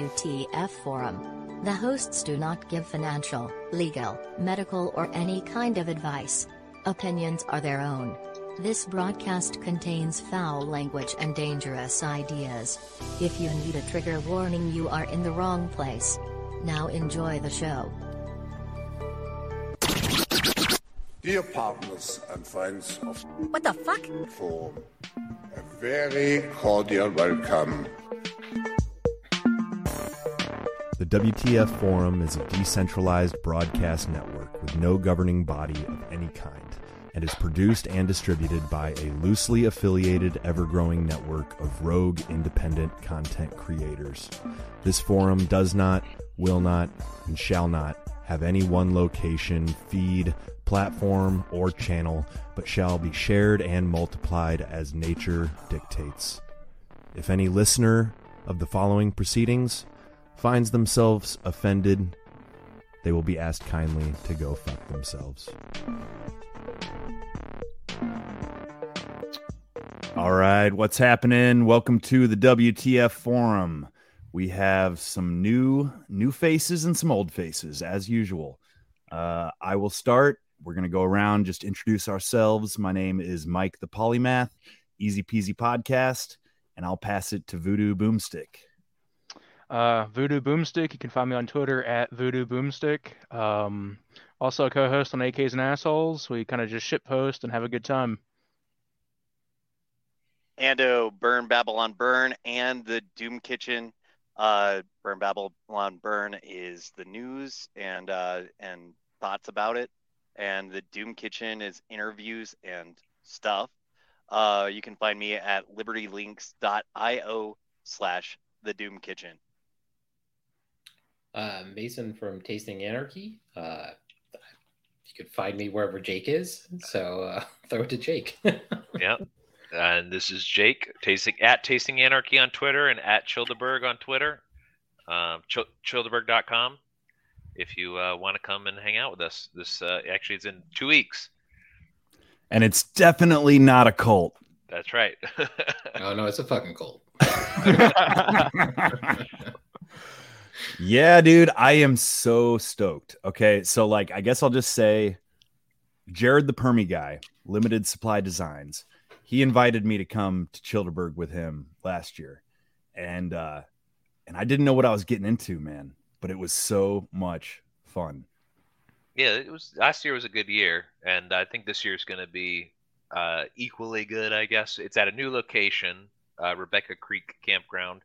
Welcome WTF Forum. The hosts do not give financial, legal, medical, or any kind of advice. Opinions are their own. This broadcast contains foul language and dangerous ideas. If you need a trigger warning, you are in the wrong place. Now enjoy the show. Dear partners and friends of What the fuck? Forum, a very cordial welcome. WTF Forum is a decentralized broadcast network with no governing body of any kind and is produced and distributed by a loosely affiliated, ever growing network of rogue independent content creators. This forum does not, will not, and shall not have any one location, feed, platform, or channel, but shall be shared and multiplied as nature dictates. If any listener of the following proceedings finds themselves offended, they will be asked kindly to go fuck themselves. All right, what's happening? Welcome to the WTF forum. We have some new new faces and some old faces as usual. Uh, I will start. We're going to go around just introduce ourselves. My name is Mike the Polymath, Easy Peasy Podcast, and I'll pass it to Voodoo Boomstick. Uh, Voodoo Boomstick. You can find me on Twitter at Voodoo Boomstick. Um, also a co-host on AKs and Assholes. We kind of just ship post and have a good time. Ando, Burn Babylon Burn, and the Doom Kitchen. Uh, Burn Babylon Burn is the news and uh, and thoughts about it, and the Doom Kitchen is interviews and stuff. Uh, you can find me at libertylinks.io slash the Doom Kitchen. Uh, Mason from Tasting Anarchy. Uh, you could find me wherever Jake is, so uh, throw it to Jake. yeah. And this is Jake, tasting at Tasting Anarchy on Twitter and at Chillderburg on Twitter, um, Ch- Chillderburg.com. If you uh, want to come and hang out with us, this uh, actually it's in two weeks. And it's definitely not a cult. That's right. oh no, it's a fucking cult. Yeah, dude, I am so stoked. Okay, so like, I guess I'll just say, Jared the Permy guy, Limited Supply Designs he invited me to come to Chillderburg with him last year, and uh, and I didn't know what I was getting into, man. But it was so much fun. Yeah, it was last year was a good year, and I think this year is going to be uh, equally good. I guess it's at a new location, uh, Rebecca Creek Campground.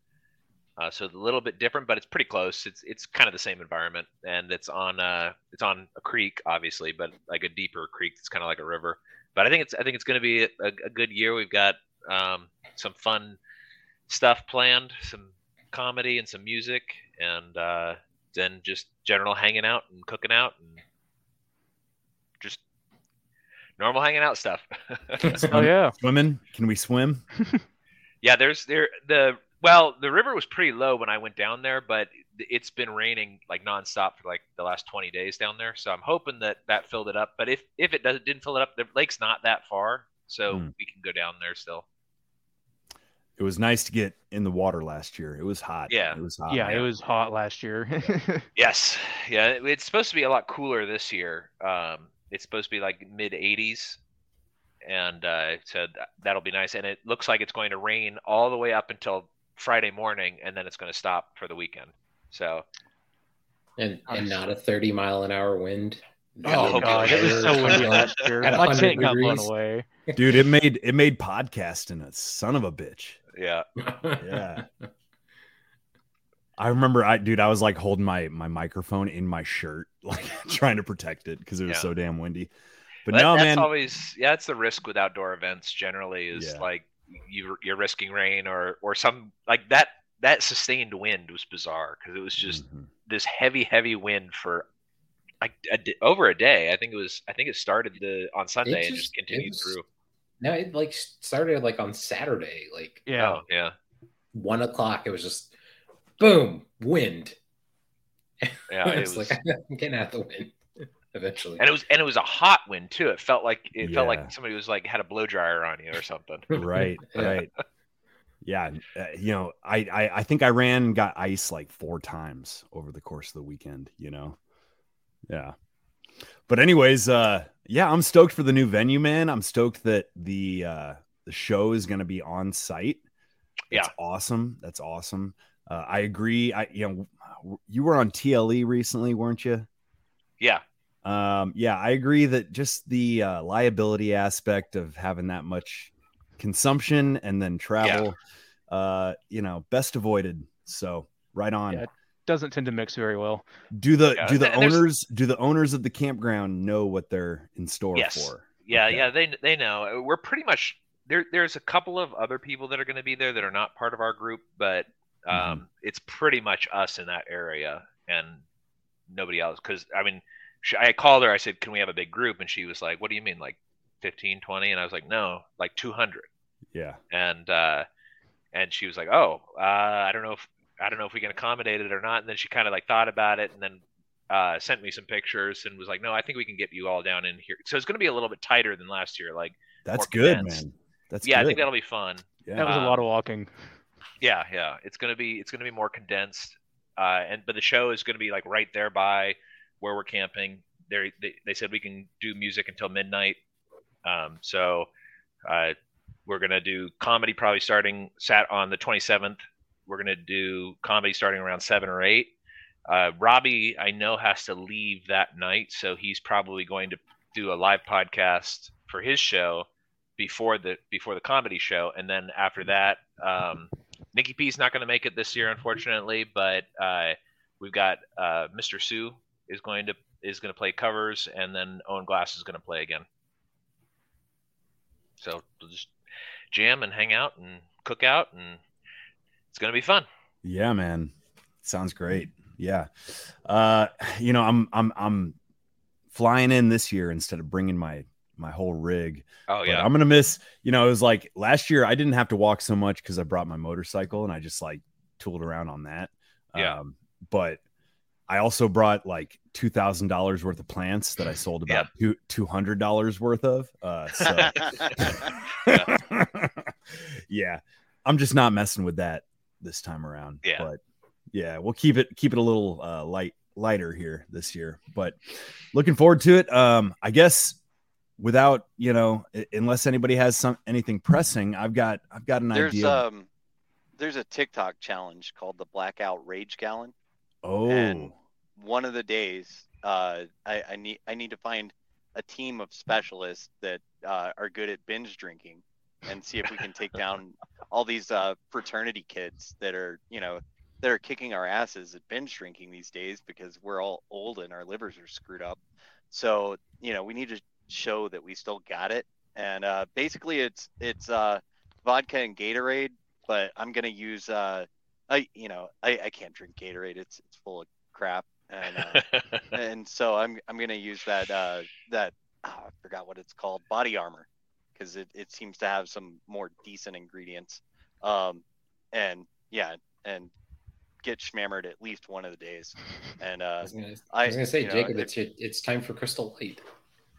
Uh, so a little bit different, but it's pretty close. It's it's kind of the same environment, and it's on uh it's on a creek, obviously, but like a deeper creek. It's kind of like a river but I think it's I think it's going to be a, a, good year. We've got um, some fun stuff planned, some comedy and some music, and uh, then just general hanging out and cooking out and just normal hanging out stuff. oh yeah, swimming? Can we swim? yeah, there's there the well the river was pretty low when I went down there, but it's been raining like nonstop for like the last 20 days down there. So I'm hoping that that filled it up. But if if it does, didn't fill it up, the lake's not that far, so mm. we can go down there still. It was nice to get in the water last year. It was hot. Yeah, it was hot. Yeah, it was hot last year. yes, yeah, it's supposed to be a lot cooler this year. Um, it's supposed to be like mid 80s, and uh, so that'll be nice. And it looks like it's going to rain all the way up until Friday morning, and then it's going to stop for the weekend. So, and and not a thirty mile an hour wind. Oh god, it was so windy last year. My tent got blown away. Dude, it made it made podcasting a son of a bitch. Yeah, yeah. I remember, I dude, I was like holding my my microphone in my shirt, like trying to protect it because it was yeah. so damn windy. But that, no, that's man, always yeah, that's the risk with outdoor events. Generally, is yeah. like you you're risking rain or or some like that that sustained wind was bizarre because it was just mm-hmm. this heavy, heavy wind for like a, over a day. I think it was. I think it started the, on Sunday just, and just continued was, through. No, it like started like on Saturday. Like yeah, oh, yeah, one o'clock. It was just boom, wind. Yeah, it was, like I'm getting out the wind eventually. And it was and it was a hot wind too. It felt like it yeah. felt like somebody was like had a blow dryer on you or something. Right, right. Yeah, uh, you know, I, I I think I ran and got ice like four times over the course of the weekend. You know, yeah. But anyways, uh, yeah, I'm stoked for the new venue, man. I'm stoked that the uh the show is going to be on site. That's Yeah. awesome. That's awesome. Uh, I agree. I you know, you were on TLE recently, weren't you? Yeah, Um, yeah, I agree that just the uh, liability aspect of having that much consumption and then travel, uh, you know, best avoided. So right on. Yeah. Doesn't tend to mix very well. Do the Yeah, do the owners do the owners of the campground know what they're in store Yes. for? yeah, Okay. yeah. They they know. We're pretty much there. There's a couple of other people that are going to be there that are not part of our group, but um, Mm-hmm. it's pretty much us in that area and nobody else. Because I mean, she, I called her. I said, "Can we have a big group?" And she was like, "What do you mean, like 15, 20? And I was like, "No, like 200." Yeah. and uh, and she was like, "Oh, uh, I don't know if I don't know if we can accommodate it or not." And then she kind of like thought about it, and then uh, sent me some pictures and was like, "No, I think we can get you all down in here." So it's going to be a little bit tighter than last year. Like, That's good, condensed. man. That's yeah, good. I think that'll be fun. yeah. That was a Um, lot of walking. Yeah, yeah, it's gonna be it's gonna be more condensed, uh, and but the show is gonna be like right there by where we're camping. They're, they they said we can do music until midnight, um, so uh, we're gonna do comedy probably starting sat on the 27th. We're gonna do comedy starting around seven or eight. Uh, Robbie, I know, has to leave that night, so he's probably going to do a live podcast for his show before the before the comedy show, and then after that, um, Nikki is not going to make it this year, unfortunately. But uh, we've got uh, Mr. Sue is going to is going to play covers, and then Owen Glass is going to play again. So we'll just jam and hang out and cook out, and it's going to be fun. Yeah, man. Sounds great. Yeah. Uh, you know, I'm I'm I'm flying in this year instead of bringing my my whole rig. Oh But yeah, I'm gonna miss. You know, it was like last year I didn't have to walk so much because I brought my motorcycle and I just like tooled around on that. Yeah. Um, but I also brought like two thousand dollars worth of plants that I sold about two two hundred dollars worth of. Uh, so yeah, I'm just not messing with that this time around. Yeah. but yeah, we'll keep it keep it a little uh, light lighter here this year. But looking forward to it. Um, I guess without you know, unless anybody has some anything pressing, I've got I've got an There's idea. um there's a TikTok challenge called the Blackout Rage Gallon. oh, and- One of the days, uh, I, I need I need to find a team of specialists that uh, are good at binge drinking, and see if we can take down all these uh, fraternity kids that are you know that are kicking our asses at binge drinking these days because we're all old and our livers are screwed up. So you know we need to show that we still got it. And uh, basically, it's it's uh, vodka and Gatorade, but I'm gonna use uh, I you know I, I can't drink Gatorade. It's it's full of crap. And uh, and so I'm I'm gonna use that uh, that oh, I forgot what it's called body armor because it, it seems to have some more decent ingredients. Um, and yeah, and get schmammered at least one of the days. And I uh, was gonna, I- I was gonna say, you know, Jacob, if- it's your, it's time for Crystal Light.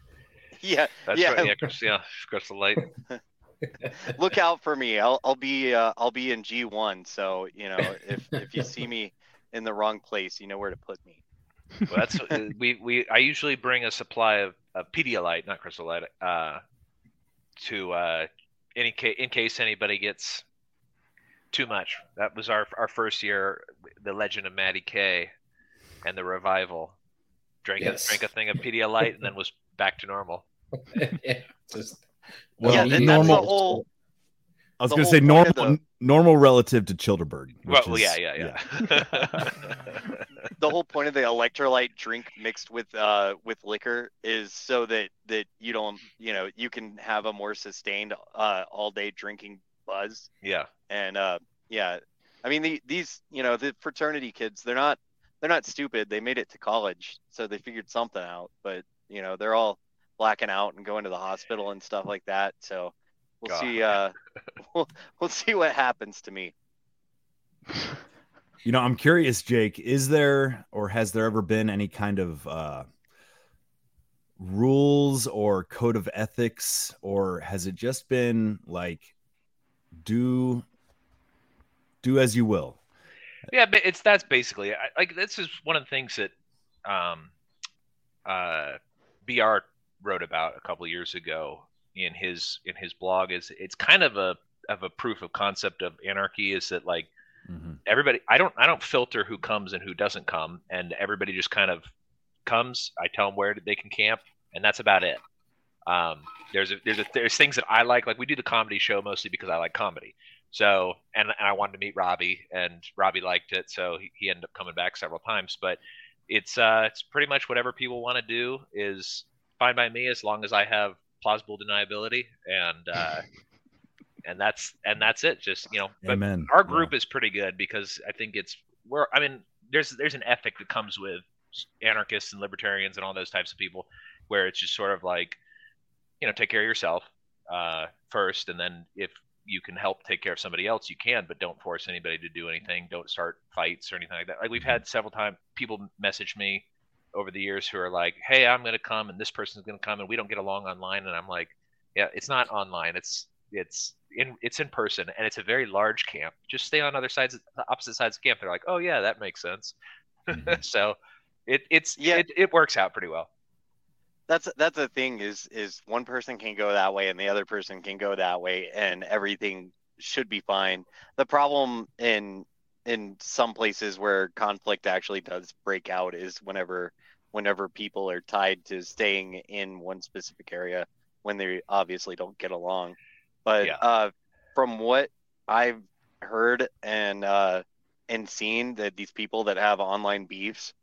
yeah, That's yeah, right. Yeah, Chris, yeah, Crystal Light. look out for me. I'll I'll be uh, I'll be in G1. So you know if if you see me in the wrong place, you know where to put me. Well, that's uh, we we. I usually bring a supply of, of Pedialyte, not Crystal Light, uh, to uh, any case in case anybody gets too much. That was our our first year, the Legend of Maddie K, and the revival. Drank Yes. a, drank a thing of Pedialyte and then was back to normal. yeah, just well, yeah, you that, that's the normal. whole. I was going to say normal, the- normal relative to Chillderburg. Well, which well, is- yeah, yeah, yeah. the whole point of the electrolyte drink mixed with uh with liquor is so that that you don't you know you can have a more sustained uh all day drinking buzz yeah. and uh yeah i mean the, these you know the fraternity kids they're not they're not stupid they made it to college so they figured something out but you know they're all blacking out and going to the hospital and stuff like that so we'll God. see uh we'll, we'll see what happens to me You know, I'm curious, Jake, is there or has there ever been any kind of uh, rules or code of ethics, or has it just been like do do as you will. Yeah, but it's that's basically I, like this is one of the things that um, uh, BR wrote about a couple of years ago in his in his blog. Is it's kind of a of a proof of concept of anarchy is that like Mm-hmm. everybody I don't I don't filter who comes and who doesn't come, and everybody just kind of comes. I tell them where they can camp, and that's about it. Um, there's a, there's a, there's things that I like. Like we do the comedy show mostly because I like comedy. So and, and I wanted to meet Robbie, and Robbie liked it, so he, he ended up coming back several times. But it's uh it's pretty much whatever people want to do is fine by me as long as I have plausible deniability and uh and that's and that's it. Just you know but Amen. our group is pretty good because I think it's we're I mean there's there's an ethic that comes with anarchists and libertarians and all those types of people where it's just sort of like you know take care of yourself uh, first and then if you can help take care of somebody else you can but don't force anybody to do anything. Don't start fights or anything like that. Like we've had several times people message me over the years who are like hey i'm going to come and this person's going to come and we don't get along online and i'm like yeah it's not online. It's it's in it's in person and it's a very large camp. Just stay on other sides opposite sides of camp. They're like oh yeah that makes sense. Mhm. so it it's Yeah. it, it works out pretty well. That's that's the thing is is one person can go that way and the other person can go that way and everything should be fine. The problem in in some places where conflict actually does break out is whenever whenever people are tied to staying in one specific area when they obviously don't get along but Yeah. uh from what i've heard and uh and seen that these people that have online beefs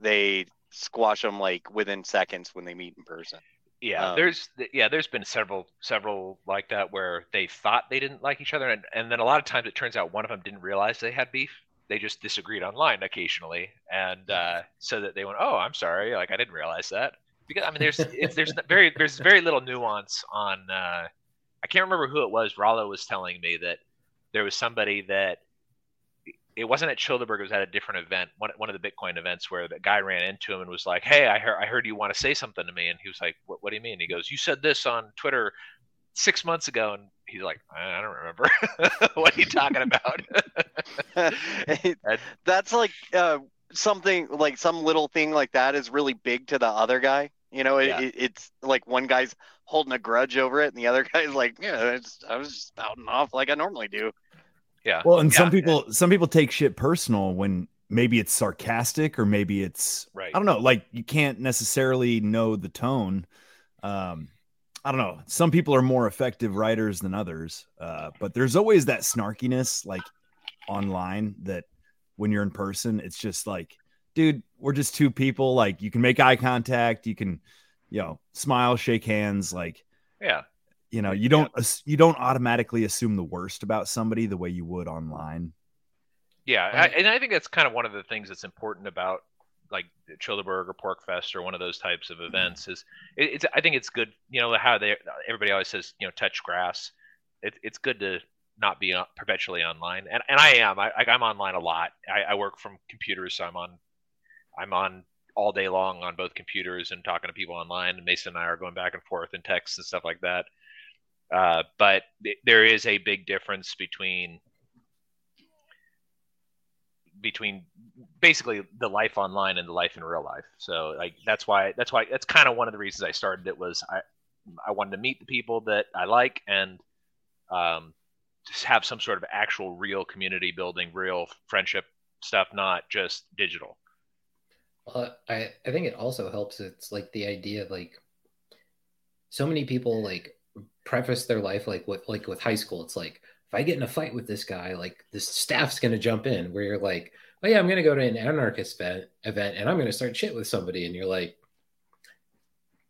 they squash them like within seconds when they meet in person Yeah, Um, there's yeah, there's been several several like that where they thought they didn't like each other, and and then a lot of times it turns out one of them didn't realize they had beef. They just disagreed online occasionally, and uh, so that they went, "Oh, I'm sorry, like I didn't realize that." Because I mean, there's it's, there's very there's very little nuance on. Uh, I can't remember who it was. Rollo was telling me that there was somebody that it wasn't at Chillderburg. It was at a different event, one one of the Bitcoin events, where the guy ran into him and was like, "Hey, I heard I heard you want to say something to me," and he was like, "What, what do you mean?" He goes, "You said this on Twitter six months ago," and he's like, "I I don't remember. what are you talking about?" And- that's like uh, something like some little thing like that is really big to the other guy you know it, Yeah. it, it's like one guy's holding a grudge over it and the other guy's like yeah it's, i was just spouting off like i normally do yeah. Well, and some Yeah, people some people take shit personal when maybe it's sarcastic or maybe it's Right. I don't know, like you can't necessarily know the tone. Um I don't know. Some people are more effective writers than others. Uh but there's always that snarkiness like online that when you're in person it's just like dude, we're just two people like you can make eye contact, you can you know, smile, shake hands like yeah. you know, you don't ass- you don't automatically assume the worst about somebody the way you would online. Yeah, I, and I think that's kind of one of the things that's important about like Chillderburg or PorcFest or one of those types of events is it, it's. I think it's good. You know how they everybody always says you know touch grass. It, it's good to not be perpetually online, and and I am. I, I- I'm online a lot. I, I work from computers, so I'm on. I'm on all day long on both computers and talking to people online. And Mason and I are going back and forth in texts and stuff like that. Uh, but th- there is a big difference between between basically the life online and the life in real life. So like that's why that's why that's kind of one of the reasons I started it was I I wanted to meet the people that I like and um, just have some sort of actual real community building, real friendship stuff, not just digital. Uh, I I think it also helps. It's like the idea like so many people like preface their life like with like with high school. It's like if I get in a fight with this guy, like the staff's gonna jump in. Where you're like, oh yeah, I'm gonna go to an anarchist event, event and I'm gonna start shit with somebody, and you're like,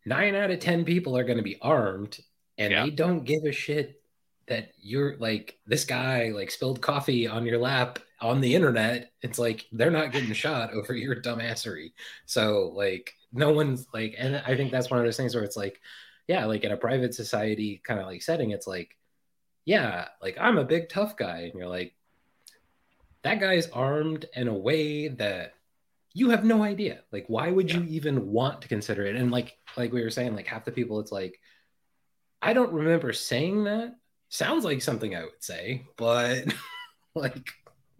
nine out of ten people are gonna be armed, and Yeah. they don't give a shit that you're like this guy like spilled coffee on your lap on the internet it's like they're not getting shot over your dumbassery so like no one's like and i think that's one of those things where it's like yeah like in a private society kind of like setting it's like yeah like i'm a big tough guy and you're like that guy's armed in a way that you have no idea like why would you even want to consider it and like like we were saying like half the people it's like i don't remember saying that sounds like something i would say but like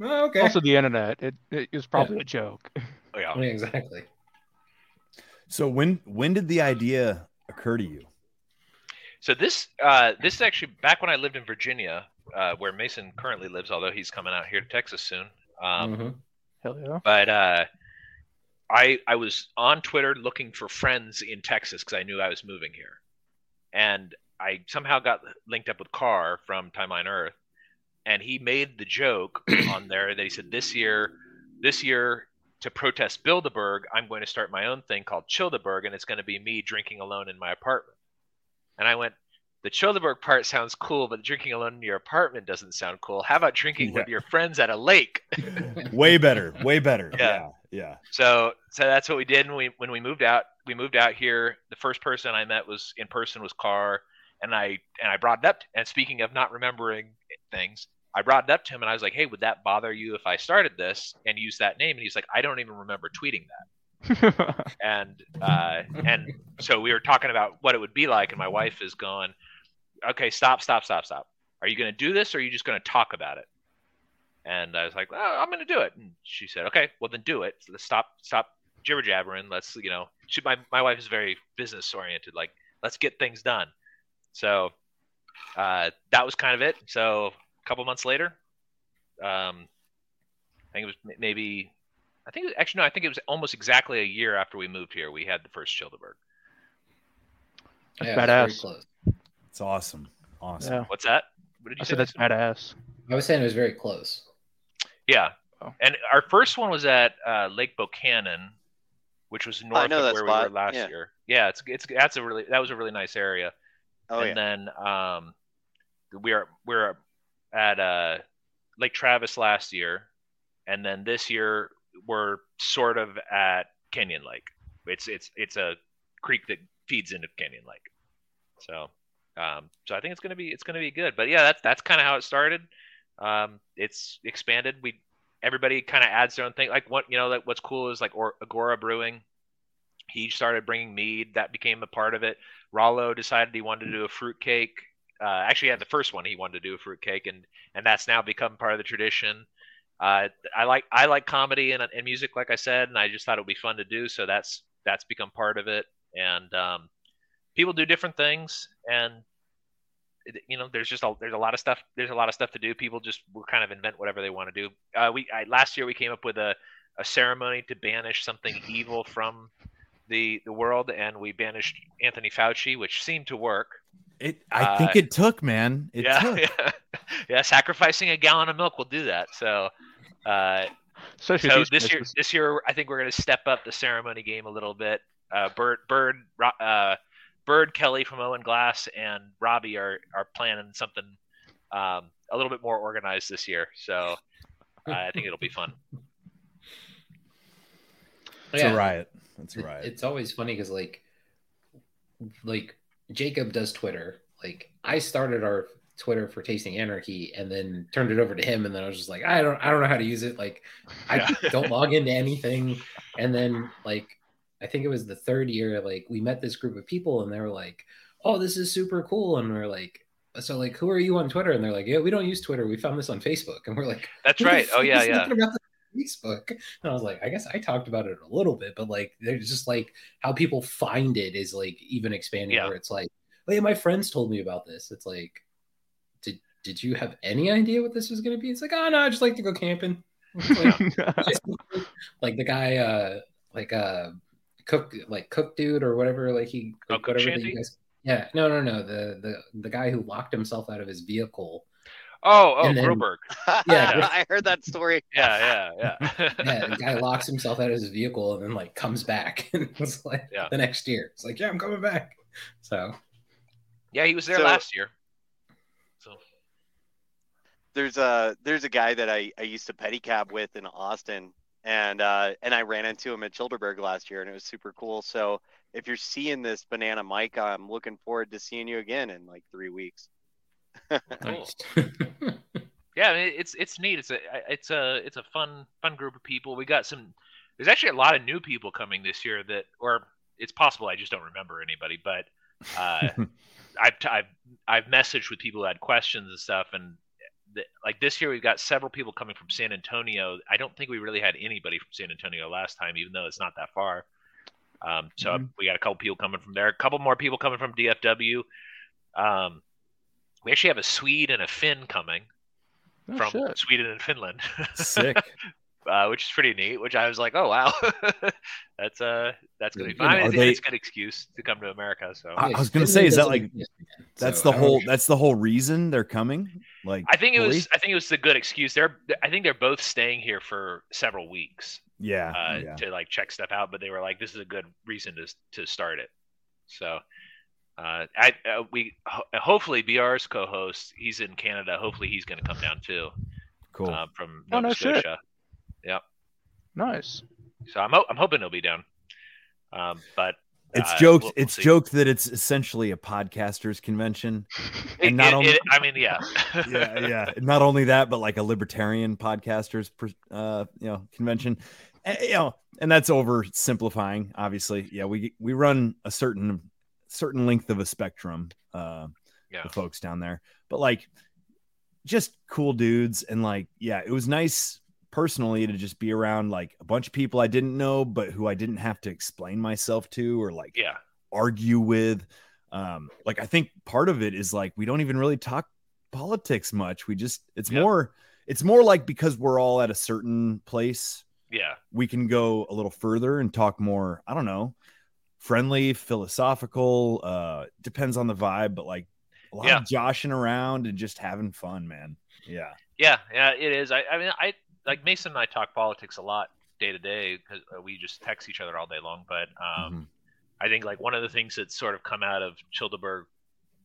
Oh, okay. Also, the internet. It, it is probably a joke. Oh, yeah. Yeah, exactly. So when when did the idea occur to you? So this uh, this is actually back when I lived in Virginia, uh, where Mason currently lives, although he's coming out here to Texas soon. Um, Mhm. Hell yeah. But uh, I I was on Twitter looking for friends in Texas because I knew I was moving here, and I somehow got linked up with Carr from Timeline Earth, and he made the joke on there that he said this year, this year to protest Bilderberg, I'm going to start my own thing called Chillderburg, and it's going to be me drinking alone in my apartment. And I went, the Chillderburg part sounds cool, but drinking alone in your apartment doesn't sound cool. How about drinking with your friends at a lake? Way better, way better. Yeah. yeah, yeah. So so that's what we did when we when we moved out. We moved out here. The first person I met was in person was Carr, and I and I brought it up. And speaking of not remembering things, I brought it up to him, and I was like, "Hey, would that bother you if I started this and used that name?" And he's like, "I don't even remember tweeting that." And uh, and so we were talking about what it would be like, and my wife is going, "Okay, stop, stop, stop, stop. Are you going to do this, or are you just going to talk about it?" And I was like, "Oh, I'm going to do it." And she said, "Okay, well then do it. Let's stop, stop jibber jabbering. Let's, you know, she, my my wife is very business oriented. Like, let's get things done." So uh, that was kind of it. So a couple months later, um, I think it was maybe, I think it was, actually no, I think it was almost exactly a year after we moved here. We had the first Chillderburg. That's Yeah, it's badass. close. It's awesome, awesome. Yeah. What's that? What did you I say? said that's badass. I was saying it was very close. Yeah. Oh. And our first one was at uh, Lake Buchanan, which was north know of where spot, we were last yeah. year. Yeah, it's it's that's a really that was a really nice area. Oh and yeah. then um, we are we're at uh, Lake Travis last year, and then this year we're sort of at Canyon Lake. It's it's it's a creek that feeds into Canyon Lake. So um, so I think it's gonna be it's gonna be good. But yeah, that's that's kind of how it started. Um, it's expanded. We everybody kind of adds their own thing. Like what you know, like what's cool is like or, Agora Brewing. He started bringing mead. That became a part of it. Rollo decided he wanted to do a fruit cake. Uh, actually, had the first one he wanted to do a fruit cake, and and that's now become part of the tradition. Uh, I like I like comedy and, and music, like I said, and I just thought it would be fun to do. So that's that's become part of it. And um, people do different things, and you know, there's just a there's a lot of stuff. There's a lot of stuff to do. People just will kind of invent whatever they want to do. Uh, we I, last year we came up with a a ceremony to banish something evil from the the world, and we banished Anthony Fauci, which seemed to work. It. I Uh, think it took, man. It yeah, took. yeah, yeah. Sacrificing a gallon of milk will do that. So, uh, Especially so these this year, this year, I think we're going to step up the ceremony game a little bit. Uh, Bird, Bird, uh, Bird, Kelly from Owen Glass, and Robbie are are planning something um, a little bit more organized this year. So, uh, I think it'll be fun. It's Yeah. a riot. It's a riot. It's always funny because like, like Jacob does Twitter. Like I started our Twitter for Tasting Anarchy and then turned it over to him, and then I was just like, I don't, I don't know how to use it. Like, I Yeah. don't log into anything. And then like, I think it was the third year. Like we met this group of people, and they were like, "Oh, this is super cool," and we're like. So like, who are you on Twitter? And they're like, yeah, we don't use Twitter. We found this on Facebook, and we're like, That's right. Oh yeah, yeah. Talking about this on Facebook. And I was like, I guess I talked about it a little bit, but like, there's just like how people find it is like even expanding. Yeah. Where it's like, oh yeah, my friends told me about this. It's like, did did you have any idea what this was going to be? It's like, oh no, I just like to go camping. Like, like the guy, uh, like uh, cook, like cook dude or whatever. Like he, Oh, like, Cook whatever guys. Yeah, no, no, no. The the the guy who locked himself out of his vehicle. Oh, oh, And then- Groberg. Yeah. I heard that story. Yeah, yeah, yeah. yeah, the guy locks himself out of his vehicle and then like comes back and it's like Yeah. the next year. It's like, yeah, I'm coming back. So yeah, he was there So- last year. So there's a there's a guy that I, I used to pedicab with in Austin and uh and I ran into him at Chillderburg last year and it was super cool. So if you're seeing this banana Mike, I'm looking forward to seeing you again in like three weeks. Nice. yeah, I mean, it's it's neat. It's a it's a it's a fun fun group of people. We got some. There's actually a lot of new people coming this year that, or it's possible I just don't remember anybody, but uh, I've, I've I've messaged with people who had questions and stuff, and the, like this year we've got several people coming from San Antonio. I don't think we really had anybody from San Antonio last time, even though it's not that far. Um, so Mhm. we got a couple people coming from there, a couple more people coming from DFW. Um, we actually have a Swede and a Finn coming Oh, from shit. Sweden and Finland, Sick. uh, which is pretty neat. Which I was like, oh wow, that's uh that's gonna be You fun. I know, mean, it's, they- it's a good excuse to come to America. So I- Yeah, was gonna say, is that like- That's so the whole. know. That's the whole reason they're coming. Like, I think it fully? was I think it was a good excuse. They're I think they're both staying here for several weeks. Yeah. uh, yeah. to like check stuff out, but they were like, "This is a good reason to to start it." So, uh, I uh, we ho- hopefully BR's co-host, he's in Canada. Hopefully, he's going to come down too Cool. uh, from Oh, Nova Scotia. shit. Scotia. Nice. So I'm ho- I'm hoping he'll be down. Um, but it's uh, joked. we'll- we'll it's see. joked that it's essentially a podcasters convention. And not it- only- it- I mean, yeah, yeah, yeah. Not only that, but like a libertarian podcasters, per- uh, you know, convention. And, you know, and that's oversimplifying. Obviously, yeah. We we run a certain certain length of a spectrum. Uh, yeah. the folks down there, but like just cool dudes, and like yeah, it was nice personally to just be around like a bunch of people I didn't know, but who I didn't have to explain myself to or like yeah, argue with. Um, like I think part of it is like we don't even really talk politics much. We just it's more it's more like because we're all at a certain place, yeah, we can go a little further and talk more, I don't know, friendly, philosophical, uh depends on the vibe, but like a lot Yeah. of joshing around and just having fun, man. Yeah. yeah, yeah. It is. I, I mean, I like Mason and I talk politics a lot day to day because we just text each other all day long. But um, Mhm. I think like one of the things that's sort of come out of Chillderburg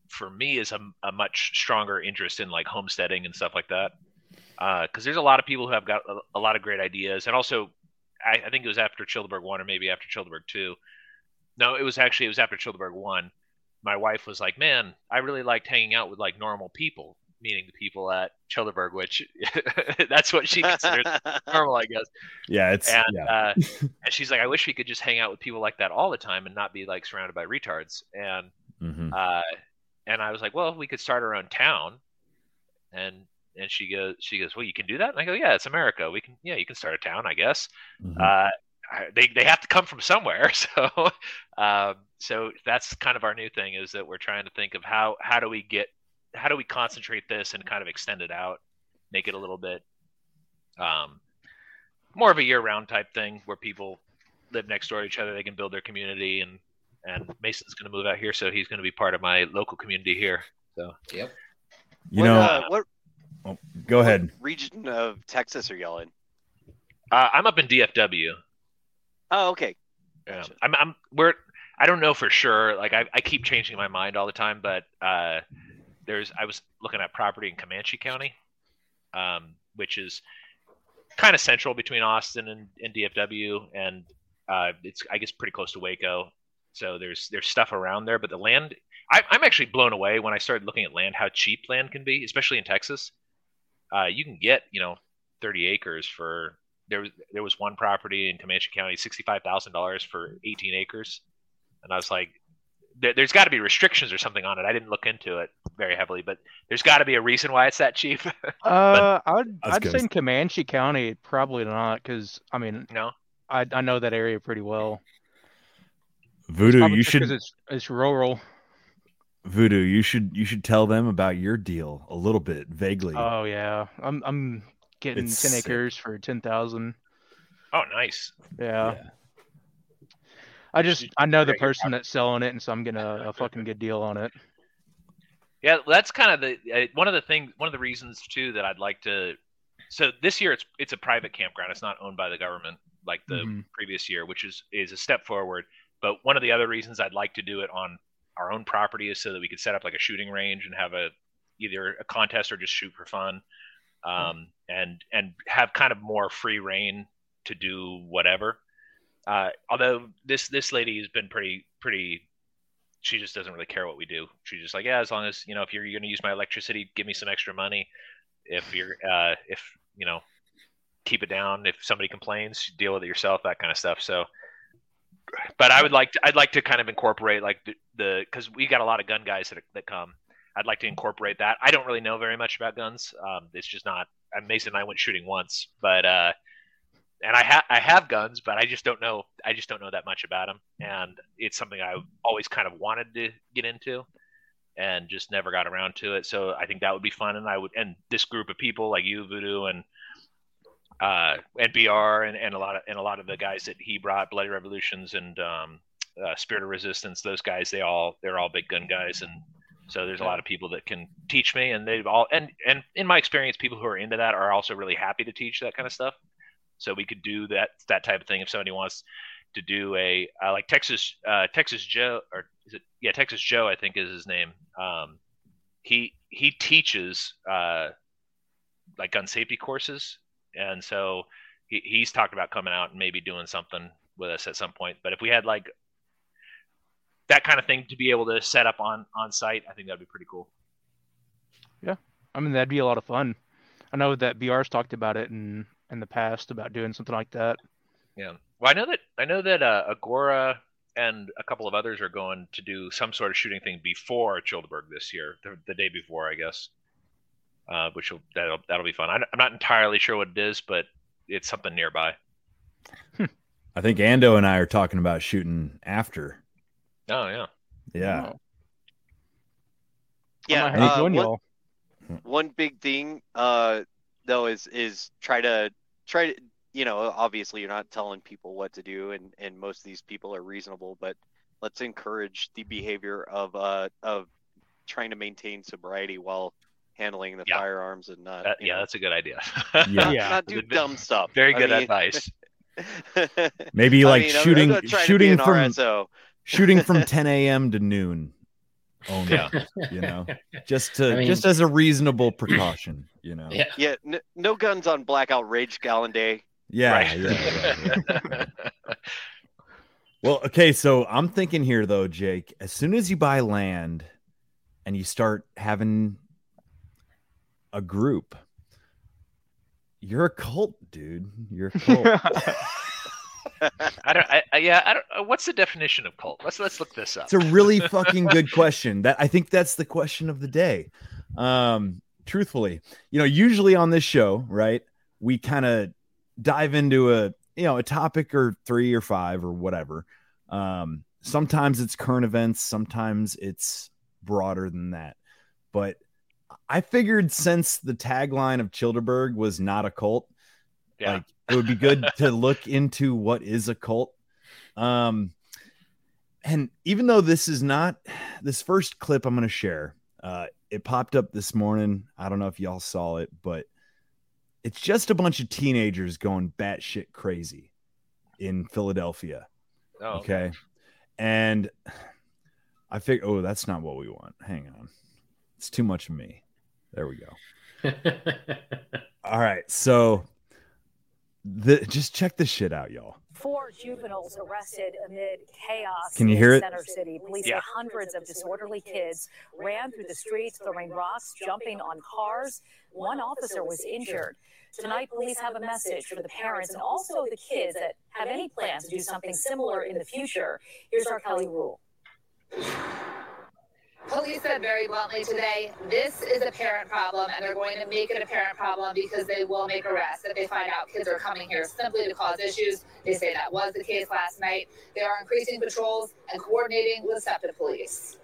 for me is a, a much stronger interest in like homesteading and stuff like that. Because there's a lot of people who have got a, a lot of great ideas, and also I, I think it was after Chillderburg one or maybe after Chillderburg two. No, it was actually it was after Chillderburg one. My wife was like, "Man, I really liked hanging out with like normal people." Meaning the people at Chillderburg, which that's what she considers normal, I guess. Yeah, it's And yeah. uh, and she's like, I wish we could just hang out with people like that all the time and not be like surrounded by retards. And Mhm. uh, and I was like, well, we could start our own town. And and she goes, she goes, well, you can do that. And I go, yeah, it's America. We can, yeah, you can start a town, I guess. Mhm. Uh, I- they they have to come from somewhere. So um, so that's kind of our new thing is that we're trying to think of how how do we get how do we concentrate this and kind of extend it out, make it a little bit um, more of a year round type thing where people live next door to each other, they can build their community and and Mason's going to move out here, so he's going to be part of my local community here. So Yep. you what, know, uh, what go ahead. region of Texas are y'all in? uh, I'm up in DFW. Oh, okay. Yeah. Gotcha. I'm, I'm we're I don't know for sure. Like I, I keep changing my mind all the time, but uh, there's I was looking at property in Comanche County, um, which is kind of central between Austin and, and DFW, and uh, it's I guess pretty close to Waco. So there's there's stuff around there, but the land I, I'm actually blown away when I started looking at land how cheap land can be, especially in Texas. Uh, you can get you know 30 acres for there was there was one property in Comanche County, sixty five thousand dollars for eighteen acres, and I was like, there, there's got to be restrictions or something on it. I didn't look into it very heavily, but there's got to be a reason why it's that cheap. Uh, I would I was I'd say in Comanche County, probably not, because I mean no, I I know that area pretty well. Voodoo, Probably you just should 'cause it's it's rural. Voodoo, you should you should tell them about your deal a little bit vaguely. Oh yeah, I'm I'm getting It's ten sick. acres for ten thousand. oh nice. Yeah. Yeah. I just I know the person that's selling it, and so I'm getting a, a fucking good deal on it. Yeah, that's kind of the uh, one of the things, one of the reasons too that I'd like to. So this year it's it's a private campground. It's not owned by the government like the Mhm. previous year, which is is a step forward. But one of the other reasons I'd like to do it on our own property is so that we could set up like a shooting range and have a either a contest or just shoot for fun, um, and and have kind of more free reign to do whatever. Uh, although this this lady has been pretty pretty she just doesn't really care what we do. She's just like, yeah, as long as you know, if you're, you're going to use my electricity, give me some extra money. If you're, uh, if you know, keep it down. If somebody complains, deal with it yourself. That kind of stuff. So, but I would like to, I'd like to kind of incorporate like the, the, because we got a lot of gun guys that that come. I'd like to incorporate that. I don't really know very much about guns. Um, it's just not. uh, Mason and I went shooting once, but uh, and I have I have guns, but I just don't know. I just don't know that much about them, and it's something I always kind of wanted to get into, and just never got around to it. So I think that would be fun, and I would and this group of people like you, Voodoo, and uh, and BR, and, and a lot of and a lot of the guys that he brought, Bloody Revolutions and um, uh, Spirit of Resistance. Those guys, they all they're all big gun guys, and so there's a lot of people that can teach me, and they've all and and in my experience, people who are into that are also really happy to teach that kind of stuff. So we could do that that type of thing if somebody wants to do a uh, like Texas uh, Texas Joe or is it yeah Texas Joe I think is his name. Um, he he teaches uh, like gun safety courses, and so he, he's talked about coming out and maybe doing something with us at some point. But if we had like that kind of thing to be able to set up on on site, I think that'd be pretty cool. Yeah, I mean, that'd be a lot of fun. I know that BR's talked about it in in the past about doing something like that. Yeah. Well, I know that I know that uh, Agora and a couple of others are going to do some sort of shooting thing before Chillderburg this year, the, the day before, I guess. Uh, which will that'll that'll be fun. I, I'm not entirely sure what it is, but it's something nearby. I think Ando and I are talking about shooting after. Oh yeah. Yeah. Yeah, I might have to uh, join one, y'all. one big thing uh though is is try to try to you know obviously you're not telling people what to do and and most of these people are reasonable but let's encourage the behavior of uh of trying to maintain sobriety while handling the Yeah. firearms and not That, yeah, know, that's a good idea. Yeah. Yeah. not do dumb stuff Very I good mean- advice. Maybe I like mean, I'm- I'm shooting not trying to be shooting an from RSO. Shooting from 10 a.m. to noon. Only, Yeah. you know, just to I mean- just as a reasonable precaution, you know. Yeah. yeah n- no guns on blackout rage gallon day Yeah, Right. yeah, yeah, yeah. Well, okay, so I'm thinking here though, Jake, as soon as you buy land and you start having a group, you're a cult, dude. You're a cult. I don't. I, I, yeah. I don't. uh, What's the definition of cult? Let's let's look this up. it's a really fucking good question. That I think that's the question of the day. Um, truthfully, you know, usually on this show, right, we kind of dive into a you know a topic or three or five or whatever. Um, sometimes it's current events, sometimes it's broader than that. But I figured since the tagline of Chillderburg was not a cult, yeah. like it would be good to look into what is a cult. Um, and even though this is not this first clip I'm going to share, uh, it popped up this morning. I don't know if y'all saw it, but it's just a bunch of teenagers going batshit crazy in Philadelphia. oh, Okay. And I think, oh, that's not what we want. Hang on. It's too much of me. There we go. All right. So the just check this shit out, y'all. Four juveniles arrested amid chaos. Can you in hear it? Center City. Police Yeah. say hundreds of disorderly kids ran through the streets, throwing rocks, jumping on cars. One officer was injured. Tonight, police have a message for the parents and also the kids that have any plans to do something similar in the future. Here's our Kelly Rule. Police said very bluntly today, this is a parent problem, and they're going to make it a parent problem because they will make arrests if they find out kids are coming here simply to cause issues. They say that was the case last night. They are increasing patrols and coordinating with SEPTA police.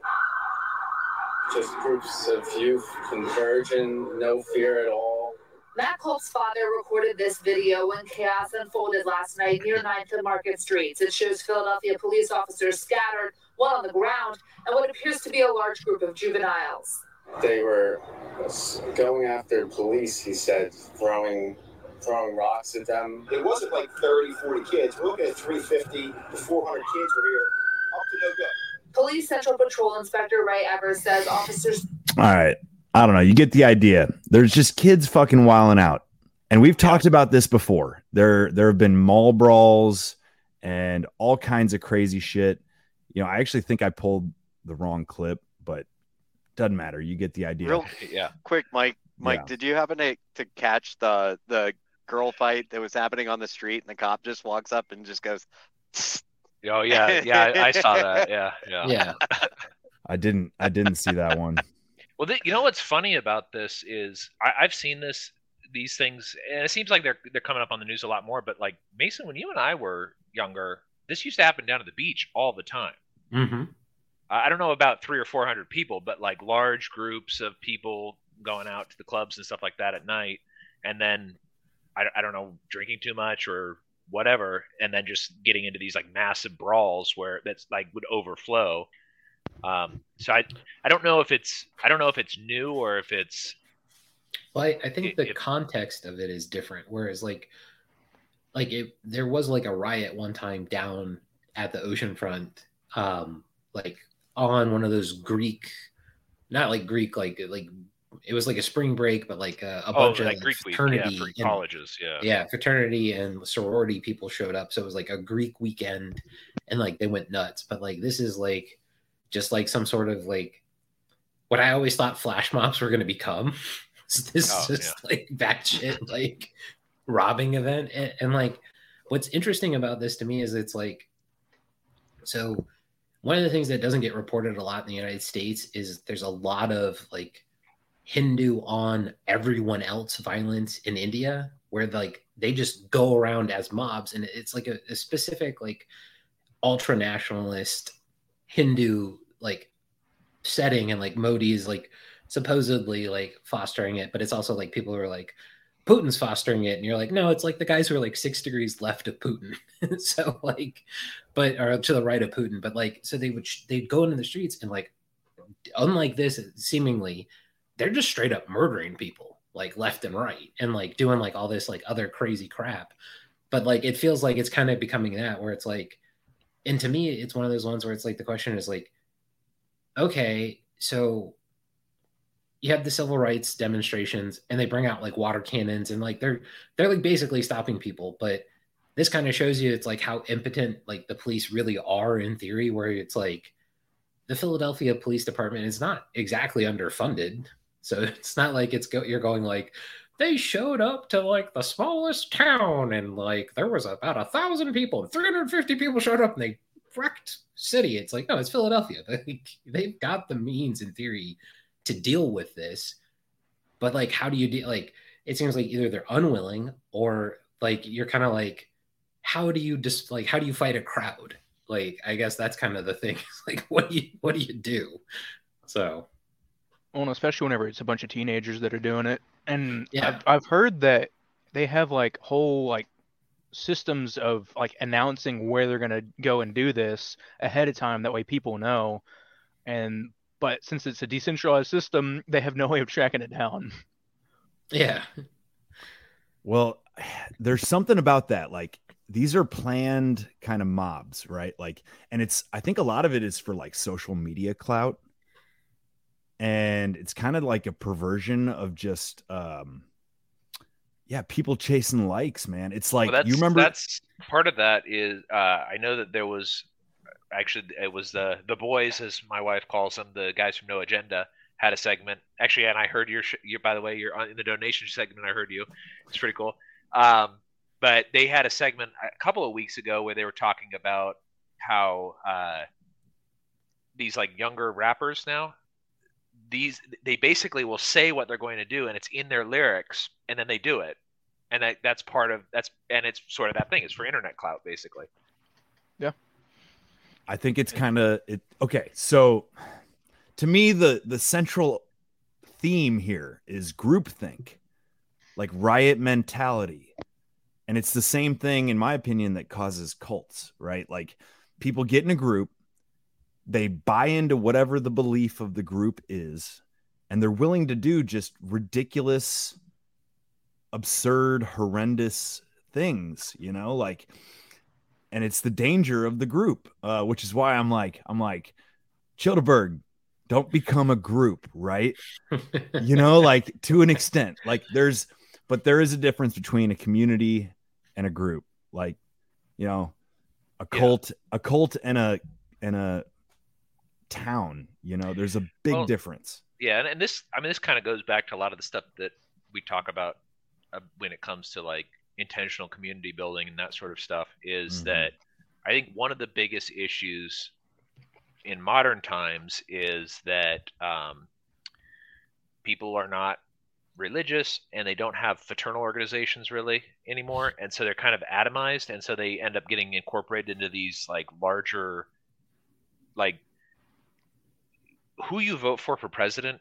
just groups of youth converging, no fear at all. Matt Culp's father recorded this video when chaos unfolded last night near 9th and Market Streets. It shows Philadelphia police officers scattered, one on the ground, and what appears to be a large group of juveniles. They were going after police, he said, throwing throwing rocks at them. It wasn't like 30, 40 kids. We're looking at 350 to 400 kids were here, up to no good. Police Central Patrol Inspector Ray Evers says officers All right. I don't know. You get the idea. There's just kids fucking wilding out. And we've talked about this before. There there have been mall brawls and all kinds of crazy shit. You know, I actually think I pulled the wrong clip, but doesn't matter. You get the idea. Real yeah. quick, Mike. Mike, Yeah. did you happen to, to catch the the girl fight that was happening on the street, and the cop just walks up and just goes, Oh yeah. Yeah. I, I saw that. Yeah. Yeah. yeah. I didn't I didn't see that one. Well, th- you know what's funny about this is I, I've seen this these things, and it seems like they're they're coming up on the news a lot more. But like Mason, when you and I were younger, this used to happen down at the beach all the time. Mm-hmm. I don't know about three or four hundred people, but like large groups of people going out to the clubs and stuff like that at night, and then I, I don't know drinking too much or whatever, and then just getting into these like massive brawls where that's like would overflow. Um, so I I don't know if it's I don't know if it's new or if it's Well, I, I think It- the it- context of it is different. Whereas, like, like it, there was like a riot one time down at the oceanfront, um, like on one of those Greek, not like Greek, like like it was like a spring break, but like a, a oh bunch of like week yeah fraternity and- colleges yeah yeah, fraternity and sorority people showed up. So it was like a Greek weekend and like they went nuts. But like this is like just like some sort of like what I always thought flash mobs were gonna become. this Oh, is just like batshit like robbing event. And, and like what's interesting about this to me is it's like so one of the things that doesn't get reported a lot in the United States is there's a lot of like Hindu on everyone else violence in India, where like they just go around as mobs, and it's like a, a specific like ultra nationalist Hindu like setting, and like Modi's like supposedly like fostering it, but it's also like people who are like Putin's fostering it, and you're like, no, it's like the guys who are like six degrees left of Putin, so like, but or to the right of Putin, but like, so they would they'd go into the streets and like, unlike this, seemingly they're just straight up murdering people like left and right and like doing like all this like other crazy crap. But like it feels like it's kind of becoming that where it's like and to me it's one of those ones where it's like the question is like okay so you have the civil rights demonstrations and they bring out like water cannons and like they're they're like basically stopping people but this kind of shows you it's like how impotent like the police really are in theory where it's like the Philadelphia Police Department is not exactly underfunded. So it's not like it's go you're going like they showed up to like the smallest town and like there was about a thousand people and 350 people showed up and they wrecked city. It's like, no, it's Philadelphia. They, they've got the means in theory to deal with this. But like, how do you deal? Like, it seems like either they're unwilling or like you're kind of like, how do you just like, how do you fight a crowd? Like, I guess that's kind of the thing. like, what do you, what do you do? So, Well, especially whenever it's a bunch of teenagers that are doing it. And Yeah. I've, I've heard that they have like whole like systems of like announcing where they're gonna go and do this ahead of time. That way people know. And but since it's a decentralized system, they have no way of tracking it down. yeah. Well, there's something about that. Like these are planned kind of mobs, right? Like, and it's I think a lot of it is for like social media clout. And it's kind of like a perversion of just um yeah, people chasing likes, man. It's like well, you remember that's part of that is uh, I know that there was actually it was the the boys as my wife calls them the guys from No Agenda had a segment. Actually and I heard your sh- you by the way you're on, in the donation segment I heard you. It's pretty cool. Um, but they had a segment a couple of weeks ago where they were talking about how uh, these like younger rappers now these they basically will say what they're going to do and it's in their lyrics and then they do it. And that, that's part of that's and it's sort of that thing. It's for internet clout basically I think it's kind of it. Okay, so to me, the the central theme here is groupthink, like riot mentality, and it's the same thing, in my opinion, that causes cults. Right? Like people get in a group, they buy into whatever the belief of the group is, and they're willing to do just ridiculous, absurd, horrendous things. You know, like and it's the danger of the group, uh, which is why I'm like, I'm like, Chillderburg, don't become a group, right? you know, like to an extent, like there's, but there is a difference between a community and a group, like, you know, a Yeah. cult, a cult and a and a town. You know, there's a big Well, difference. yeah and, and this i mean this kind of goes back to a lot of the stuff that we talk about uh, when it comes to like intentional community building and that sort of stuff is Mhm. that i think one of the biggest issues in modern times is that um, people are not religious and they don't have fraternal organizations really anymore and so they're kind of atomized and so they end up getting incorporated into these like larger like who you vote for for president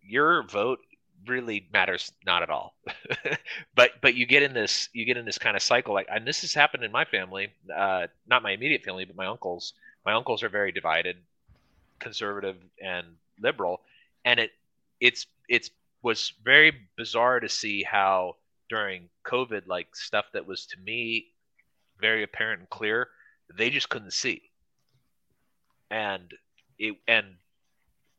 your vote really matters not at all. But but you get in this you get in this kind of cycle like and this has happened in my family uh not my immediate family but my uncles. My uncles are very divided conservative and liberal and it it's it's was very bizarre to see how during covid like stuff that was to me very apparent and clear they just couldn't see. And it and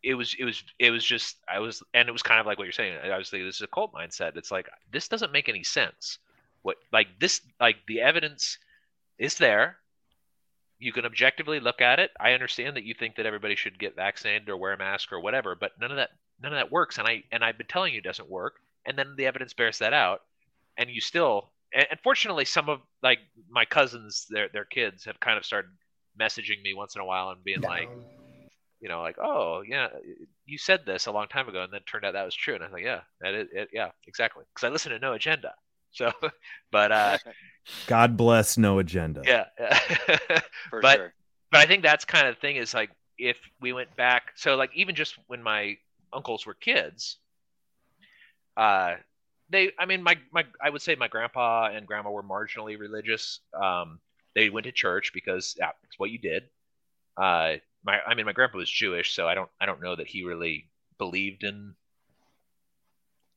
it was it was it was just I was and it was kind of like what you're saying. I was thinking this is a cult mindset. It's like this doesn't make any sense. What like this like the evidence is there. You can objectively look at it. I understand that you think that everybody should get vaccinated or wear a mask or whatever, but none of that none of that works. And I and I've been telling you it doesn't work. And then the evidence bears that out. And you still and, and fortunately some of like my cousins, their their kids have kind of started messaging me once in a while and being like you know, like, oh yeah, you said this a long time ago, and then turned out that was true, and I was like, yeah, that is, it, yeah, exactly, because I listen to No Agenda. So, but uh, God bless No Agenda. Yeah, but sure. but I think that's kind of the thing is like if we went back, so like even just when my uncles were kids, uh, they, I mean, my my I would say my grandpa and grandma were marginally religious. Um, they went to church because yeah, it's what you did. Uh, my I mean my grandpa was Jewish, so I don't I don't know that he really believed in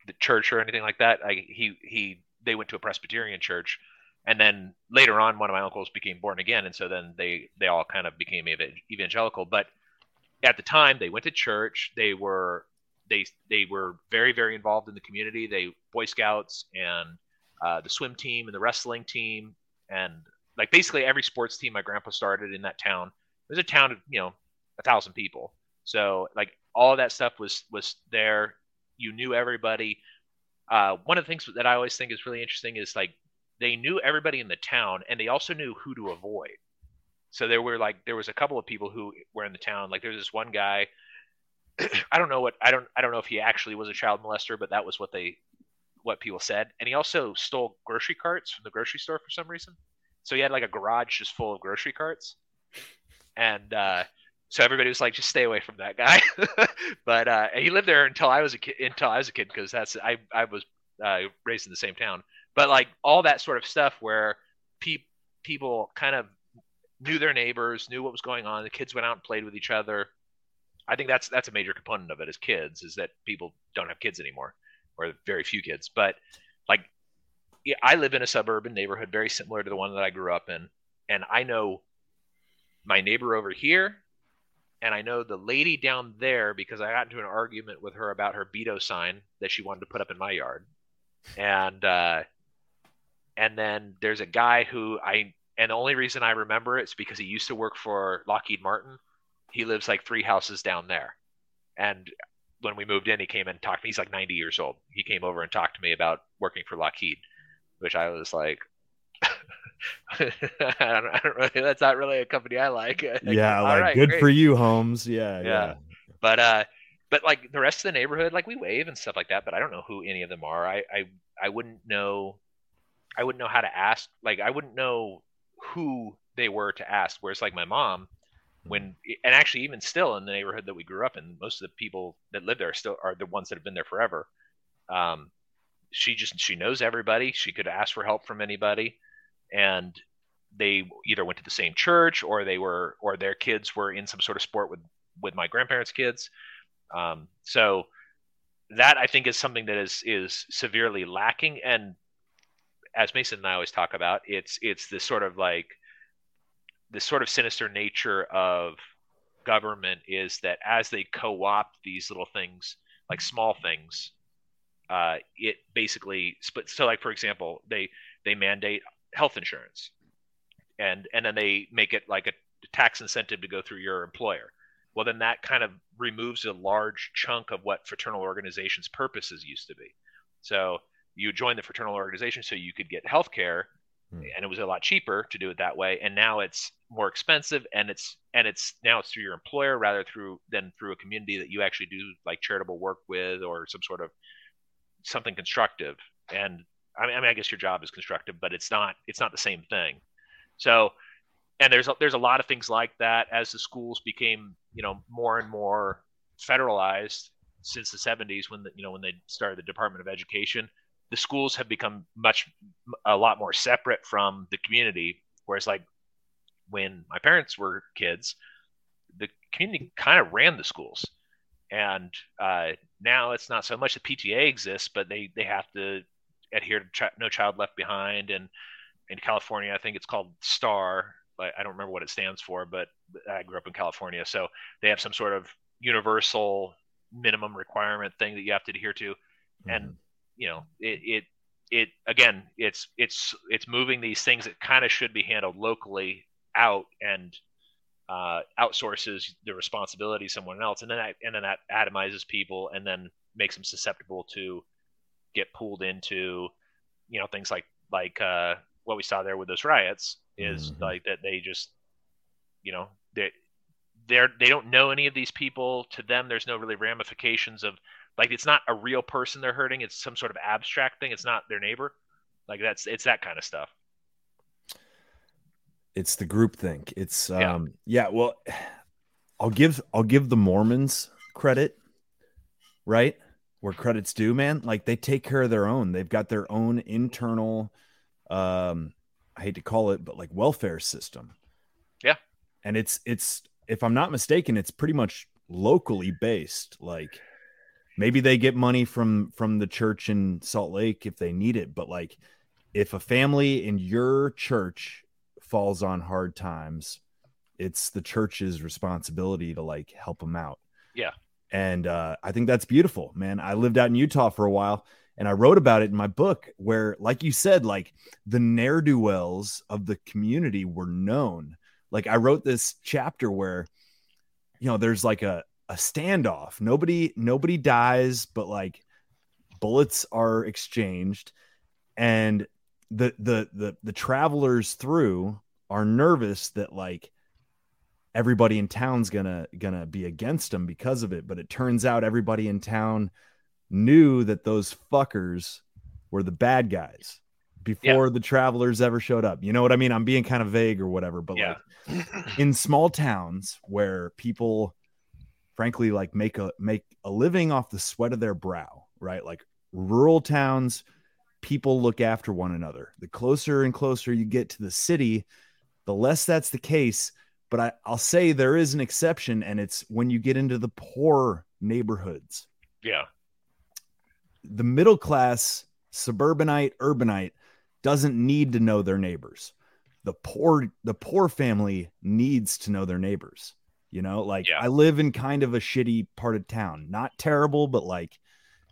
the church or anything like that. I, he he they went to a Presbyterian church, and then later on one of my uncles became born again, and so then they they all kind of became evangelical. But at the time they went to church. They were they they were very very involved in the community. They Boy Scouts and uh, the swim team and the wrestling team and like basically every sports team my grandpa started in that town was a town of you know a thousand people. So like all that stuff was was there. You knew everybody. Uh, one of the things that I always think is really interesting is like they knew everybody in the town, and they also knew who to avoid. So there were like there was a couple of people who were in the town. Like there's this one guy. I don't know what I don't I don't know if he actually was a child molester, but that was what they what people said. And he also stole grocery carts from the grocery store for some reason. So he had like a garage just full of grocery carts and uh, so everybody was like, just stay away from that guy. but uh, he lived there until I was a kid. Until I was a kid, because that's I I was uh, raised in the same town. But like all that sort of stuff where pe- people kind of knew their neighbors, knew what was going on. The kids went out and played with each other. I think that's that's a major component of it as kids is that people don't have kids anymore, or very few kids. But like, I live in a suburban neighborhood very similar to the one that I grew up in, and I know my neighbor over here, and I know the lady down there because I got into an argument with her about her Beto sign that she wanted to put up in my yard, and uh, and then there's a guy who I and the only reason I remember it is because he used to work for Lockheed Martin. He lives like three houses down there, and when we moved in, he came and talked to me. He's like 90 years old. He came over and talked to me about working for Lockheed, which I was like, I, don't, I don't really. That's not really a company I like. yeah, like right, good great. for you, Holmes. Yeah, yeah, yeah. But uh, but like the rest of the neighborhood, like we wave and stuff like that. But I don't know who any of them are. I I I wouldn't know. I wouldn't know how to ask. Like I wouldn't know who they were to ask. Whereas like my mom, when and actually even still in the neighborhood that we grew up in, most of the people that live there still are the ones that have been there forever. Um, she just she knows everybody. She could ask for help from anybody and they either went to the same church or they were or their kids were in some sort of sport with with my grandparents' kids. Um, so that I think is something that is is severely lacking. And as Mason and I always talk about, it's it's this sort of like this sort of sinister nature of government is that as they co-opt these little things, like small things, uh, it basically splits. So, like for example, they they mandate health insurance, and and then they make it like a tax incentive to go through your employer. Well, then that kind of removes a large chunk of what fraternal organizations' purposes used to be. So you join the fraternal organization so you could get health care, Hmm. and it was a lot cheaper to do it that way and now it's more expensive and it's and it's now it's through your employer rather through than through a community that you actually do like charitable work with or some sort of something constructive and I mean, I guess your job is constructive but it's not it's not the same thing. So and there's a, there's a lot of things like that as the schools became you know more and more federalized since the 70s when the, you know when they started the Department of Education the schools have become much a lot more separate from the community. Whereas like when my parents were kids the community kind of ran the schools. And uh, now it's not so much the pta exists but they they have to adhere to Ch- no child left behind. And in california i think it's called star. I don't remember what it stands for but i grew up in california. So they have some sort of universal minimum requirement thing that you have to adhere to. And you know it, it it again it's it's it's moving these things that kind of should be handled locally out and uh, outsources the responsibility to someone else. And then that, and then that atomizes people and then makes them susceptible to get pulled into you know things like like uh, what we saw there with those riots is Mhm. like that they just you know they they're they don't know any of these people. To them there's no really ramifications of like it's not a real person they're hurting. It's some sort of abstract thing. It's not their neighbor. Like that's it's that kind of stuff. It's the group think. It's Yeah. um yeah well i'll give i'll give the mormons credit right where credit's due man like they take care of their own. They've got their own internal um i hate to call it but like welfare system. Yeah. and it's it's if i'm not mistaken it's pretty much locally based. Like maybe they get money from from the church in salt lake if they need it but like if a family in your church falls on hard times it's the church's responsibility to like help them out. Yeah and uh, I think that's beautiful, man. I lived out in Utah for a while, and I wrote about it in my book, where, like you said, like the ne'er do wells of the community were known. Like I wrote this chapter where, you know, there's like a a standoff. Nobody nobody dies, but like bullets are exchanged, and the the the the travelers through are nervous that like everybody in town's gonna gonna be against them because of it but it turns out everybody in town knew that those fuckers were the bad guys before the travelers ever showed up. You know what i mean? I'm being kind of vague or whatever but Yeah. like in small towns where people frankly like make a make a living off the sweat of their brow right? Like rural towns people look after one another. The closer and closer you get to the city the less that's the case but I, I'll say there is an exception, and it's when you get into the poor neighborhoods. yeah The middle class, suburbanite, urbanite doesn't need to know their neighbors. The poor, the poor family needs to know their neighbors. You know, like Yeah. I live in kind of a shitty part of town, not terrible, but like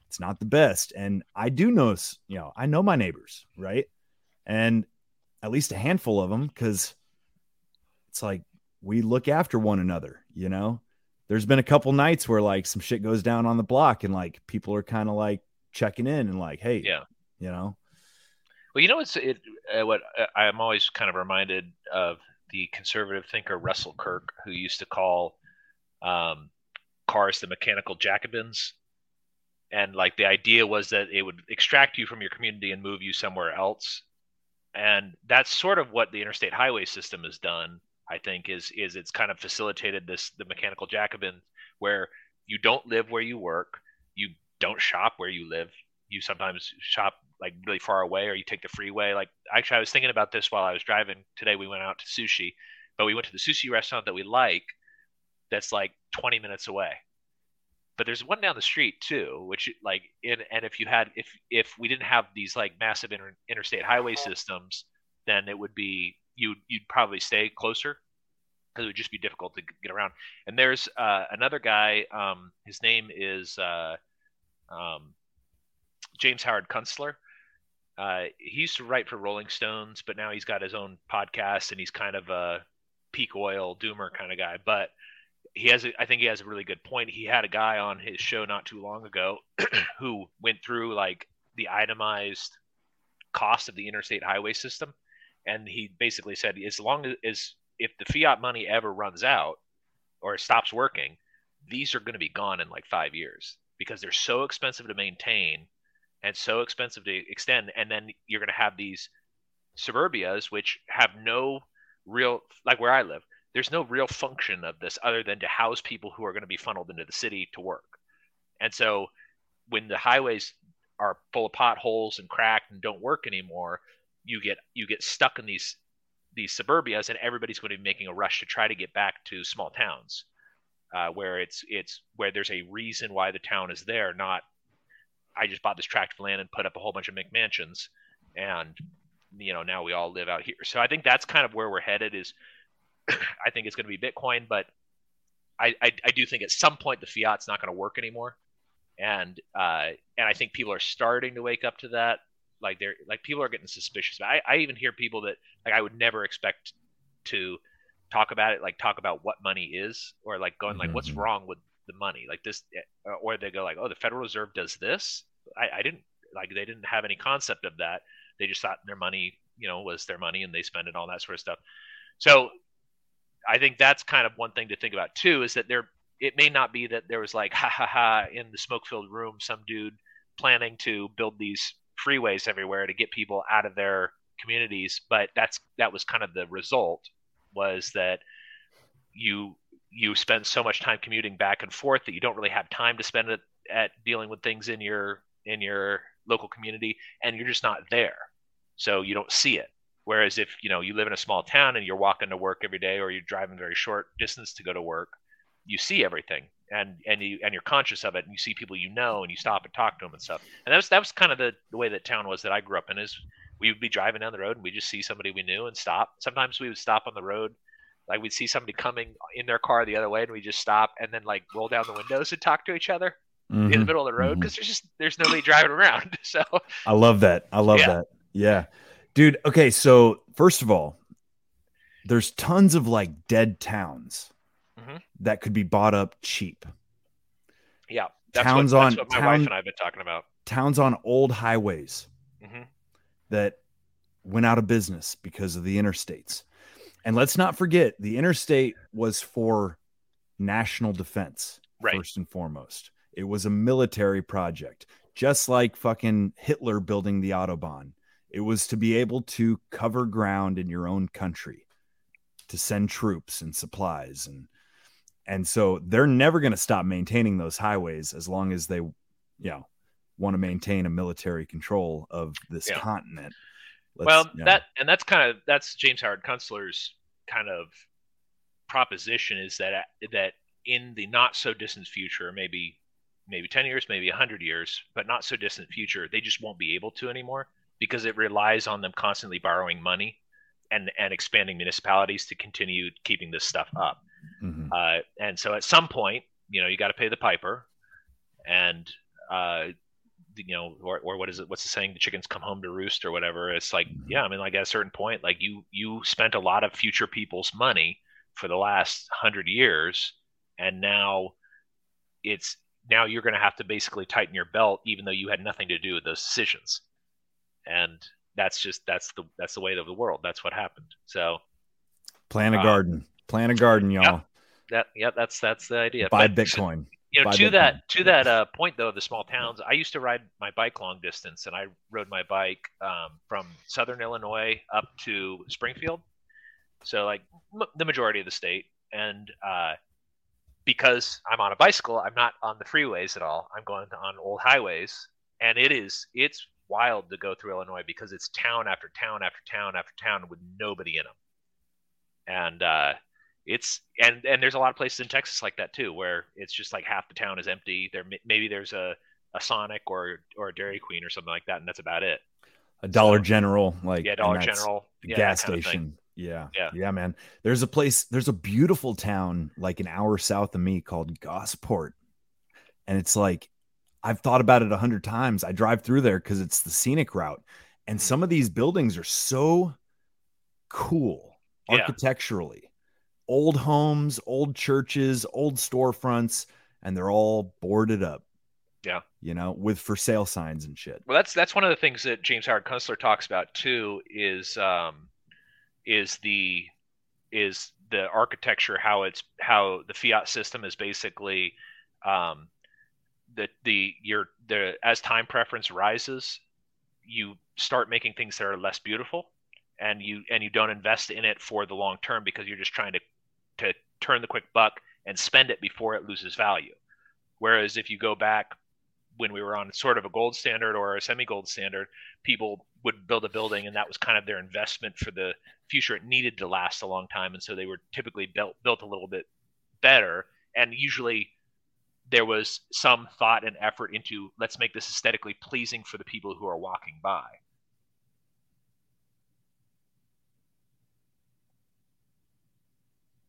it's not the best. And I do know, you know, I know my neighbors, right? And at least a handful of them, because it's like we look after one another, you know? There's been a couple nights where like some shit goes down on the block and like people are kind of like checking in and like, hey, yeah you know, Well, you know it's it? Uh, what uh, I'm always kind of reminded of the conservative thinker Russell Kirk, who used to call um, cars the mechanical Jacobins, and like the idea was that it would extract you from your community and move you somewhere else, and that's sort of what the interstate highway system has done. I think is is it's kind of facilitated this the mechanical Jacobin where you don't live where you work, you don't shop where you live, you sometimes shop like really far away or you take the freeway like actually i was thinking about this while i was driving. Today we went out to sushi but we went to the sushi restaurant that we like that's like 20 minutes away. But there's one down the street too which like in and if you had if if we didn't have these like massive inter, interstate highway uh-huh. systems then it would be you you'd probably stay closer because it would just be difficult to get around and there's uh, another guy um, his name is uh, um, James Howard Kunstler. Uh, he used to write for Rolling Stones, but now he's got his own podcast and he's kind of a peak oil doomer kind of guy. But he has, a, I think he has a really good point. He had a guy on his show not too long ago who went through like the itemized cost of the interstate highway system, and he basically said as long as, as if the fiat money ever runs out or stops working, these are going to be gone in like five years because they're so expensive to maintain and so expensive to extend. And then you're going to have these suburbias which have no real, like where I live, there's no real function of this other than to house people who are going to be funneled into the city to work. And so when the highways are full of potholes and cracked and don't work anymore, you get you get stuck in these these suburbias and everybody's going to be making a rush to try to get back to small towns uh, where it's it's where there's a reason why the town is there not i just bought this tract of land and put up a whole bunch of mcmansions and you know now we all live out here. So i think that's kind of where we're headed is i think it's going to be bitcoin but I, I, I do think at some point the fiat's not going to work anymore. And uh, and i think people are starting to wake up to that like they're like people are getting suspicious. I, I even hear people that like I would never expect to talk about it, like talk about what money is, or like going like, mm-hmm. what's wrong with the money, like this, eh, or they go like, oh, the Federal Reserve does this. I, I didn't like they didn't have any concept of that. They just thought their money, you know, was their money and they spend it all that sort of stuff. So I think that's kind of one thing to think about too, is that there it may not be that there was like ha ha ha in the smoke filled room some dude planning to build these freeways everywhere to get people out of their communities but that's that was kind of the result was that you you spend so much time commuting back and forth that you don't really have time to spend it at dealing with things in your in your local community and you're just not there. So you don't see it. Whereas if you know you live in a small town and you're walking to work every day or you're driving very short distance to go to work you see everything and and you and you're conscious of it and you see people you know and you stop and talk to them and stuff and that was that was kind of the, the way that town was that i grew up in is we would be driving down the road and we just see somebody we knew and stop sometimes we would stop on the road like we'd see somebody coming in their car the other way and we just stop and then like roll down the windows and talk to each other mm-hmm. in the mm-hmm. middle of the road because mm-hmm. there's just there's nobody driving around so i love that i love yeah. that yeah dude okay so first of all there's tons of like dead towns mm-hmm. that could be bought up cheap. Yeah, that's towns what, that's on what my town, wife and I've been talking about. Towns on old highways mm-hmm. that went out of business because of the interstates. And let's not forget, the interstate was for national defense right. first and foremost. It was a military project, just like fucking Hitler building the autobahn. It was to be able to cover ground in your own country, to send troops and supplies and and so they're never going to stop maintaining those highways as long as they, you know, want to maintain a military control of this yeah. continent. Let's, well, you know. that and that's kind of that's James Howard Kunstler's kind of proposition is that that in the not so distant future, maybe maybe 10 years, maybe 100 years, but not so distant future, they just won't be able to anymore because it relies on them constantly borrowing money and and expanding municipalities to continue keeping this stuff up. Mm-hmm. Uh, and so at some point, you know, you got to pay the piper, and uh, you know, or, or what is it? What's the saying? The chickens come home to roost, or whatever. It's like, mm-hmm. yeah, I mean, like at a certain point, like you you spent a lot of future people's money for the last hundred years, and now it's now you're going to have to basically tighten your belt, even though you had nothing to do with those decisions. And that's just that's the that's the way of the world. That's what happened. So, plant a uh, garden. Plant a garden, y'all. Yep. That yep, that's that's the idea. Buy but, Bitcoin. You know, Buy to Bitcoin. that to that uh, point though, the small towns. I used to ride my bike long distance, and I rode my bike um, from Southern Illinois up to Springfield, so like m- the majority of the state. And uh, because I'm on a bicycle, I'm not on the freeways at all. I'm going on old highways, and it is it's wild to go through Illinois because it's town after town after town after town with nobody in them. And uh, it's and and there's a lot of places in Texas like that too, where it's just like half the town is empty. There maybe there's a a Sonic or or a Dairy Queen or something like that, and that's about it. A Dollar so, General, like yeah, Dollar General, yeah, gas station. Yeah, yeah, yeah, man. There's a place. There's a beautiful town like an hour south of me called Gosport, and it's like I've thought about it a hundred times. I drive through there because it's the scenic route, and mm. some of these buildings are so cool yeah. architecturally old homes, old churches, old storefronts, and they're all boarded up. Yeah. You know, with for sale signs and shit. Well, that's that's one of the things that James Howard Kunstler talks about too is um is the is the architecture how it's how the fiat system is basically um, the the your the as time preference rises, you start making things that are less beautiful, and you and you don't invest in it for the long term because you're just trying to to turn the quick buck and spend it before it loses value. Whereas if you go back when we were on sort of a gold standard or a semi gold standard, people would build a building and that was kind of their investment for the future. It needed to last a long time. And so they were typically built, built a little bit better. And usually there was some thought and effort into let's make this aesthetically pleasing for the people who are walking by.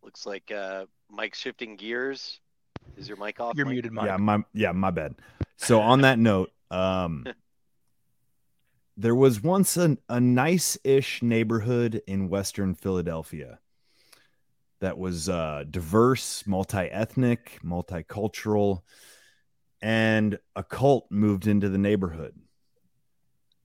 Looks like uh, Mike's shifting gears. Is your mic off? You're Mike? muted, Mike. Yeah, my yeah, my bad. So on that note, um there was once an, a nice-ish neighborhood in western Philadelphia that was uh diverse, multi-ethnic, multicultural, and a cult moved into the neighborhood.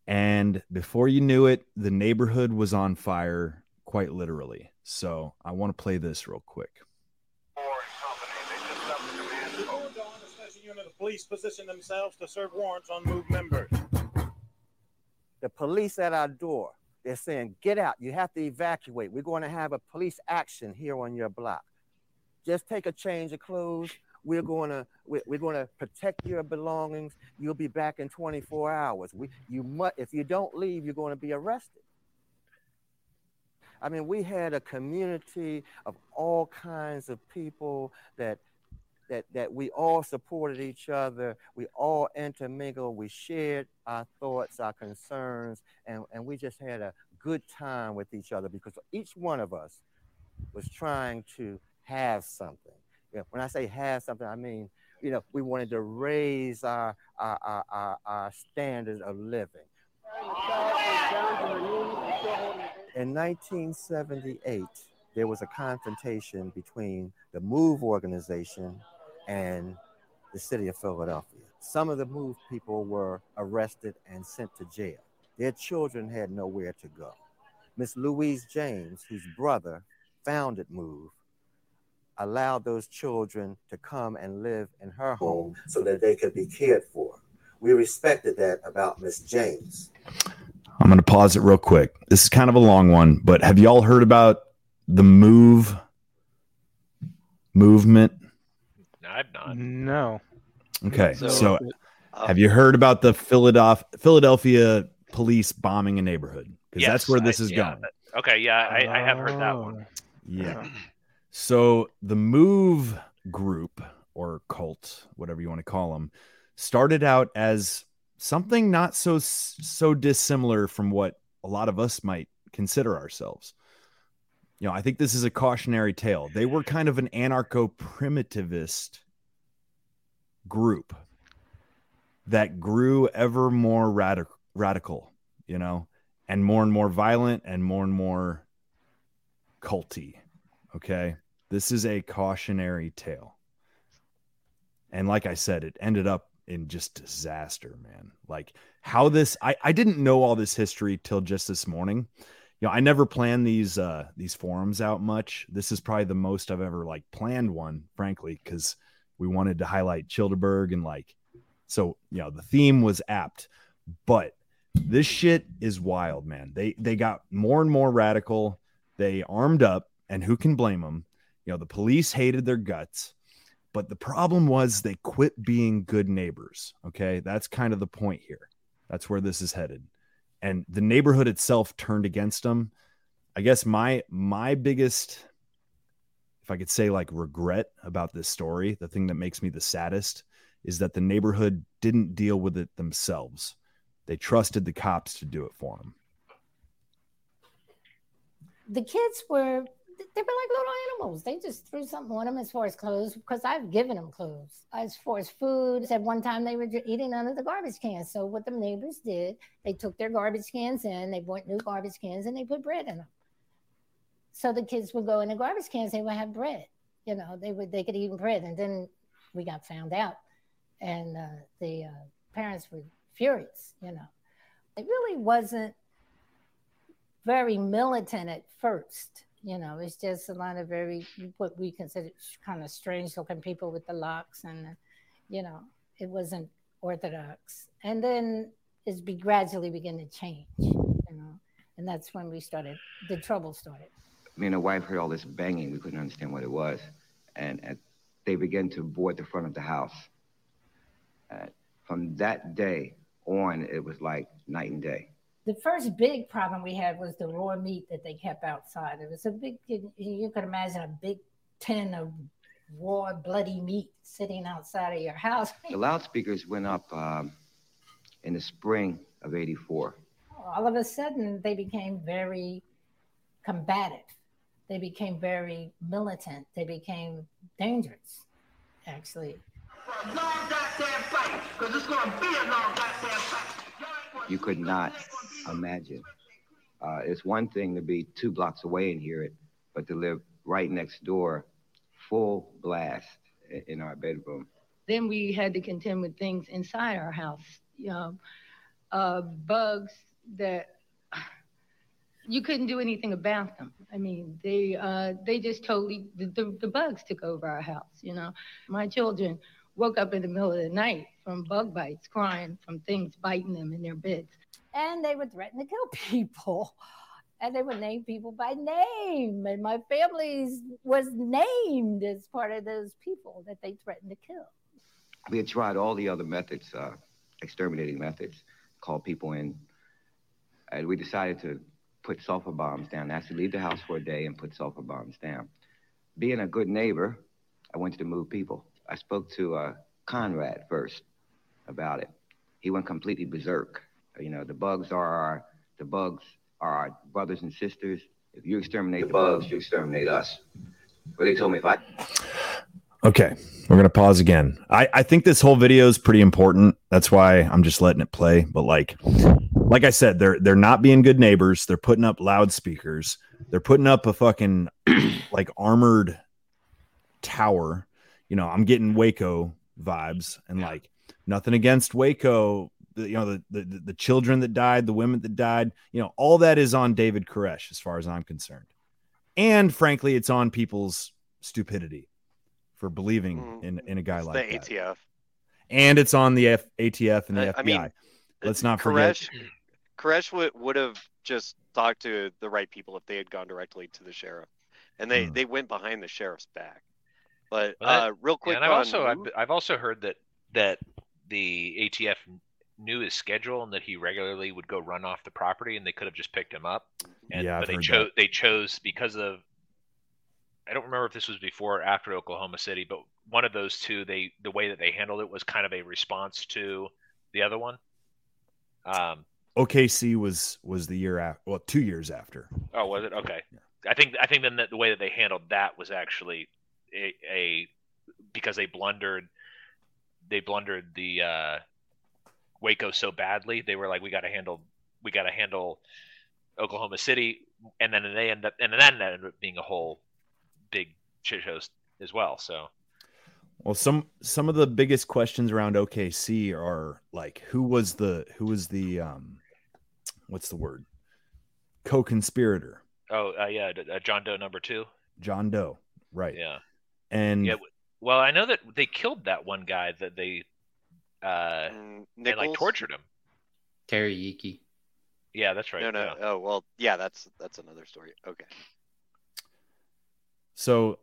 And before you knew it, the neighborhood was on fire, quite literally. So I want to play this real quick. of police position themselves to serve warrants on members. The police at our door, they're saying, get out. You have to evacuate. We're going to have a police action here on your block. Just take a change of clothes. We're going to we're going to protect your belongings. You'll be back in 24 hours. We you must if you don't leave, you're going to be arrested. I mean, we had a community of all kinds of people that that that we all supported each other, we all intermingled, we shared our thoughts, our concerns, and, and we just had a good time with each other because each one of us was trying to have something. You know, when I say have something, I mean, you know, we wanted to raise our our, our, our, our standard of living. In 1978, there was a confrontation between the MOVE organization and the city of Philadelphia. Some of the MOVE people were arrested and sent to jail. Their children had nowhere to go. Miss Louise James, whose brother founded MOVE, allowed those children to come and live in her home so that they could be cared for. We respected that about Miss James. I'm going to pause it real quick. This is kind of a long one, but have y'all heard about the move movement? I've not. No. Okay. So- So, uh, have you heard about the Philadelphia Philadelphia police bombing a neighborhood? Because that's where this I- is yeah, going. Okay, yeah, I, I have heard that one. Oh. Yeah. So the Move group or cult, whatever you want to call them, started out as something not so so dissimilar from what a lot of us might consider ourselves. You know, I think this is a cautionary tale. They were kind of an anarcho primitivist group that grew ever more radic- radical, you know, and more and more violent and more and more culty. Okay. This is a cautionary tale. And like I said, it ended up in just disaster, man. Like how this I, I didn't know all this history till just this morning. You know, I never planned these uh these forums out much. This is probably the most I've ever like planned one, frankly, because we wanted to highlight Chillderburg and like so you know the theme was apt, but this shit is wild, man. They they got more and more radical. They armed up, and who can blame them? You know, the police hated their guts, but the problem was they quit being good neighbors. Okay, that's kind of the point here. That's where this is headed, and the neighborhood itself turned against them. I guess my my biggest, if I could say, like regret about this story, the thing that makes me the saddest is that the neighborhood didn't deal with it themselves. They trusted the cops to do it for them. the kids were they were like little animals. They just threw something on them as far as clothes because I've given them clothes. As far as food, at one time they were eating under the garbage cans. So what the neighbors did, they took their garbage cans in, they bought new garbage cans, and they put bread in them. So the kids would go in the garbage cans, they would have bread. You know, they would they could eat bread, and then we got found out, and uh, the uh, parents were furious. You know, it really wasn't very militant at first. You know, it's just a lot of very what we consider kind of strange looking people with the locks, and you know, it wasn't orthodox. And then it's be gradually begin to change. You know, and that's when we started. The trouble started. Me and the wife heard all this banging. We couldn't understand what it was, and, and they began to board the front of the house. Uh, from that day on, it was like night and day. The first big problem we had was the raw meat that they kept outside. It was a big, you could imagine a big tin of raw, bloody meat sitting outside of your house. The loudspeakers went up um, in the spring of 84. All of a sudden, they became very combative. They became very militant. They became dangerous, actually. You could not imagine. Uh, it's one thing to be two blocks away and hear it, but to live right next door, full blast in our bedroom. Then we had to contend with things inside our house, you know, uh, bugs that you couldn't do anything about them. I mean, they uh, they just totally the, the, the bugs took over our house. You know, my children woke up in the middle of the night from bug bites, crying from things biting them in their beds. And they would threaten to kill people. And they would name people by name. And my family was named as part of those people that they threatened to kill. We had tried all the other methods, uh, exterminating methods, called people in. And we decided to put sulfur bombs down. Actually, leave the house for a day and put sulfur bombs down. Being a good neighbor, I wanted to move people. I spoke to uh, Conrad first about it. He went completely berserk. You know, the bugs are our, the bugs are our brothers and sisters. If you exterminate the, the bugs, bugs, you exterminate us. But they told me if I. Okay, we're gonna pause again. I I think this whole video is pretty important. That's why I'm just letting it play. But like, like I said, they're they're not being good neighbors. They're putting up loudspeakers. They're putting up a fucking like armored tower you know, I'm getting Waco vibes and like nothing against Waco. The, you know, the, the the children that died, the women that died, you know, all that is on David Koresh as far as I'm concerned. And frankly, it's on people's stupidity for believing mm, in, in a guy like the that. ATF. And it's on the F- ATF and the I, FBI. I mean, Let's not Koresh, forget. Koresh would, would have just talked to the right people if they had gone directly to the sheriff. And they, Hmm. they went behind the sheriff's back. But Well, that- uh, real quick, and I've on also I've, I've also heard that that the ATF knew his schedule and that he regularly would go run off the property and they could have just picked him up. And Yeah, but they chose they chose because of I don't remember if this was before or after Oklahoma City, but one of those two they the way that they handled it was kind of a response to the other one. Um OKC was was the year after, well, two years after. Oh, was it okay? I think I think then that the way that they handled that was actually a, a because they blundered they blundered the uh, Waco so badly. They were like, we got to handle we got to handle Oklahoma City, and then they end up and then that ended up being a whole big shit show as well. So Well, some some of the biggest questions around OKC are like who was the who was the um what's the word co-conspirator oh uh, yeah, uh, John Doe number two. John Doe, right? Yeah. And Yeah. Well, I know that they killed that one guy that they uh and like tortured him. Terry Yeakey. Yeah, that's right. No, no. yeah. Oh, well, yeah, that's that's another story. Okay. So,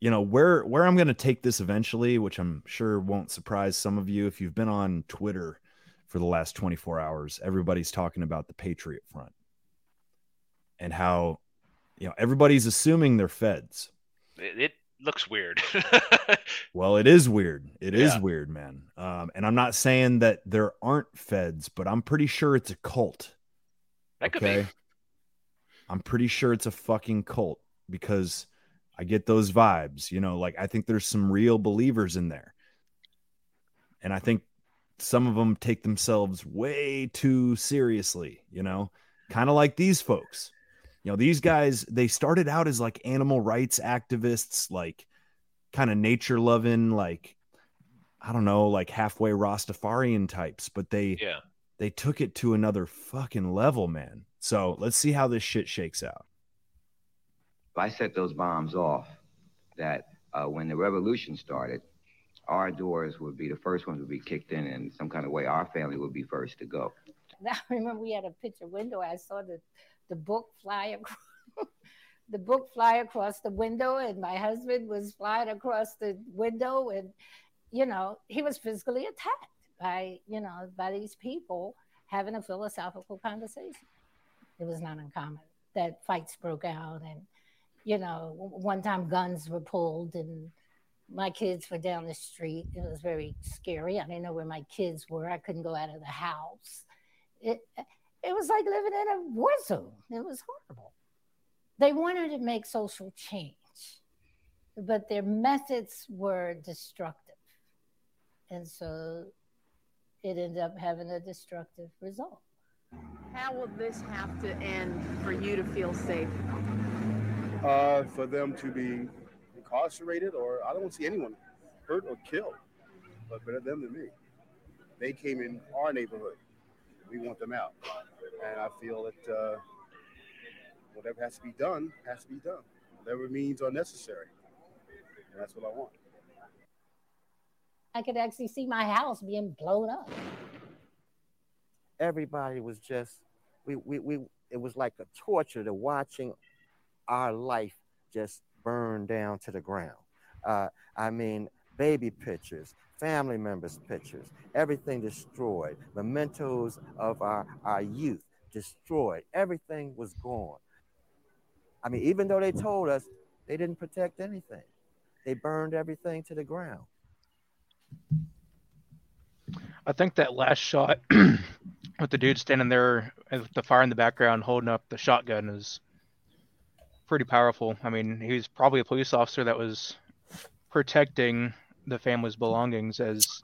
you know, where where I'm going to take this eventually, which I'm sure won't surprise some of you if you've been on Twitter for the last 24 hours, everybody's talking about the Patriot Front and how you know, everybody's assuming they're feds. It, it looks weird. Well, it is weird. It is Yeah. weird, man. Um, and I'm not saying that there aren't feds, but I'm pretty sure it's a cult. That could be. I'm pretty sure it's a fucking cult because I get those vibes. You know, like I think there's some real believers in there. And I think some of them take themselves way too seriously, you know, kind of like these folks. You know, these guys, they started out as like animal rights activists, like kind of nature loving, like, I don't know, like halfway Rastafarian types, but they, Yeah. they took it to another fucking level, man. So let's see how this shit shakes out. If I set those bombs off, that uh, when the revolution started, our doors would be the first ones would be kicked in, and some kind of way our family would be first to go. I remember we had a picture window. I saw the, the book fly across the book fly across the window, and my husband was flying across the window, and you know he was physically attacked by you know by these people having a philosophical conversation. It was not uncommon that fights broke out, and you know one time guns were pulled and my kids were down the street. It was very scary. I didn't know where my kids were. I couldn't go out of the house. It it was like living in a war zone. It was horrible. They wanted to make social change, but their methods were destructive. And so it ended up having a destructive result. How will this have to end for you to feel safe? Uh, for them to be incarcerated, or I don't see anyone hurt or killed, but better them than me. They came in our neighborhood. We want them out, and I feel that uh, whatever has to be done has to be done. Whatever means are necessary, and that's what I want. I could actually see my house being blown up. Everybody was just, we, we, we, it was like a torture to watching our life just burn down to the ground. Uh, I mean, baby pictures, family members' pictures, everything destroyed, mementos of our, our youth destroyed. Everything was gone. I mean, even though they told us they didn't protect anything, they burned everything to the ground. I think that last shot with the dude standing there with the fire in the background holding up the shotgun is pretty powerful. I mean, he was probably a police officer that was protecting the family's belongings as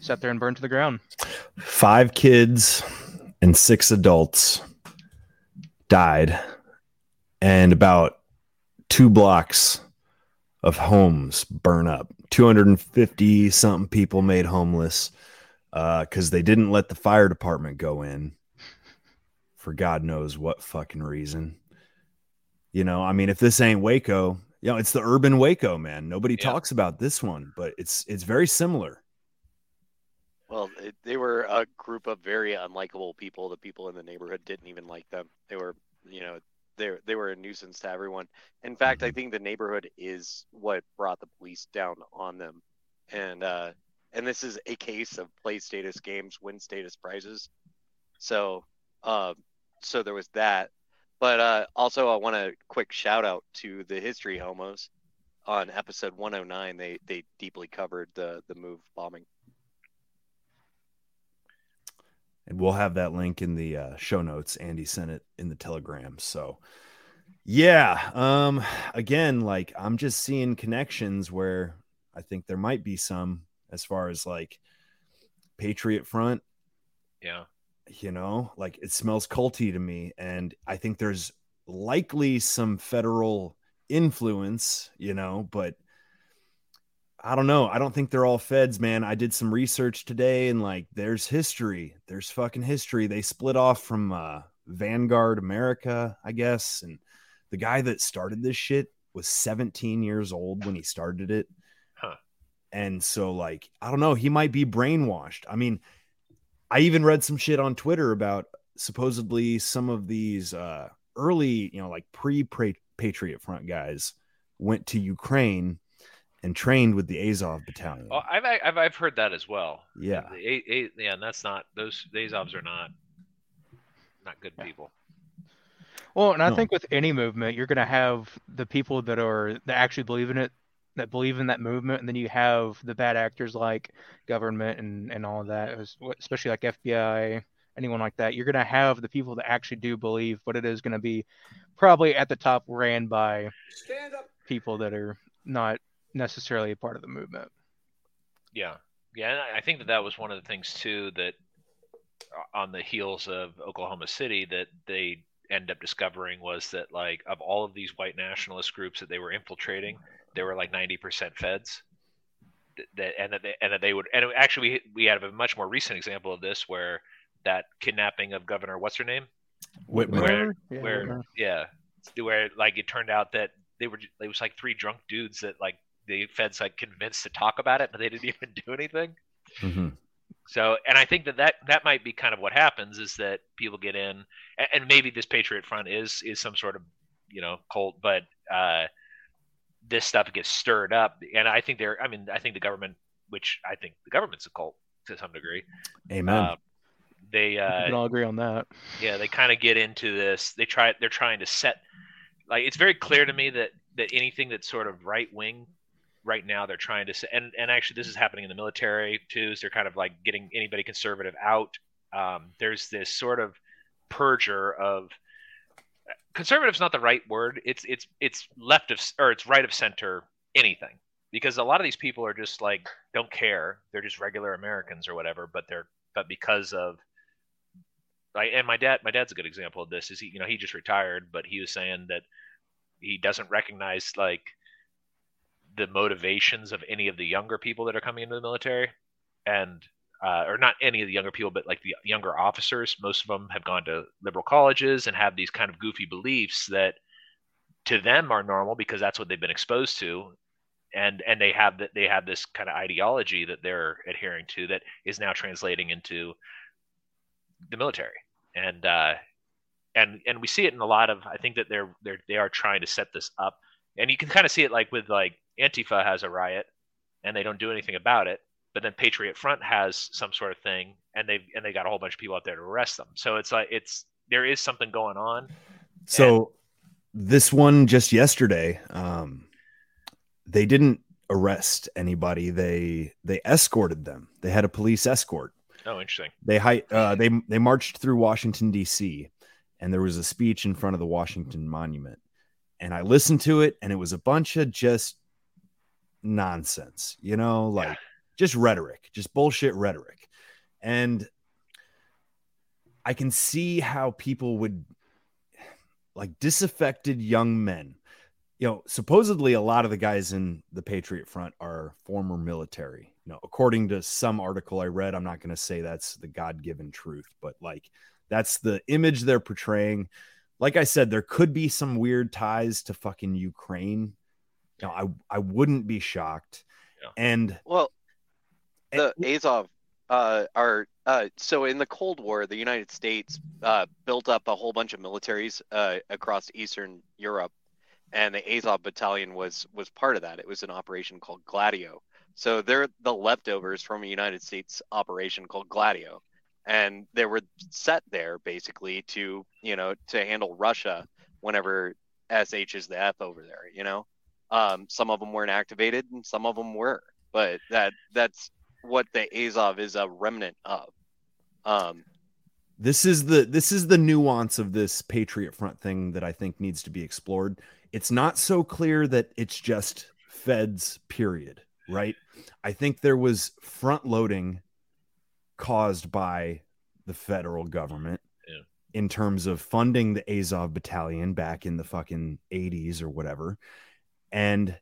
sat there and burned to the ground. Five kids and six adults died, and about two blocks of homes burn up. 250 something people made homeless because uh, they didn't let the fire department go in for God knows what fucking reason. You know, I mean, if this ain't Waco, you know, it's the urban Waco, man. Nobody yeah. talks about this one, but it's it's very similar. Well, it, they were a group of very unlikable people. The people in the neighborhood didn't even like them. They were, you know, they they were a nuisance to everyone. In fact, I mm-hmm. think the neighborhood is what brought the police down on them. And uh, and this is a case of play status games, win status prizes. So, uh, so there was that. But uh, also, I want a quick shout out to the History Homos on episode 109. They they deeply covered the the move bombing. And we'll have that link in the uh, show notes. Andy sent it in the Telegram. So, yeah. Um. Again, like I'm just seeing connections where I think there might be some as far as like Patriot Front. Yeah you know like it smells culty to me and i think there's likely some federal influence you know but i don't know. I don't think they're all feds man. I did some research today and like there's history. There's fucking history. They split off from uh vanguard america i guess and the guy that started this shit was 17 years old when he started it. Huh. and so like i don't know. He might be brainwashed. I mean I even read some shit on Twitter about supposedly some of these uh, early, you know, like pre Patriot Front guys went to Ukraine and trained with the Azov battalion. Oh, I've, I've, I've heard that as well. Yeah. The, a, a, yeah, and that's not those the Azovs are not not good people. Well, and I no. think with any movement, you're going to have the people that are that actually believe in it that believe in that movement, and then you have the bad actors like government and and all of that, especially like FBI, anyone like that. You're gonna have the people that actually do believe, but it is gonna be probably at the top ran by people that are not necessarily a part of the movement. Yeah, yeah, and I think that that was one of the things too that uh, on the heels of Oklahoma City that they end up discovering was that like of all of these white nationalist groups that they were infiltrating they were like 90% feds that and that they, and that they would and actually we, we have a much more recent example of this where that kidnapping of governor what's her name Whitmer. where Yeah, where Whitmer. yeah where like it turned out that they were it was like three drunk dudes that like the feds like convinced to talk about it but they didn't even do anything Mhm. so and i think that that that might be kind of what happens is that people get in and, and maybe this patriot front is is some sort of you know cult but uh this stuff gets stirred up and i think they're i mean i think the government which i think the government's a cult to some degree Amen. uh, they We uh can all agree on that. yeah they kind of get into this they try they're trying to set like it's very clear to me that that anything that's sort of right wing right now they're trying to set and and actually this is happening in the military too is they're kind of like getting anybody conservative out. Um, there's this sort of purger of conservative's not the right word. It's it's it's left of or it's right of center anything because a lot of these people are just like don't care. They're just regular americans or whatever but they're but because of like and my dad my dad's a good example of this is he you know he just retired but he was saying that he doesn't recognize like the motivations of any of the younger people that are coming into the military. And uh, or not any of the younger people but like the younger officers. Most of them have gone to liberal colleges and have these kind of goofy beliefs that to them are normal because that's what they've been exposed to. And and they have that they have this kind of ideology that they're adhering to that is now translating into the military. And uh and and we see it in a lot of i think that they're they're they are trying to set this up and you can kind of see it like with like antifa has a riot and they don't do anything about it but then patriot front has some sort of thing and they've and they got a whole bunch of people out there to arrest them so it's like it's there is something going on So this one just yesterday, um, they didn't arrest anybody. They they escorted them. They had a police escort. oh interesting They hi- uh, they they marched through Washington D.C. and there was a speech in front of the Washington Monument, and I listened to it, and it was a bunch of just nonsense, you know, like just rhetoric, just bullshit rhetoric, and I can see how people would like disaffected young men. You know, supposedly a lot of the guys in the Patriot Front are former military. You know, according to some article I read, I'm not going to say that's the God given truth, but like that's the image they're portraying. Like I said, there could be some weird ties to fucking Ukraine. You know, I I wouldn't be shocked. And Well, the Azov uh, are uh, so in the Cold War, the United States uh, built up a whole bunch of militaries uh, across Eastern Europe, and the Azov Battalion was was part of that. It was an operation called Gladio. So they're the leftovers from a United States operation called Gladio, and they were set there basically to you know to handle Russia whenever SH is the F over there. You know, um, some of them weren't activated, and some of them were. But that that's what the Azov is a remnant of. Um, this is the this is the nuance of this patriot front thing that i think needs to be explored it's not so clear that it's just feds period right i think there was front loading caused by the federal government Yeah. in terms of funding the azov battalion back in the fucking 80s or whatever. And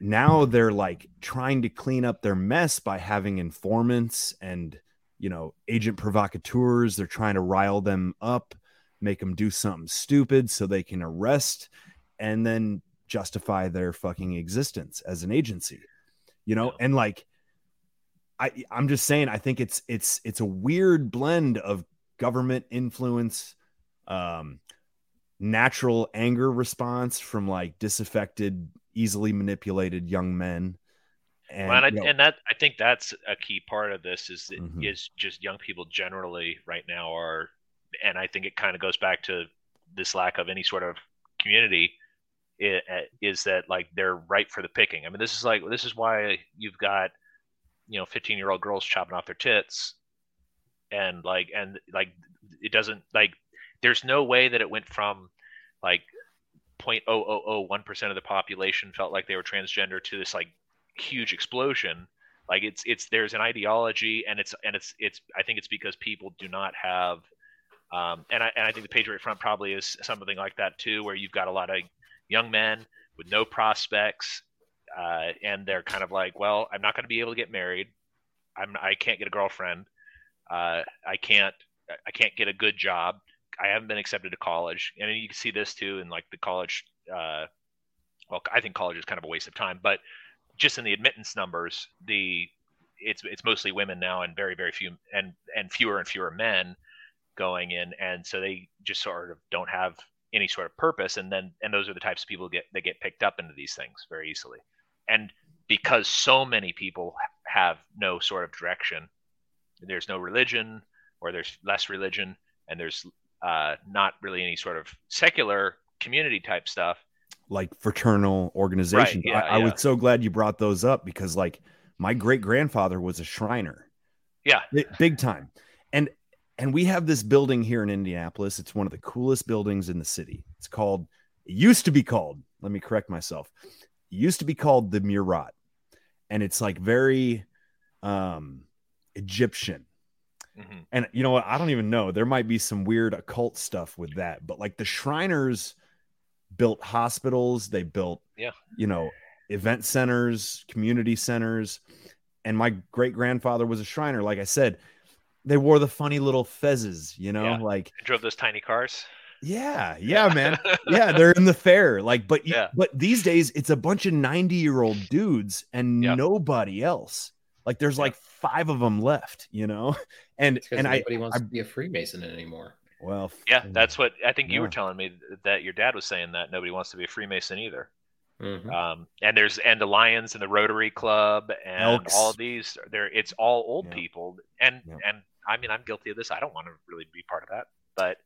now they're like trying to clean up their mess by having informants and you know agent provocateurs. They're trying to rile them up make them do something stupid so they can arrest and then justify their fucking existence as an agency you know? And like i i'm just saying i think it's it's it's a weird blend of government influence um natural anger response from like disaffected easily manipulated young men and, Well, and, I, you know, and that I think that's a key part of this is that is Mhm. just young people generally right now are, and I think it kind of goes back to this lack of any sort of community. uh, Is that like they're ripe for the picking? I mean, this is like this is why you've got you know 15 year old girls chopping off their tits, and like and like it doesn't like there's no way that it went from like 0.0001 percent of the population felt like they were transgender to this like huge explosion. Like it's it's there's an ideology and it's and it's it's i think it's because people do not have um and i and i think the patriot front probably is something like that too where you've got a lot of young men with no prospects uh and they're kind of like well i'm not going to be able to get married. I'm i can't get a girlfriend. Uh i can't i can't get a good job. I haven't been accepted to college, and you can see this too in like the college. Uh, well, I think college is kind of a waste of time, but just in the admittance numbers, the it's it's mostly women now, and very very few and and fewer and fewer men going in, and so they just sort of don't have any sort of purpose, and then and those are the types of people get that get picked up into these things very easily, and because so many people have no sort of direction, there's no religion or there's less religion, and there's uh, not really any sort of secular community type stuff like fraternal organizations. yeah, I, I was so glad you brought those up because like my great grandfather was a Shriner. Yeah. Bi- big time. And and we have this building here in Indianapolis. It's one of the coolest buildings in the city. It's called it used to be called, let me correct myself. Used to be called the Murat. And it's like very um Egyptian. Mhm. And you know what? I don't even know. There might be some weird occult stuff with that, but like the Shriners built hospitals, they built Yeah. you know, event centers, community centers. And my great grandfather was a Shriner. Like I said, they wore the funny little fezzes, you know, Yeah. like drove those tiny cars. Yeah, yeah, man. yeah, they're in the fair. Like, but Yeah. but these days it's a bunch of 90 year old dudes and nobody else. Like there's like five of them left, you know? And Because and I, nobody wants I to be a Freemason anymore. well Yeah, that's what I think you were telling me that your dad was saying that nobody wants to be a Freemason either. Mhm. Um, and there's and the Lions and the Rotary Club and Elks. all of these. There, it's all old Yeah. people, and Yeah. and I mean I'm guilty of this. I don't want to really be part of that, but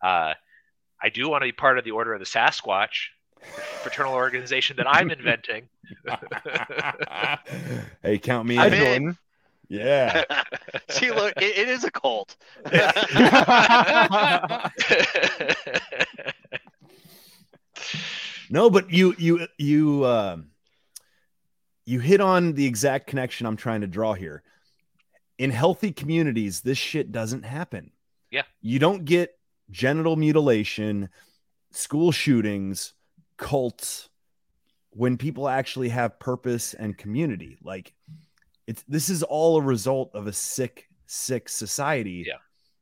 uh, I do want to be part of the Order of the Sasquatch, fraternal organization that I'm inventing. hey, count me I in. join. Yeah. See, look, it, it is a cult. No, but you you you um you hit on the exact connection I'm trying to draw here. In healthy communities, this shit doesn't happen. Yeah. You don't get genital mutilation, school shootings, cults when people actually have purpose and community. Like it's this is all a result of a sick sick society Yeah.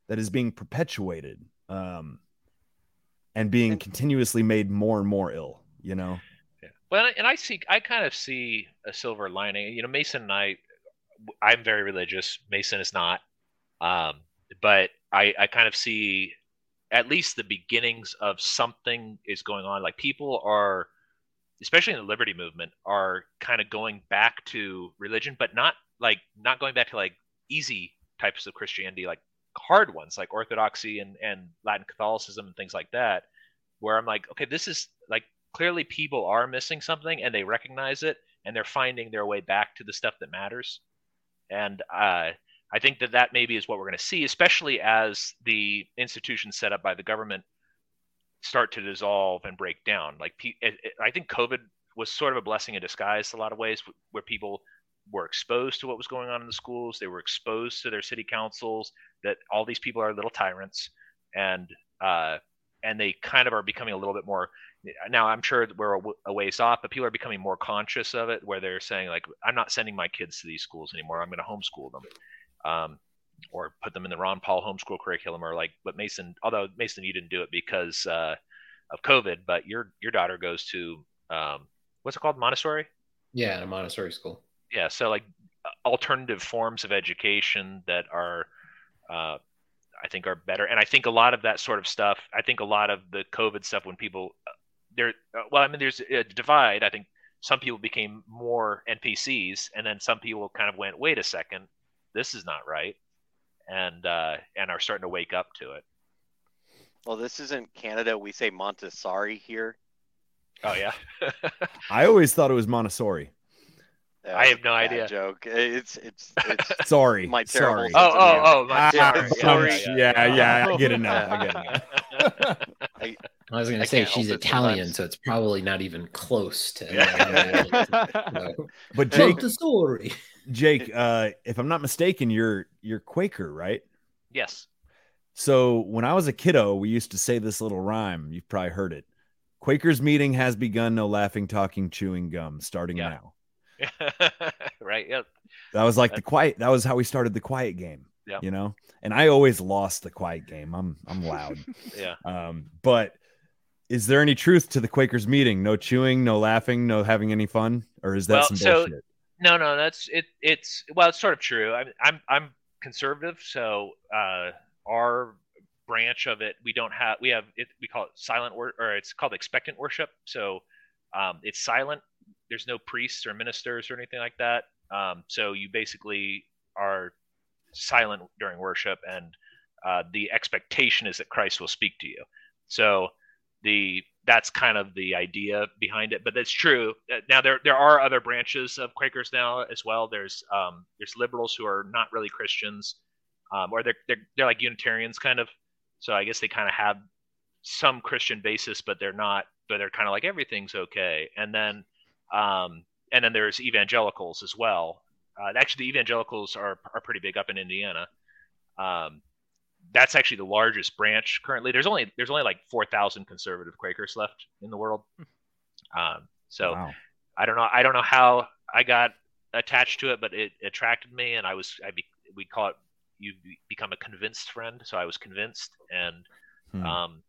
that is being perpetuated. Um and being continuously made more and more ill, you know? Well, and I see, I kind of see a silver lining. You know, Mason and I, I'm very religious. Mason is not, um, but I, I kind of see at least the beginnings of something is going on. Like people are, especially in the liberty movement, are kind of going back to religion, but not like not going back to like easy types of Christianity, like hard ones like Orthodoxy and and Latin Catholicism and things like that. Where I'm like, okay, this is like clearly people are missing something and they recognize it and they're finding their way back to the stuff that matters. And uh, I think that that maybe is what we're going to see, especially as the institutions set up by the government start to dissolve and break down. Like I think COVID was sort of a blessing in disguise, in a lot of ways, where people were exposed to what was going on in the schools. They were exposed to their city councils. That all these people are little tyrants, and uh, and they kind of are becoming a little bit more. Now I'm sure we're a ways off, but people are becoming more conscious of it, where they're saying like, I'm not sending my kids to these schools anymore. I'm going to homeschool them. Um, or put them in the Ron Paul homeschool curriculum, or like what Mason. Although Mason, you didn't do it because uh, of COVID, but your your daughter goes to um, what's it called, Montessori? Yeah, in a Montessori school. Yeah, so like alternative forms of education that are, uh, I think, are better. And I think a lot of that sort of stuff. I think a lot of the COVID stuff when people there. Uh, well, I mean, there's a divide. I think some people became more NPCs, and then some people kind of went, "Wait a second, this is not right," and uh, and are starting to wake up to it. Well, this isn't Canada. We say Montessori here. Oh yeah, I always thought it was Montessori. That I have no idea. Joke. It's it's it's Sorry. my terrible. sorry. Oh, oh, oh, my- Yeah, sorry. sorry. Yeah, yeah, yeah, I get it now. I get it now. I, I was going to say she's help it Italian, so it's probably not even close to. No. But Jake, Montessori. Jake, uh, if I'm not mistaken, you're you're Quaker, right? yes. So when I was a kiddo, we used to say this little rhyme. You've probably heard it. Quaker's meeting has begun. No laughing, talking, chewing gum. Starting Yeah. now. right. Yeah. That was like the quiet. That was how we started the quiet game. Yeah. You know, and I always lost the quiet game. I'm I'm loud. Yeah. Um, but is there any truth to the Quakers meeting? No chewing, no laughing, no having any fun, or is that well, some so bullshit? No, no, that's it. It's well, it's sort of true. I'm I'm I'm conservative, so uh, our branch of it, we don't have. We have it. We call it silent or it's called expectant worship. So um, it's silent. There's no priests or ministers or anything like that. Um, so you basically are silent during worship, and uh, the expectation is that Christ will speak to you. So the that's kind of the idea behind it. But that's true. Uh, Now there there are other branches of Quakers now as well. There's um, there's liberals who are not really Christians, um, or they're, they're they're like Unitarians kind of. So I guess they kind of have some Christian basis, but they're not. But they're kind of like everything's okay. And then um, and then there's evangelicals as well. Uh, actually, the evangelicals are are pretty big up in Indiana. Um, that's actually the largest branch currently. There's only there's only like four thousand conservative Quakers left in the world. Um, so I don't know I don't know how I got attached to it, but it attracted me, and I was I be, we call it you be- become a convinced friend. So I was convinced, and Hmm. um,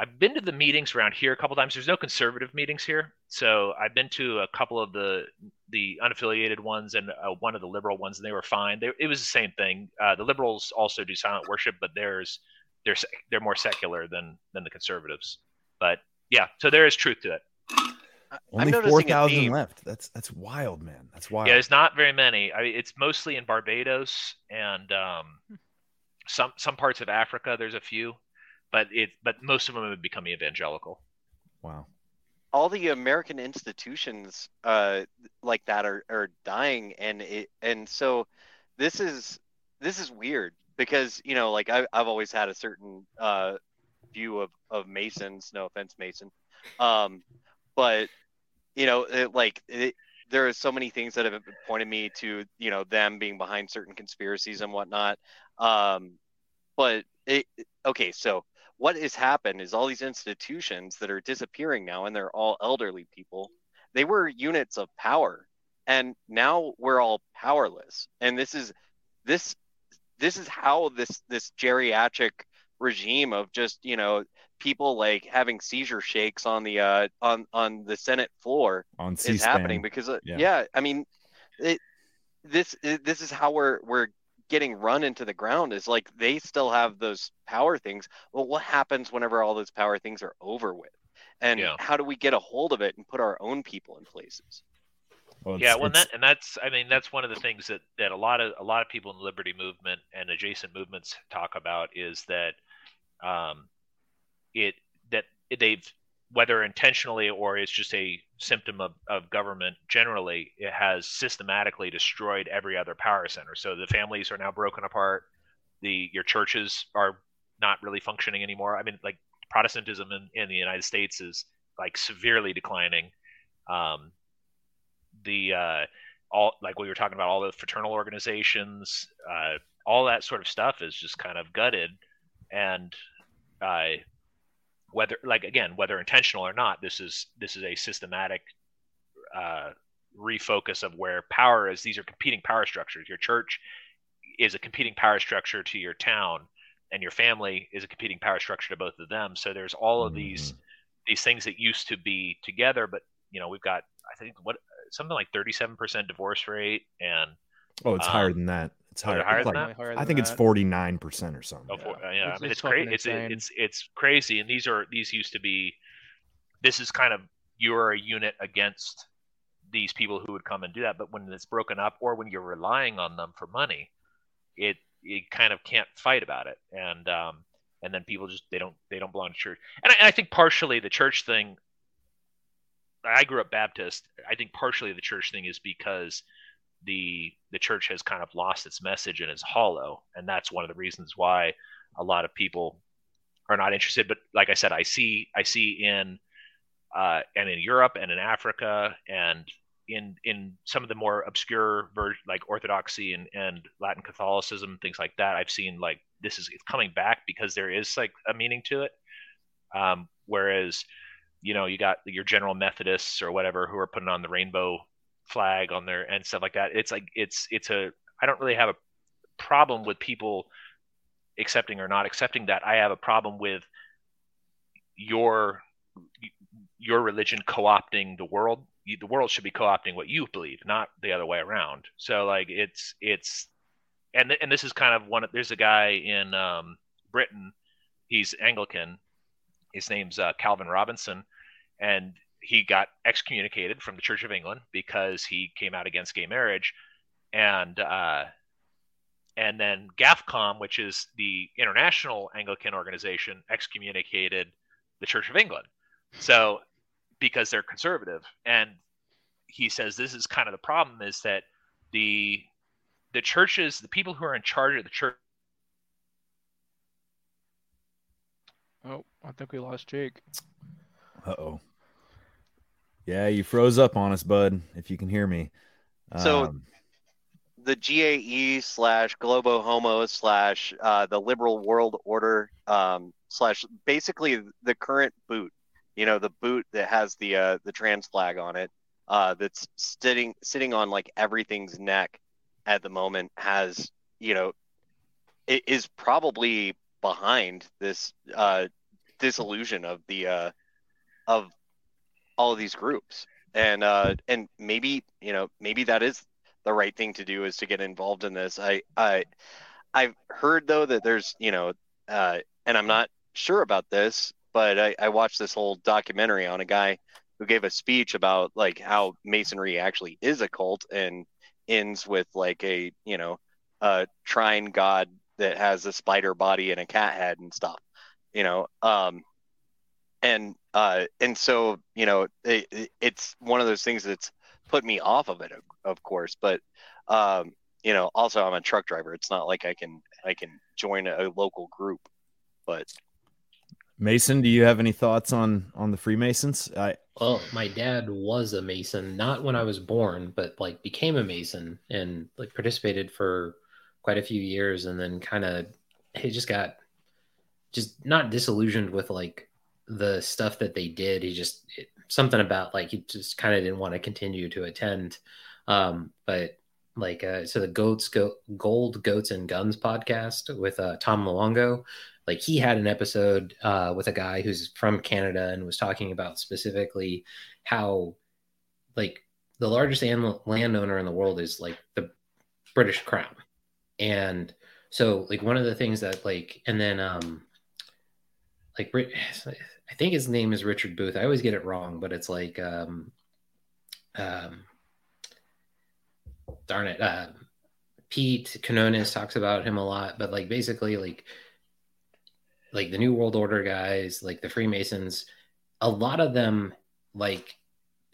I've been to the meetings around here a couple times. There's no conservative meetings here, so I've been to a couple of the the unaffiliated ones and uh, one of the liberal ones, and they were fine. They, it was the same thing. Uh, the liberals also do silent worship, but theirs they're they're more secular than than the conservatives. But yeah, so there is truth to it. Only noticing four thousand left. That's that's wild, man. That's wild. Yeah, there's not very many. I mean, it's mostly in Barbados and um, some some parts of Africa. There's a few, but it but most of them have become evangelical. Wow. all the American institutions uh, like that are, are dying, and it and so this is this is weird because you know like I, I've always had a certain uh, view of of Masons. No offense, Mason, um, but you know it, like it, there are so many things that have pointed me to you know them being behind certain conspiracies and whatnot. Um, but it, okay, so what has happened is all these institutions that are disappearing now, and they're all elderly people. They were units of power, and now we're all powerless. And this is this this is how this this geriatric regime of just you know people like having seizure shakes on the uh on on the Senate floor On is happening because uh, Yeah. yeah. I mean it this it, this is how we're we're getting run into the ground is like they still have those power things well what happens whenever all those power things are over with and Yeah. how do we get a hold of it and put our own people in places Well, yeah, well, and that and that's I mean that's one of the things that that a lot of a lot of people in the liberty movement and adjacent movements talk about is that um, it that they've whether intentionally or it's just a symptom of, of government generally, it has systematically destroyed every other power center. So the families are now broken apart. The your churches are not really functioning anymore. I mean, like Protestantism in, in the United States is like severely declining. Um, the uh, all like we were talking about all the fraternal organizations, uh, all that sort of stuff is just kind of gutted, and uh, whether like again whether intentional or not, this is this is a systematic uh, refocus of where power is. These are competing power structures. Your church is a competing power structure to your town, and your family is a competing power structure to both of them. So there's all of these these things that used to be together, but you know we've got I think what something like 37% divorce rate and Oh, it's um, higher than that. It's higher. higher it's than like- that? Higher I than think it's forty nine percent or something. Oh, for, uh, yeah, It's- I mean it's it's crazy. It's it's it's crazy, and these are these used to be. This is kind of you're a unit against these people who would come and do that, but when it's broken up or when you're relying on them for money, it it kind of can't fight about it, and um and then people just they don't they don't belong to church, and I, I think partially the church thing. I grew up Baptist. I think partially the church thing is because the the church has kind of lost its message and is hollow, and that's one of the reasons why a lot of people are not interested. But like I said, I see I see in uh, and in Europe and in Africa and in in some of the more obscure ver- like Orthodoxy and, and Latin Catholicism things like that. I've seen like this is it's coming back because there is like a meaning to it. Um, whereas you know you got your General Methodists or whatever who are putting on the rainbow flag on their and stuff like that. It's like it's it's a I don't really have a problem with people accepting or not accepting that. I have a problem with your your religion co-opting the world. The world should be co-opting what you believe, not the other way around. So like it's it's and and this is kind of one. of There's a guy in um, Britain. He's Anglican. His name's uh, Calvin Robinson, and he got excommunicated from the Church of England because he came out against gay marriage, and uh, and then GAFCON, which is the international Anglican organization, excommunicated the Church of England. So because they're conservative, and he says this is kind of the problem is that the the churches, the people who are in charge of the church. Oh, I think we lost Jake. Uh oh. Yeah, you froze up on us, bud. If you can hear me. So Um, the GAE slash Globo Homo slash uh, the liberal world order um, slash basically the current boot, you know, the boot that has the uh, the trans flag on it, uh, that's sitting sitting on like everything's neck at the moment has you know it is probably behind this uh, disillusion of the uh, of all of these groups and uh, and maybe you know maybe that is the right thing to do is to get involved in this. I I I've heard though that there's you know uh, and I'm not sure about this, but I, I watched this whole documentary on a guy who gave a speech about like how masonry actually is a cult and ends with like a you know a trine god that has a spider body and a cat head and stuff you know um and uh and so you know it, it- it's one of those things that's put me off of it of, of course but um you know also i'm a truck driver it's not like i can i can join a, a local group but Mason, do you have any thoughts on on the Freemasons? I Well, my dad was a Mason, not when I was born, but like became a Mason and like participated for quite a few years and then kind of he just got just not disillusioned with like the stuff that they did. He just it, something about like he just kind of didn't want to continue to attend. Um, but like uh, so the goats go gold goats and guns podcast with uh, Tom Malongo like he had an episode uh, with a guy who's from Canada and was talking about specifically how like the largest animal landowner in the world is like the British Crown, and so like one of the things that like and then um like I think his name is Richard Booth. I always get it wrong, but it's like um um darn it uh Pete Quinones talks about him a lot, but like basically like like the New World Order guys, like the Freemasons, a lot of them like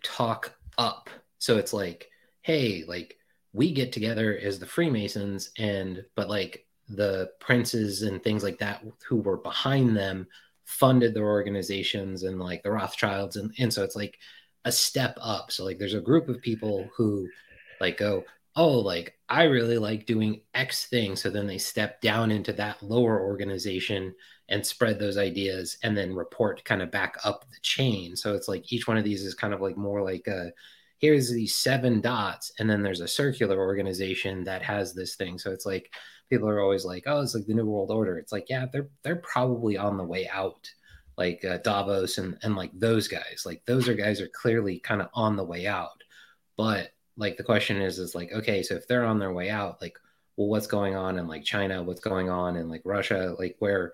talk up. So it's like, hey, like we get together as the Freemasons, and but like the princes and things like that who were behind them funded their organizations and like the Rothschilds, and and so it's like a step up. So like there's a group of people who like go, oh, like I really like doing X thing. So then they step down into that lower organization and spread those ideas and then report kind of back up the chain. So it's like each one of these is kind of like more like a here's these seven dots, and then there's a circular organization that has this thing. So it's like people are always like, oh, it's like the New World Order. It's like, yeah, they're they're probably on the way out. Like uh, Davos and and like those guys, like those are guys are clearly kind of on the way out. But like the question is, is like, okay, so if they're on their way out, like, well, what's going on in like China? What's going on in like Russia? Like where,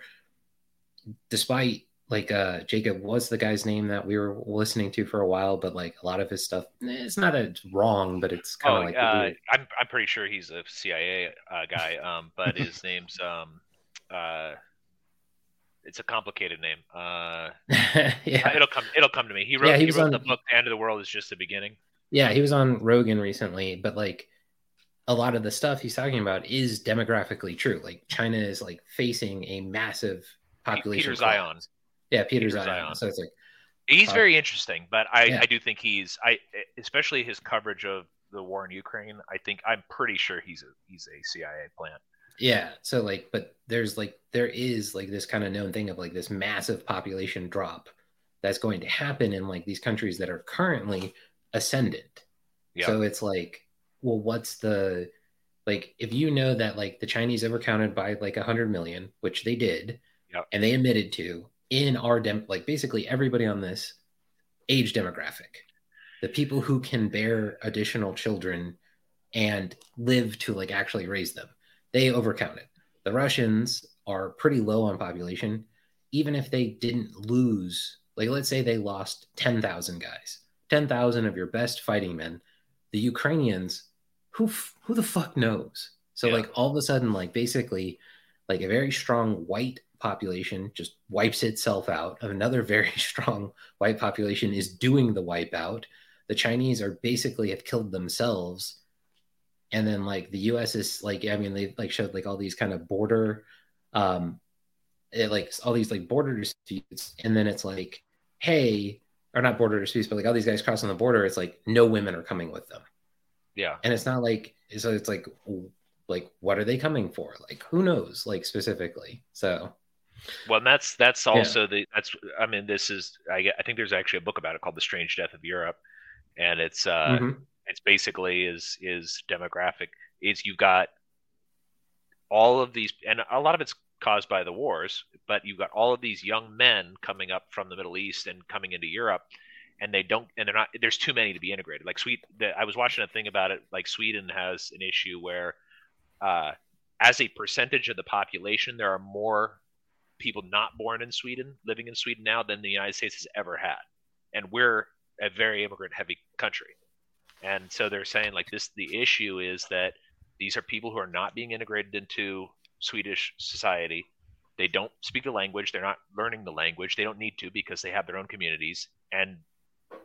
despite like uh Jacob was the guy's name that we were listening to for a while, but like a lot of his stuff, it's not that it's wrong, but it's kind of Oh, like uh. I'm I'm pretty sure he's a CIA uh, guy, um, but his name's um, uh, it's a complicated name. Uh, Yeah. it'll come it'll come to me. He wrote Yeah, he he, wrote on- the book "The End of the World is Just the Beginning." Yeah, he was on Rogan recently, but like a lot of the stuff he's talking about is demographically true. Like China is like facing a massive population. Peter collapse. Zeihan. Yeah, Peter, Peter Zeihan. Zeihan. So it's like He's Uh, very interesting, but I, yeah. I do think he's I especially his coverage of the war in Ukraine. I think I'm pretty sure he's a he's a CIA plant. Yeah. So like, but there's like there is like this kind of known thing of like this massive population drop that's going to happen in like these countries that are currently ascendant. Yeah. So it's like, well, what's the like if you know that like the Chinese overcounted by like a hundred million, which they did, Yep. and they admitted to in our dem like basically everybody on this age demographic, the people who can bear additional children and live to like actually raise them, they overcounted. The Russians are pretty low on population, even if they didn't lose, like let's say they lost 10,000 guys, 10,000 of your best fighting men, the Ukrainians, who f- who the fuck knows? So like all of a sudden like basically like a very strong white population just wipes itself out. Another very strong white population is doing the wipeout. The Chinese are basically have killed themselves. And then like the US is like, I mean, they like showed like all these kind of border um it, like all these like border disputes, and then it's like, hey, or not border disputes, but like all these guys crossing the border, it's like no women are coming with them. Yeah. And it's not like so it's like like what are they coming for? Like who knows, like specifically. So Well, and that's that's Yeah. also the that's I mean this is I I think there's actually a book about it called The Strange Death of Europe, and it's uh Mhm. it's basically is is demographic. Is you've got all of these, and a lot of it's caused by the wars, but you've got all of these young men coming up from the Middle East and coming into Europe, and they don't, and they're not. There's too many to be integrated. Like Sweden, the, I was watching a thing about it. Like Sweden has an issue where, uh, as a percentage of the population, there are more people not born in Sweden living in Sweden now than the United States has ever had, and we're a very immigrant heavy country. And so they're saying like this the issue is that these are people who are not being integrated into Swedish society. They don't speak the language, they're not learning the language. They don't need to because they have their own communities and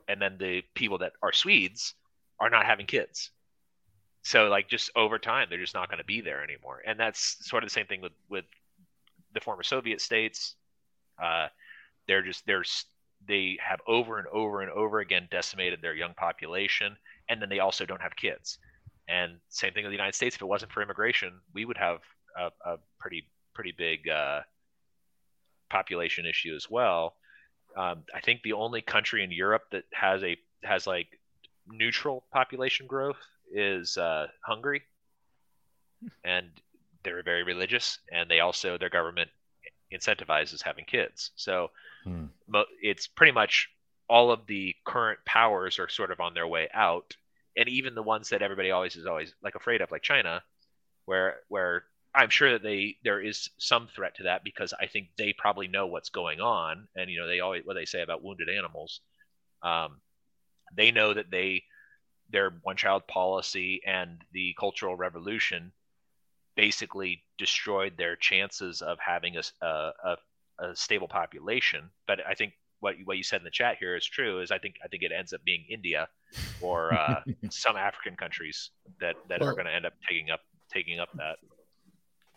and then the people that are Swedes are not having kids. So like just over time they're just not going to be there anymore. And that's sort of the same thing with with the former Soviet states. Uh, they're just they're they have over and over and over again decimated their young population, and then they also don't have kids. And same thing with the United States. If it wasn't for immigration, we would have a, a pretty pretty big uh, population issue as well. Um, I think the only country in Europe that has a has like neutral population growth is uh, Hungary, and they're very religious, and they also their government incentivizes having kids. So Hmm. mo- it's pretty much all of the current powers are sort of on their way out, and even the ones that everybody always is always like afraid of, like China, where where I'm sure that they there is some threat to that because I think they probably know what's going on, and you know they always what they say about wounded animals. Um, they know that they their one child policy and the cultural revolution basically destroyed their chances of having a a stable population. But I think what you- what you said in the chat here is true. Is I think I think it ends up being India or uh, some African countries that that are going to end up taking up taking up that.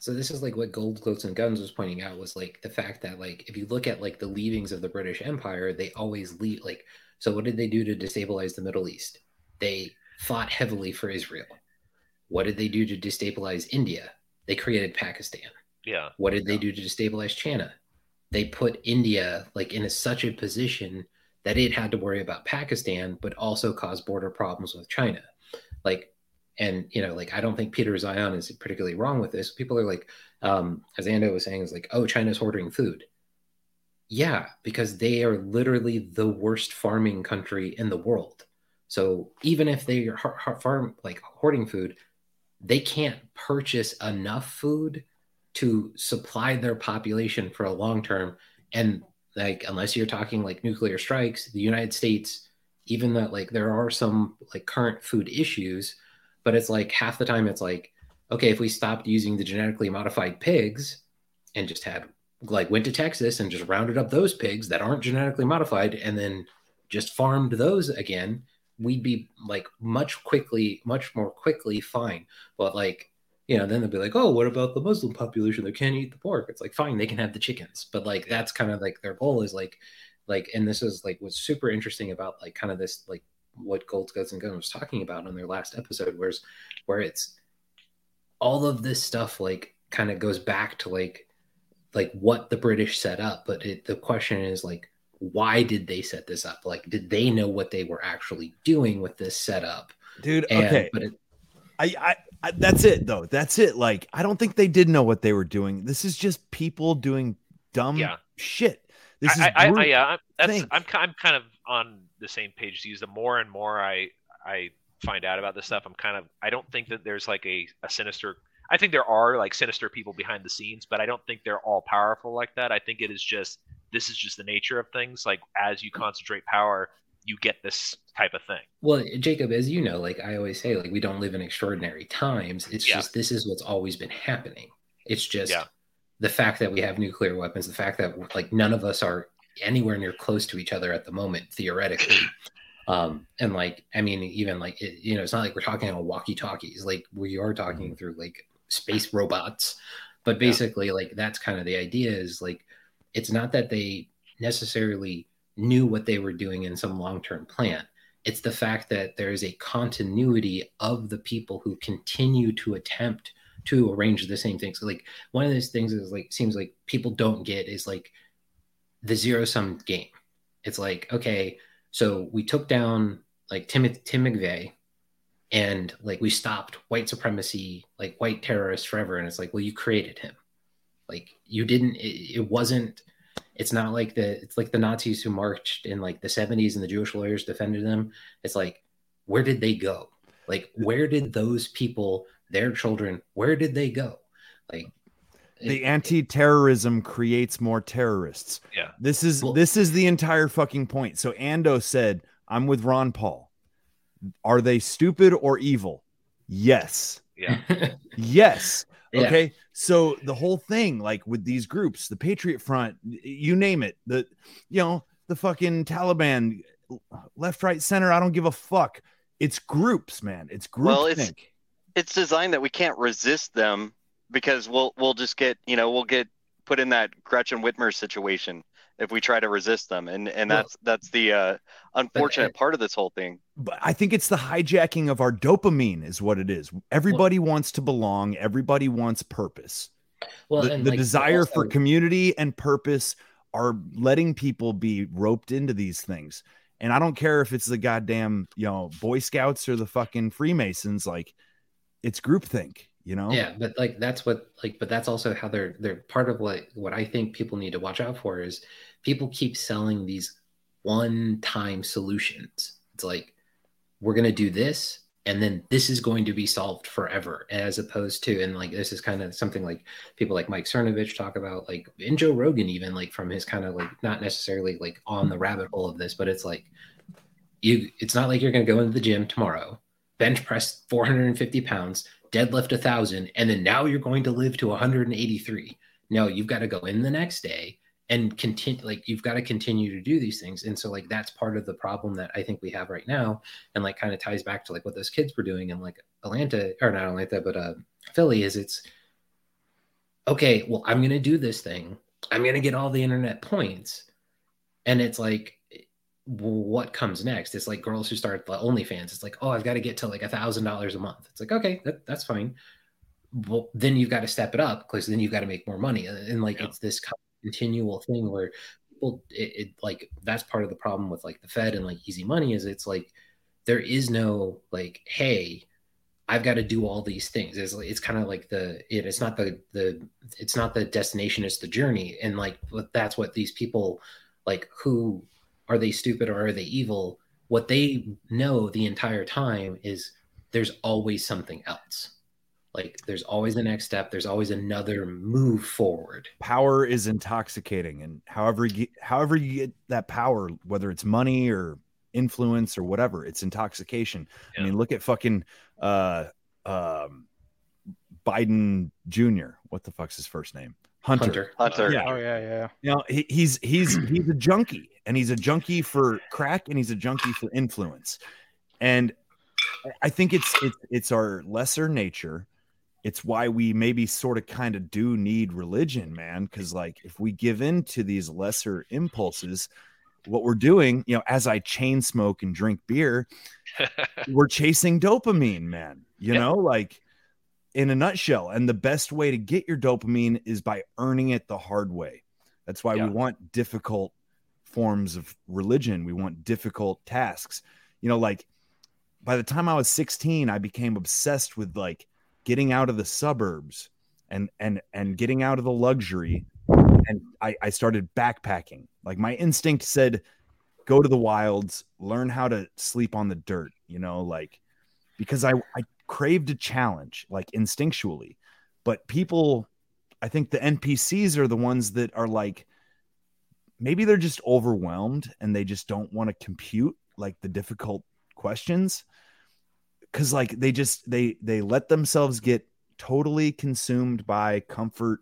So this is like what Gold Goats and Guns was pointing out was like the fact that like if you look at like the leavings of the British Empire, they always leave like so what did they do to destabilize the Middle East? They fought heavily for Israel. What did they do to destabilize India? They created Pakistan. Yeah. What did they do to destabilize China? They put India like in a, such a position that it had to worry about Pakistan, but also cause border problems with China. Like, and you know, like I don't think Peter Zeihan is particularly wrong with this. People are like, um, as Ando was saying, is like, oh, China's hoarding food. Yeah, because they are literally the worst farming country in the world. So even if they are har- har- farm like hoarding food, they can't purchase enough food to supply their population for a long term. And like, unless you're talking like nuclear strikes, the United States, even though like there are some like current food issues, but it's like half the time it's like, okay, if we stopped using the genetically modified pigs and just had like went to Texas and just rounded up those pigs that aren't genetically modified and then just farmed those again, we'd be like much quickly, much more quickly fine. But like, you know, then they'll be like, oh, what about the Muslim population that can't eat the pork? It's like, fine, they can have the chickens. But like, that's kind of like their goal is like, like, and this is like what's super interesting about like kind of this, like what Gold Guts and Gun was talking about on their last episode, where's where it's all of this stuff like kind of goes back to like like what the British set up, but it, the question is like, why did they set this up? Like, did they know what they were actually doing with this setup? dude And- okay but it, I, I I, that's it though. That's it. Like I don't think they did know what they were doing. This is just people doing dumb Yeah. shit. This is I, I, I, group yeah, I'm- that's think. I'm, I'm kind of on the same page as you. The more and more I I find out about this stuff, I'm kind of I don't think that there's like a, a sinister. I think there are like sinister people behind the scenes, but I don't think they're all powerful like that. I think it is just this is just the nature of things. Like as you concentrate power, you get this type of thing. Well, Jacob, as you know, like I always say, like we don't live in extraordinary times. It's Yeah. just this is what's always been happening. It's just Yeah. the fact that we have nuclear weapons, the fact that like none of us are anywhere near close to each other at the moment, theoretically. Um, and like, I mean, even like, it, you know, it's not like we're talking on walkie talkies, like we are talking through like space robots. But basically, like, that's kind of the idea is like, it's not that they necessarily knew what they were doing in some long term plan. It's the fact that there is a continuity of the people who continue to attempt to arrange the same things. Like, one of those things is like, seems like people don't get is like the zero sum game. It's like, okay, so we took down like Tim, Tim McVeigh and like we stopped white supremacy, like white terrorists forever. And it's like, well, you created him. Like you didn't, it, it wasn't, it's not like the, it's like the Nazis who marched in like the 70s and the Jewish lawyers defended them. It's like, where did they go? Like, where did those people, their children, where did they go? Like, the anti-terrorism creates more terrorists. Yeah. This is this is the entire fucking point. So Ando said, "I'm with Ron Paul. Are they stupid or evil? Yes. Yeah. yes. Yeah. Okay. So the whole thing, like with these groups, the Patriot Front, you name it, the you know, the fucking Taliban, left, right, center, I don't give a fuck. It's groups, man. It's group Well, it's think. it's designed that we can't resist them because we'll we'll just get you know we'll get put in that Gretchen Whitmer situation if we try to resist them, and and Well- that's that's the uh, unfortunate part of this whole thing. but I think it's the hijacking of our dopamine is what it is. Everybody wants to belong. Everybody wants purpose. Well, the, and, the like, desire for community and purpose are letting people be roped into these things. And I don't care if it's the goddamn, you know, Boy Scouts or the fucking Freemasons. Like, it's groupthink, you know? Yeah, but like that's what like but that's also how they're they're part of what what I think people need to watch out for is people keep selling these one-time solutions. It's like we're going to do this and then this is going to be solved forever as opposed to and like this is kind of something like people like Mike Cernovich talk about like and Joe Rogan even like from his kind of like not necessarily like on the rabbit hole of this but it's like you it's not like you're going to go into the gym tomorrow bench press 450 pounds deadlift a thousand and then now you're going to live to 183 no you've got to go in the next day and continue like you've got to continue to do these things and so like that's part of the problem that i think we have right now and like kind of ties back to like what those kids were doing in like atlanta or not atlanta but uh philly is it's okay well i'm going to do this thing i'm going to get all the internet points and it's like what comes next? It's like girls who start the OnlyFans. It's like, oh, I've got to get to like a thousand dollars a month. It's like, okay, that, that's fine. Well, then you've got to step it up because then you've got to make more money. And like, it's this continual thing where people, it, it like that's part of the problem with like the Fed and like easy money is it's like there is no like, hey, I've got to do all these things. It's it's kind of like the it, it's not the the it's not the destination, it's the journey. And like that's what these people like who are they stupid or are they evil? What they know the entire time is there's always something else. Like there's always the next step. There's always another move forward. Power is intoxicating. And however you get, however you get that power, whether it's money or influence or whatever, it's intoxication. I mean, look at fucking uh um Biden Jr. What the fuck's his first name? Hunter. Hunter. Hunter. Yeah. Oh yeah, yeah. You know, he, he's he's he's a junkie, and he's a junkie for crack, and he's a junkie for influence. And I- I think it's it's it's our lesser nature. It's why we maybe sort of kind of do need religion, man. Because like if we give in to these lesser impulses, what we're doing, you know, as I chain smoke and drink beer, we're chasing dopamine, man. You Yeah. know, like in a nutshell. And the best way to get your dopamine is by earning it the hard way. That's why Yeah. we want difficult forms of religion. We want difficult tasks. You know, like by the time I was 16, I became obsessed with like getting out of the suburbs and and and getting out of the luxury. And I, I started backpacking. Like my instinct said go to the wilds learn how to sleep on the dirt you know like because i i craved a challenge like instinctually. But people i think the npcs are the ones that are like maybe they're just overwhelmed and they just don't want to compute like the difficult questions because like they just they they let themselves get totally consumed by comfort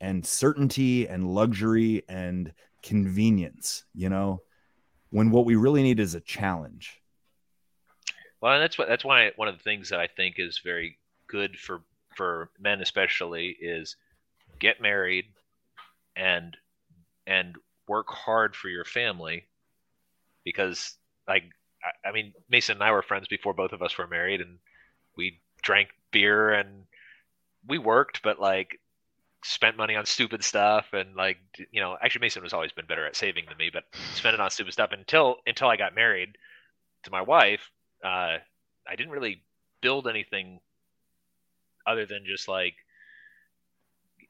and certainty and luxury and convenience you know when what we really need is a challenge. Well, that's what that's why one of the things that I think is very good for for men especially is get married and and work hard for your family because like I, I mean Mason and I were friends before both of us were married and we drank beer and we worked but like spent money on stupid stuff and like you know actually Mason has always been better at saving than me but spent it on stupid stuff until until I got married to my wife. Uh I didn't really build anything other than just like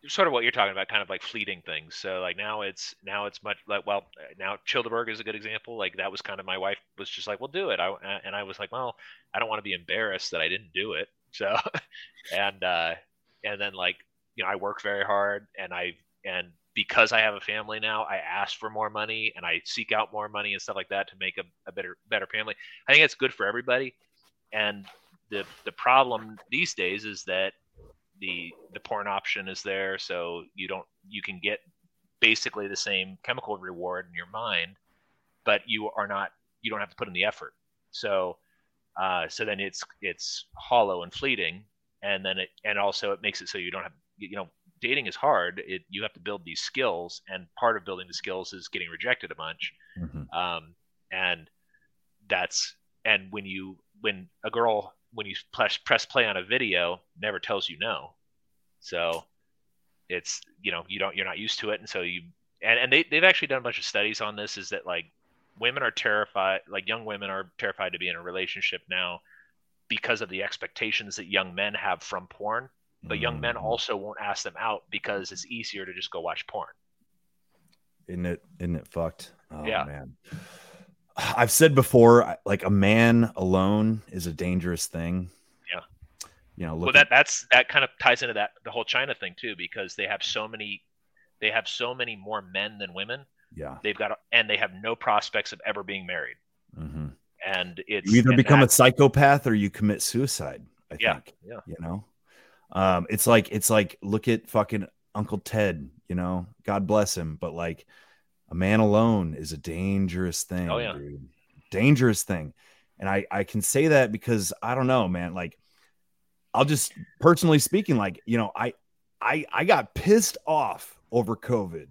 sort of what you're talking about kind of like fleeting things. So like now it's now it's much like well now Chillderburg is a good example. Like that was kind of my wife was just like well do it. I, and i was like well i don't want to be embarrassed that i didn't do it. So and uh and then like you know i work very hard and i and because i have a family now i ask for more money and i seek out more money and stuff like that to make a, a better better family. I think it's good for everybody. And the the problem these days is that the the porn option is there so you don't you can get basically the same chemical reward in your mind but you are not you don't have to put in the effort. So uh, so then it's it's hollow and fleeting and then it and also it makes it so you don't have you know dating is hard. It you have to build these skills and part of building the skills is getting rejected a bunch. Um, and that's and when you when a girl when you press press play on a video never tells you no. So it's you know you don't you're not used to it. And so you and, and they, they've actually done a bunch of studies on this is that like women are terrified like young women are terrified to be in a relationship now because of the expectations that young men have from porn. But young men mm-hmm. also won't ask them out because it's easier to just go watch porn. Isn't it isn't it fucked? Oh Yeah. man i've said before like a man alone is a dangerous thing. Yeah. You know well that that's that kind of ties into that the whole china thing too because they have so many they have so many more men than women. Yeah. They've got and they have no prospects of ever being married. Mhm. and it's you either become a psychopath or you commit suicide i Yeah, think yeah. you know? Um it's like it's like look at fucking uncle ted you know? God bless him but like a man alone is a dangerous thing Oh, yeah. dude. dangerous thing and i i can say that because i don't know man like i'll just personally speaking like you know i i i got pissed off over covid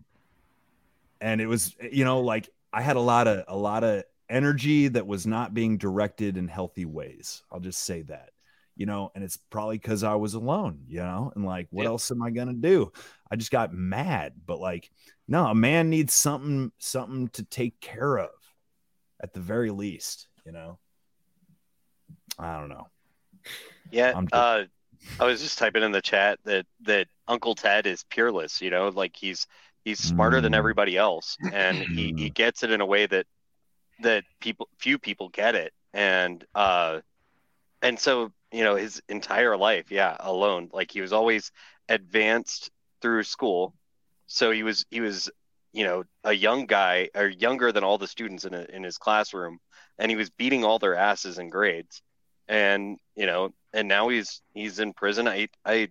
and it was you know like i had a lot of a lot of energy that was not being directed in healthy ways i'll just say that you know and it's probably because i was alone you know and like what Yeah. else am i gonna do i just got mad but like no a man needs something something to take care of at the very least you know i don't know Yeah, I'm just- uh, I was just typing in the chat that that Uncle Ted is peerless. You know, like he's he's smarter than Mm. everybody else, and he he gets it in a way that that people few people get it, and uh, and so you know his entire life, yeah, alone. Like he was always advanced through school, so he was he was you know a young guy or younger than all the students in a, in his classroom, and he was beating all their asses in grades. And you know and now he's he's in prison. I i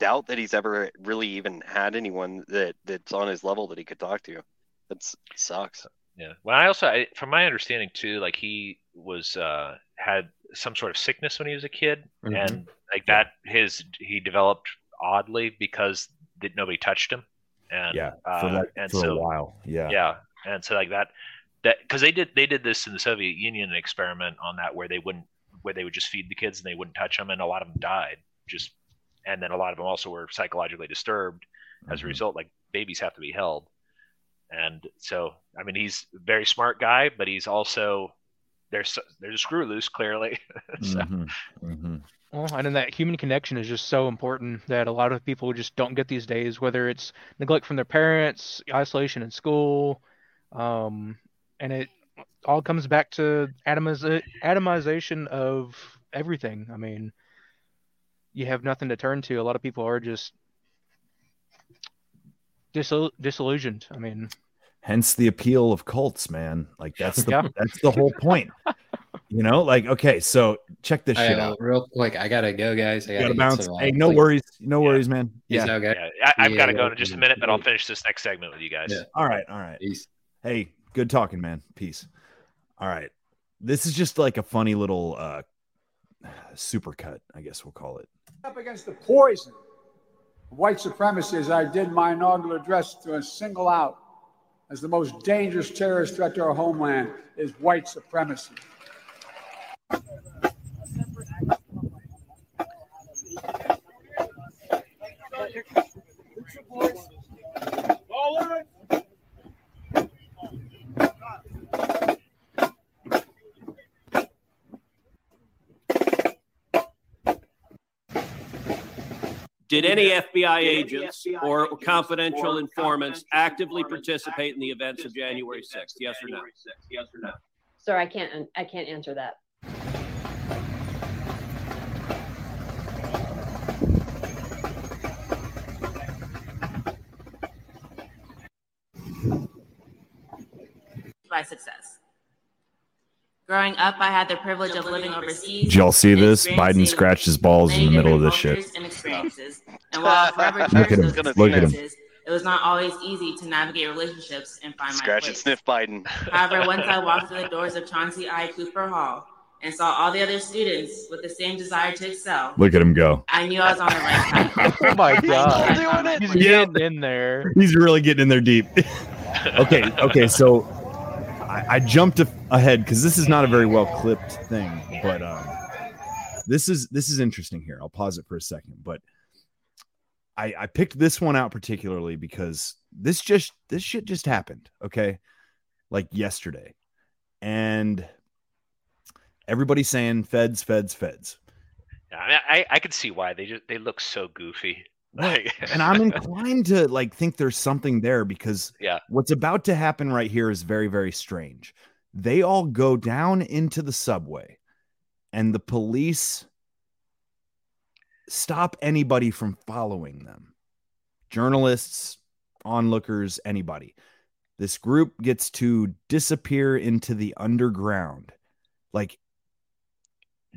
doubt that he's ever really even had anyone that that's on his level that he could talk to. That's sucks. Yeah. Well, I also, I, from my understanding too, like he was uh, had some sort of sickness when he was a kid, Mhm. and like that, his he developed oddly because that nobody touched him, and yeah uh, for like and for so a while. Yeah. Yeah, and so like that, that because they did they did this in the Soviet Union experiment on that where they wouldn't where they would just feed the kids and they wouldn't touch them, and a lot of them died. Just, and then a lot of them also were psychologically disturbed as a Mhm. result. Like babies have to be held, and so I mean he's a very smart guy, but he's also there's there's a screw loose clearly. so, Mhm, mhm. Well, and then that human connection is just so important that a lot of people just don't get these days, whether it's neglect from their parents, isolation in school, um, and it all comes back to atomiza- atomization of everything. I mean, you have nothing to turn to. A lot of people are just disil- disillusioned. I mean, Hence the appeal of cults, man. Like that's the Yeah. that's the whole point. You know, like okay, so check this shit out. real quick, I gotta go, guys. I gotta, gotta bounce. some, uh, Hey, no sleep. worries, no worries, man. Peace Yeah. out, yeah, I, I've Yeah, got to go yeah, in just a minute, but I'll finish this next segment with you guys. Yeah. All right, all right. Peace. Hey, good talking, man. Peace. All right. This is just like a funny little uh super cut, I guess we'll call it. Up against the poison of white supremacy as I did my inaugural address to a single out as the most dangerous terrorist threat to our homeland is white supremacy. Did any FBI agents or confidential informants actively participate in the events of January 6th? Yes or no? Yes or no? Sir, I can't. I can't answer that. by success. Growing up, I had the privilege of living overseas. Did y'all see this? Biden scratched his balls in the middle of different this shit. And experiences. And while forever Look at him. Look at him. it was not always easy to navigate relationships and find my Scratch and sniff Biden. However, once I walked through the doors of Chauncey I. Cooper Hall and saw all the other students with the same desire to excel, Look at him go. I knew I was on the right path. oh my god, I found my he's place. getting in there. He's really getting in there deep. okay, okay, so I, I jumped ahead because this is not a very well clipped thing, but um, this is this is interesting here. I'll pause it for a second, but I, I picked this one out particularly because this just this shit just happened. Okay, like yesterday, and everybody's saying feds, feds, feds. I, mean, I I could see why they just they look so goofy. Like, and I'm inclined to like think there's something there because Yeah. what's about to happen right here is very very strange. They all go down into the subway and the police stop anybody from following them. Journalists, onlookers, anybody. This group gets to disappear into the underground. Like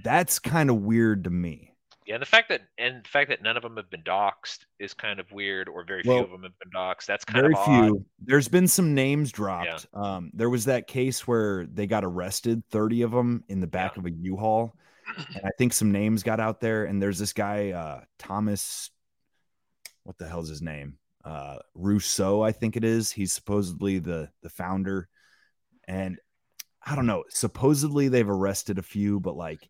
that's kind of weird to me. Yeah, the fact that and the fact that none of them have been doxxed is kind of weird, or very Well, few of them have been doxxed. That's kind very of odd. few. There's been some names dropped. Um, there was that case where they got arrested, 30 of them in the back of a U-Haul. And I think some names got out there. And there's this guy, uh, Thomas, what the hell's his name? Uh, Rousseau, I think it is. He's supposedly the the founder. And I don't know. Supposedly they've arrested a few, but like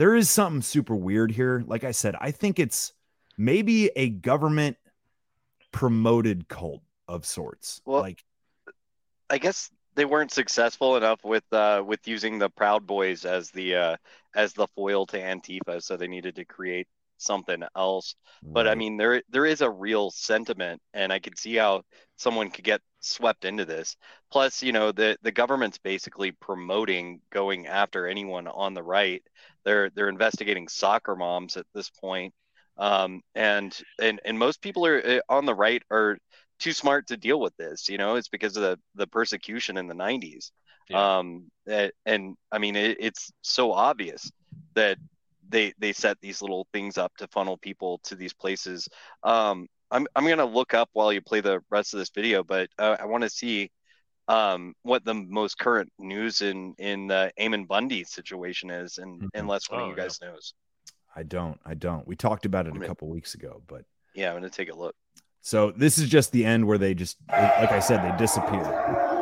there is something super weird here. Like I said, I think it's maybe a government promoted cult of sorts. Well, like I guess they weren't successful enough with uh, with using the Proud Boys as the uh, as the foil to Antifa, so they needed to create something else. But I mean, there there is a real sentiment, and I could see how someone could get swept into this. Plus, you know, the the government's basically promoting going after anyone on the right. They're they're investigating soccer moms at this point. Um, and and and most people are uh, on the right are too smart to deal with this. You know, it's because of the the persecution in the '90s. Um, that- and I mean, it, it's so obvious that they they set these little things up to funnel people to these places. Um, I'm I'm gonna look up while you play the rest of this video, but uh, I want to see um, what the most current news in in the Ammon Bundy situation is, and unless one of you guys knows. I don't, I don't. We talked about it a couple weeks ago, but Yeah, I'm gonna take a look. so this is just the end where they just, like I said, they disappear.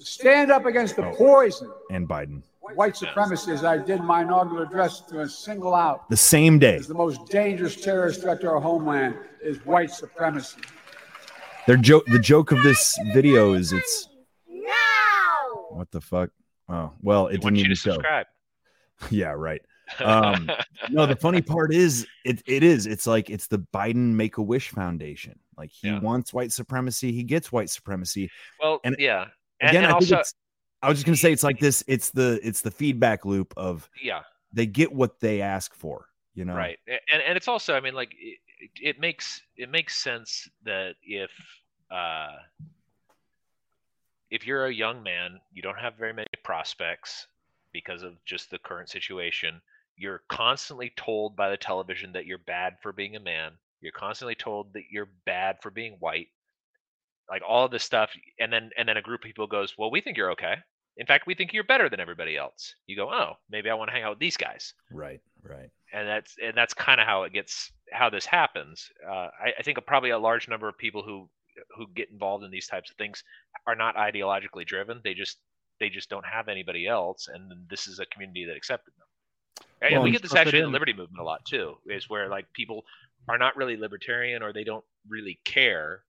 Stand up against the poison And Biden, white supremacy as I did my inaugural address to single out the same day, as the most dangerous terrorist threat to our homeland is white supremacy. their joke. The joke of this video is it's what the fuck. Oh well, it We didn't you even to show. subscribe. Yeah, right. Um, no, the funny part is it it is. It's like it's the Biden Make a Wish Foundation. Like he wants white supremacy, he gets white supremacy. Well, And yeah. And, Again, and I think it's I was just gonna say it's like this, it's the it's the feedback loop of yeah. they get what they ask for, you know. right and and it's also i mean like it, it- it makes it makes sense that if uh if you're a young man you don't have very many prospects because of just the current situation you're constantly told by the television that you're bad for being a man you're constantly told that you're bad for being white like all of this stuff and then and then a group of people goes well we think you're okay in fact we think you're better than everybody else you go oh maybe i want to hang out with these guys Right, right. and that's and that's kind of how it gets how this happens. Uh, I, I think probably a large number of people who who get involved in these types of things are not ideologically driven. They just they just don't have anybody else, and this is a community that accepted them. And Well, we get this actually in the liberty movement a lot too, is where like people are not really libertarian or they don't really care,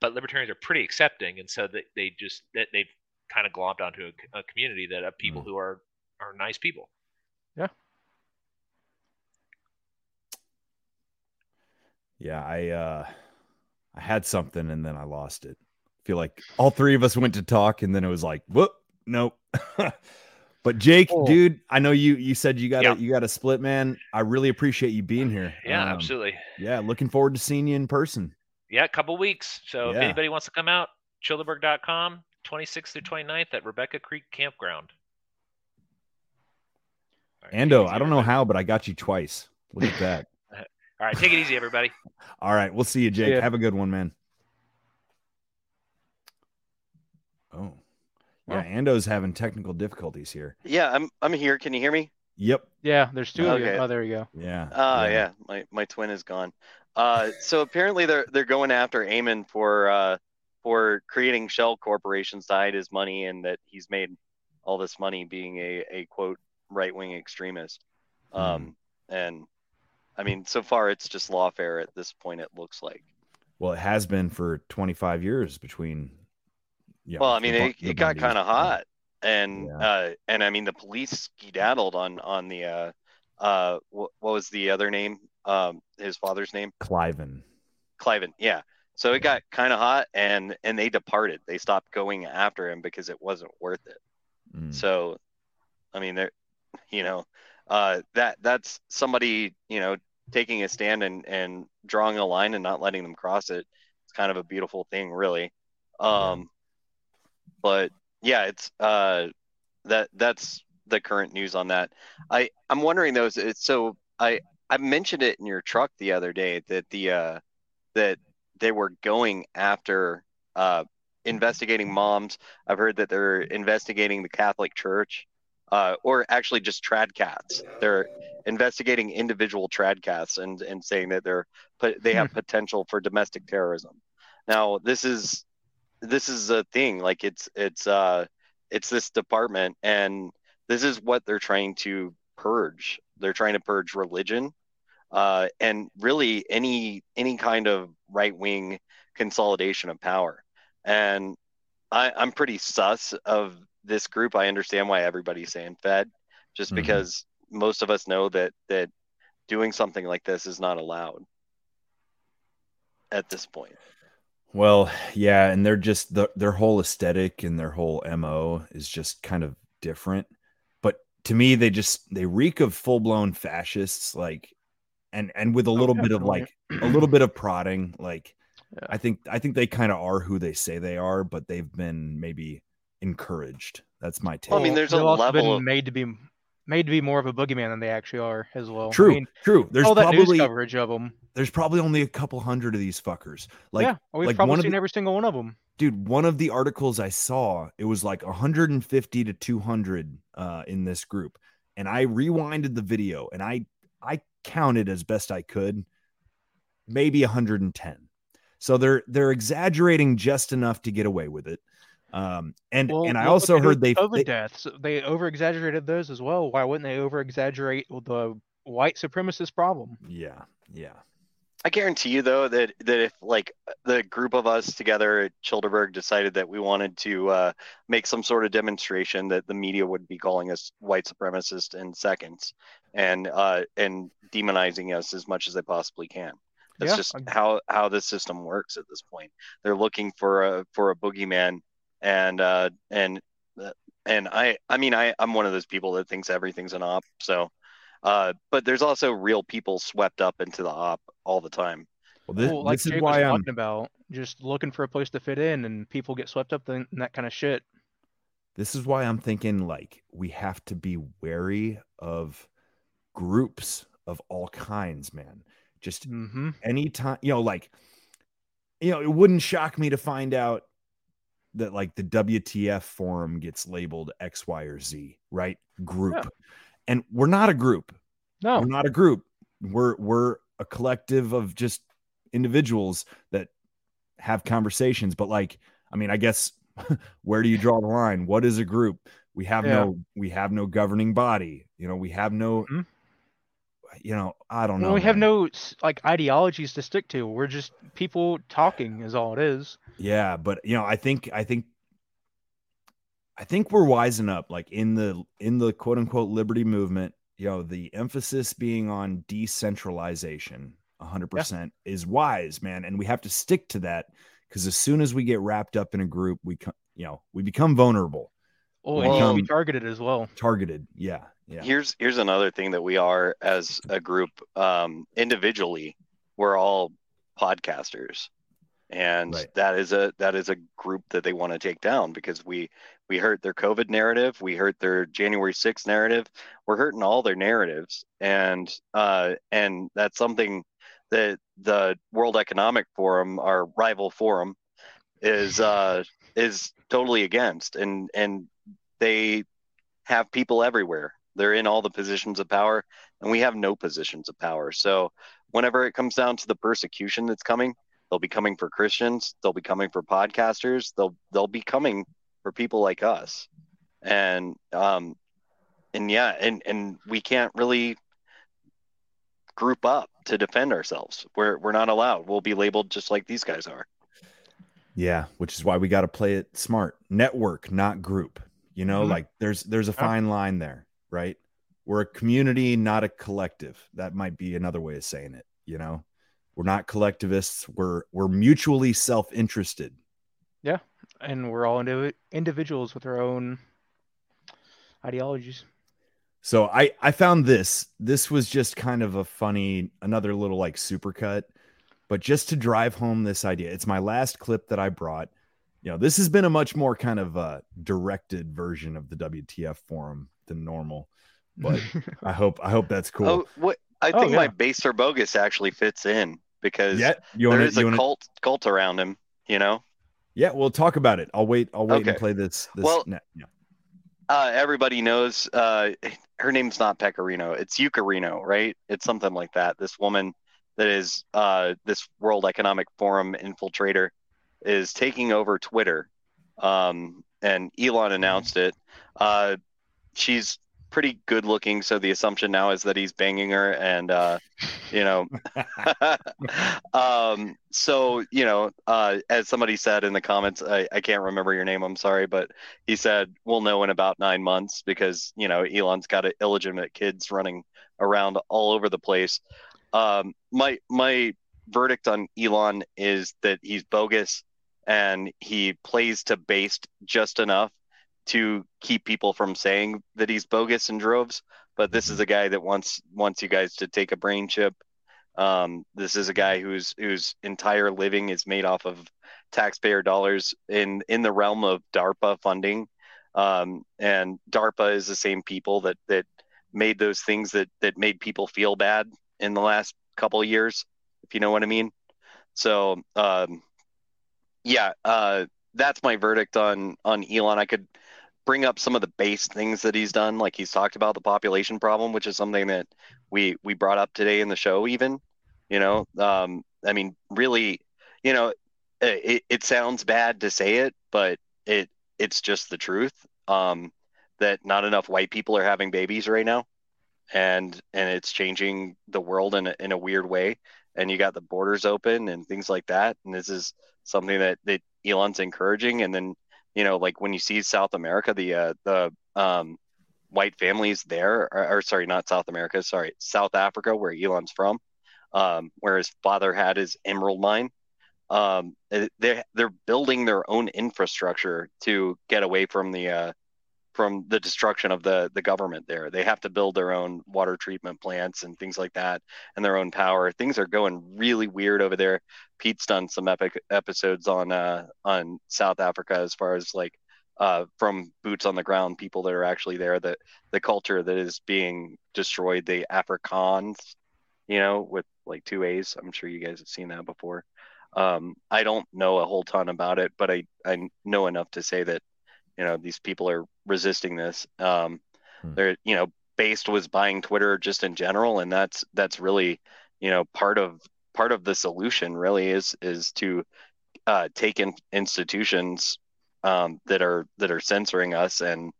but libertarians are pretty accepting, and so that they just that they've kind of globbed onto a, a community that of people who are are nice people. Yeah, Yeah, I uh I had something and then I lost it. feel like all three of us went to talk and then it was like, whoop, nope. but Jake, Oh. dude, I know you you said you got Yeah. a you got a split man. I really appreciate you being here. Yeah, Um, absolutely. Yeah, looking forward to seeing you in person. Yeah, a couple weeks. So if anybody wants to come out, chillderburg.com, 26th through 29th at Rebecca Creek Campground. Ando, I don't know how, but I got you twice. Look at that. All right, take it easy, everybody. All right, we'll see you, Jake. ya. Have a good one, man. Oh, yeah. Ando's having technical difficulties here. Yeah, I'm I'm here. Can you hear me? Yep. Yeah, there's two of you. Oh, there you go. Yeah. Ah, yeah. My my twin is gone. Uh, so apparently they're they're going after Ammon for uh for creating shell corporations to hide his money and that he's made all this money being a a quote right wing extremist. Um, and I mean, so far it's just lawfare at this point. It looks like. Well, it has been for 25 years between. Yeah. well, I mean, it, it got kind of hot, and uh, and I mean, the police skedaddled on on the uh, uh, what, what was the other name? Um, his father's name, Cliven. Cliven. Yeah. So it got kind of hot, and and they departed. They stopped going after him because it wasn't worth it. Mm. So, I mean, there, you know, uh, that that's somebody you know taking a stand and and drawing a line and not letting them cross it. It's kind of a beautiful thing, really. Um, but yeah, it's uh, that that's the current news on that. I I'm wondering though, it's so I I mentioned it in your truck the other day that the uh that they were going after uh investigating moms. I've heard that they're investigating the Catholic Church, uh, or actually just trad cats. They're investigating individual trad cats and and saying that they're they have potential for domestic terrorism. Now this is this is a thing like it's it's uh it's this department and this is what they're trying to purge they're trying to purge religion uh and really any any kind of right-wing consolidation of power and i i'm pretty sus of this group i understand why everybody's saying fed just Mhm. because most of us know that that doing something like this is not allowed at this point Well, yeah, and they're just the, their whole aesthetic and their whole mo is just kind of different. But to me, they just they reek of full blown fascists, like, and and with a little bit of like a little bit of prodding. Like, I think I think they kind of are who they say they are, but they've been maybe encouraged. That's my take. Well, I mean, there's a They've also level been of- made to be made to be more of a boogeyman than they actually are as well. I True, mean, true. There's all that probably news coverage of them. There's probably only a couple hundred of these fuckers. Like, yeah, we've like probably one seen the- every single one of them. dude one of the articles i saw it was like 150 to 200 uh in this group and i rewinded the video and i i counted as best i could maybe 110 so they're they're exaggerating just enough to get away with it um and Well, and i also heard they, COVID they deaths. They over exaggerated those as well. Why wouldn't they over exaggerate the white supremacist problem? yeah yeah I guarantee you though that that if like the group of us together at Chillderburg decided that we wanted to uh, make some sort of demonstration, that the media would be calling us white supremacists in seconds, and uh, and demonizing us as much as they possibly can. That's Yeah, just I'm- how how the system works at this point. They're looking for a for a boogeyman, and uh, and uh, and I I mean I I'm one of those people that thinks everything's an op. So, uh, but there's also real people swept up into the op all the time. Well, this, well, like this is why was I'm talking about, just looking for a place to fit in, and people get swept up in, in that kind of shit. this is why I'm thinking like we have to be wary of groups of all kinds, man. Just Mm-hmm. anytime, you know, like, you know, it wouldn't shock me to find out that like the WTF forum gets labeled X, Y, or Z, right? Group. Yeah. And we're not a group. No. We're not a group. We're we're a collective of just individuals that have conversations. But like, I mean, I guess where do you draw the line? What is a group? We have Yeah. no we have no governing body. You know, we have no mm-hmm. you know, I don't know. We have no like ideologies to stick to. We're just people talking, is all it is. Yeah, but you know, I think I think I think we're wising up like in the in the quote unquote liberty movement, you know, the emphasis being on decentralization 100% is wise, man, and we have to stick to that cuz as soon as we get wrapped up in a group, we co- you know, we become vulnerable. Oh, We and you can be targeted as well. targeted. Yeah. Yeah. Here's here's another thing that we are as a group. Um, individually, we're all podcasters, and that is a that is a group that they want to take down because we we hurt their COVID narrative, we hurt their January 6th narrative, we're hurting all their narratives, and uh, and that's something that the World Economic Forum, our rival forum, is uh, is totally against, and and they have people everywhere. They're in all the positions of power, and we have no positions of power. So whenever it comes down to the persecution that's coming, they'll be coming for Christians, they'll be coming for podcasters, they'll they'll be coming for people like us. And um and yeah, and and we can't really group up to defend ourselves. We're we're not allowed. We'll be labeled just like these guys are. Yeah, which is why we got to play it smart. Network, not group. You know, Mhm. like there's there's a fine line there, right? We're a community, not a collective. That might be another way of saying it, you know. We're not collectivists. We're we're mutually self-interested. Yeah, and we're all indiv- individuals with our own ideologies. So I I found this. This was just kind of a funny another little like supercut, but just to drive home this idea. It's my last clip that I brought. You know, this has been a much more kind of uh directed version of the WTF forum than normal. But I hope I hope that's cool. Oh, what I Oh, think my yeah. base or bogus actually fits in because Yeah, you there wanna- is you a wanna- cult cult around him, you know. Yeah, we'll talk about it. I'll wait. I'll wait and play this. this Well-. Uh, everybody knows uh, her name's not Pecorino. It's Yaccarino, right? It's something like that. This woman that is uh, this World Economic Forum infiltrator is taking over Twitter, um, and Elon announced it. Uh, she's pretty good looking, so the assumption now is that he's banging her, and uh, you know, um, so you know, uh, as somebody said in the comments, I, I can't remember your name. I'm sorry, but he said we'll know in about nine months because you know Elon's got a, illegitimate kids running around all over the place. Um, my my verdict on Elon is that he's bogus and he plays to based just enough to keep people from saying that he's bogus in droves. But this is a guy that wants wants you guys to take a brain chip. Um, this is a guy whose whose entire living is made off of taxpayer dollars in in the realm of DARPA funding. Um, and DARPA is the same people that that made those things that that made people feel bad in the last couple of years, if you know what I mean. So um, yeah, uh, that's my verdict on on Elon. I could bring up some of the base things that he's done, like he's talked about the population problem, which is something that we we brought up today in the show. Even, you know, um, I mean, really, you know, it, it sounds bad to say it, but it it's just the truth. Um, that not enough white people are having babies right now, and and it's changing the world in a, in a weird way. and you got the borders open and things like that. And this is something that that Elon's encouraging. And then you know, like when you see South America, the uh, the um, white families there, or, or, sorry, not South America, sorry, South Africa, where Elon's from, um, where his father had his emerald mine. Um, they they're building their own infrastructure to get away from the uh, from the destruction of the the government there. They have to build their own water treatment plants and things like that, and their own power. Things are going really weird over there. Pete's done some epic episodes on uh, on South Africa as far as like uh, from boots on the ground people that are actually there. The the culture that is being destroyed. The Afrikaans, you know, with like two A's. I'm sure you guys have seen that before. Um, I don't know a whole ton about it, but I I know enough to say that you know these people are resisting this. Um hmm. they're you know based was buying twitter just in general and that's that's really you know part of part of the solution really is is to uh, take in institutions um, that are that are censoring us and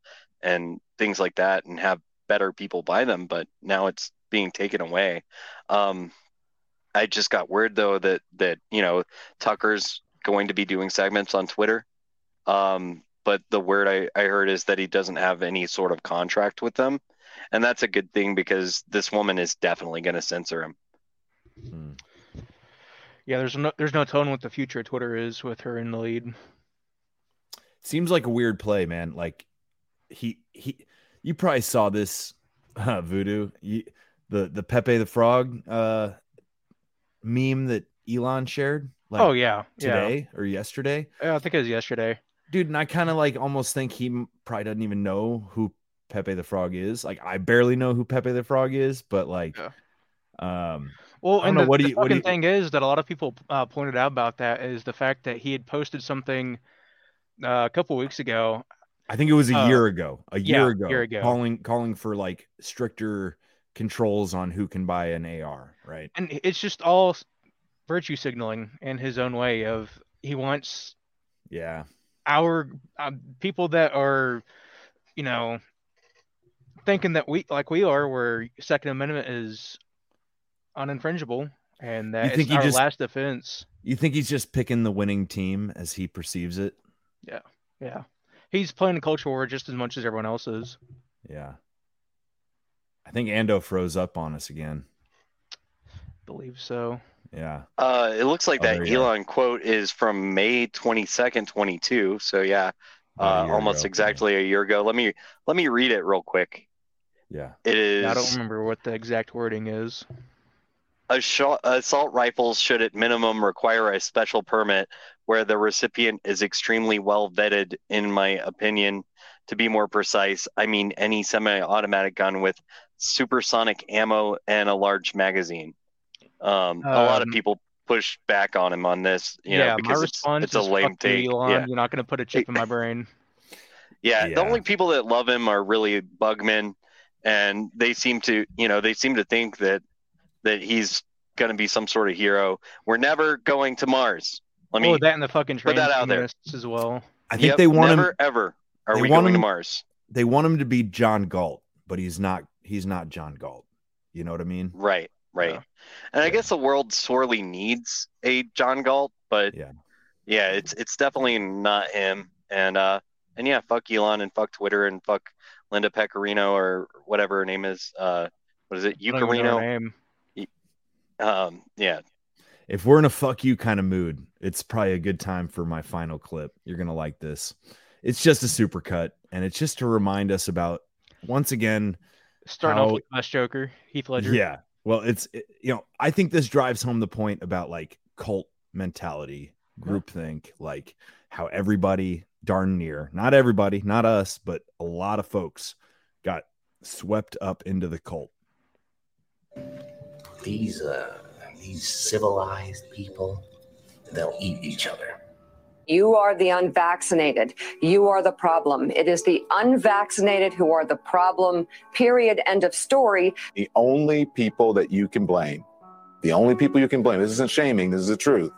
and things like that and have better people buy them but now it's being taken away. Um, i just got word though that that you know tucker's going to be doing segments on twitter. Um, but the word I, I heard is that he doesn't have any sort of contract with them. And that's a good thing because this woman is definitely going to censor him. Hmm. Yeah, there's no there's no telling what the future of Twitter is with her in the lead. Seems like a weird play, man. Like he he you probably saw this uh, voodoo you, the the Pepe the Frog uh meme that Elon shared. Like oh yeah, today yeah. or yesterday. Yeah, I think it was yesterday dude. And I kind of like almost think he probably doesn't even know who Pepe the Frog is. Like I barely know who Pepe the Frog is, but like, yeah. um, well, and know, the, what the you, fucking you... thing is that a lot of people uh, pointed out about that is the fact that he had posted something uh, a couple weeks ago. I think it was a uh, year ago. A year, yeah, ago, year ago, calling calling for like stricter controls on who can buy an AR, right? And it's just all virtue signaling in his own way of he wants yeah our uh, people that are, you know, thinking that we like we are, where Second Amendment is uninfringible and that you think it's our just, last defense. You think he's just picking the winning team as he perceives it? Yeah, yeah. He's playing a culture war just as much as everyone else is. Yeah. I think Ando froze up on us again. Believe so. Yeah. Uh, it looks like oh, that Elon go. quote is from May 22nd, 22. So yeah, uh, almost ago. exactly a year ago. Let me let me read it real quick. Yeah. It is. I don't remember what the exact wording is. Assault rifles should at minimum require a special permit where the recipient is extremely well vetted, in my opinion. To be more precise, I mean any semi automatic gun with supersonic ammo and a large magazine. Um, a lot of um, people push back on him on this, you yeah, know, because it's, it's a lame take. Elon. Yeah. You're not going to put a chip in my brain. Yeah, yeah, the only people that love him are really bugmen, and they seem to, you know, they seem to think that that he's going to be some sort of hero. We're never going to Mars. Let me oh, that in the fucking put that out there as well. I think yep, they want never, him ever. Are we going him, to Mars? They want him to be John Galt, but he's not. He's not John Galt. You know what I mean? Right right? Yeah. And I guess the world sorely needs a John Galt, but yeah, yeah, it's it's definitely not him. And uh, and yeah, fuck Elon and fuck Twitter and fuck Linda Pecorino or whatever her name is. Uh, what is it? Yaccarino. Um, yeah. If we're in a fuck you kind of mood, it's probably a good time for my final clip. You're gonna like this. It's just a supercut, and it's just to remind us about once again. Starting how, off with Best Joker, Heath Ledger. Yeah, well, it's it, you know, I think this drives home the point about like cult mentality, groupthink, yeah. like how everybody darn near, not everybody, not us, but a lot of folks got swept up into the cult. These uh these civilized people, they'll eat each other. You are the unvaccinated. You are the problem. It is the unvaccinated who are the problem, period. End of story. The only people that you can blame, the only people you can blame, this isn't shaming, this is the truth.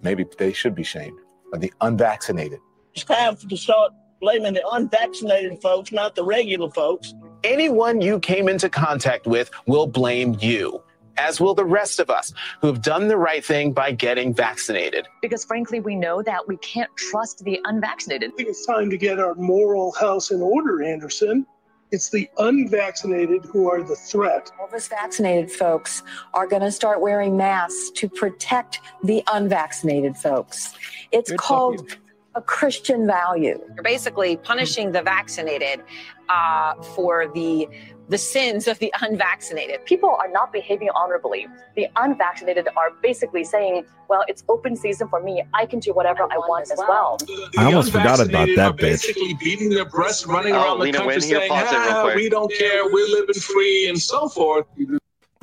Maybe they should be shamed, are the unvaccinated. It's time to start blaming the unvaccinated folks, not the regular folks. Anyone you came into contact with will blame you as will the rest of us who have done the right thing by getting vaccinated. Because frankly, we know that we can't trust the unvaccinated. I think it's time to get our moral house in order, Anderson. It's the unvaccinated who are the threat. All of us vaccinated folks are going to start wearing masks to protect the unvaccinated folks. It's called a Christian value. You're basically punishing the vaccinated uh, for the the sins of the unvaccinated. People are not behaving honorably. The unvaccinated are basically saying, well, it's open season for me. I can do whatever I want, as well. I almost forgot about Unvaccinated that are bitch. basically beating their breasts, running Oh, around the country Wynn saying, pause ah, we don't care, we're living free, and so forth.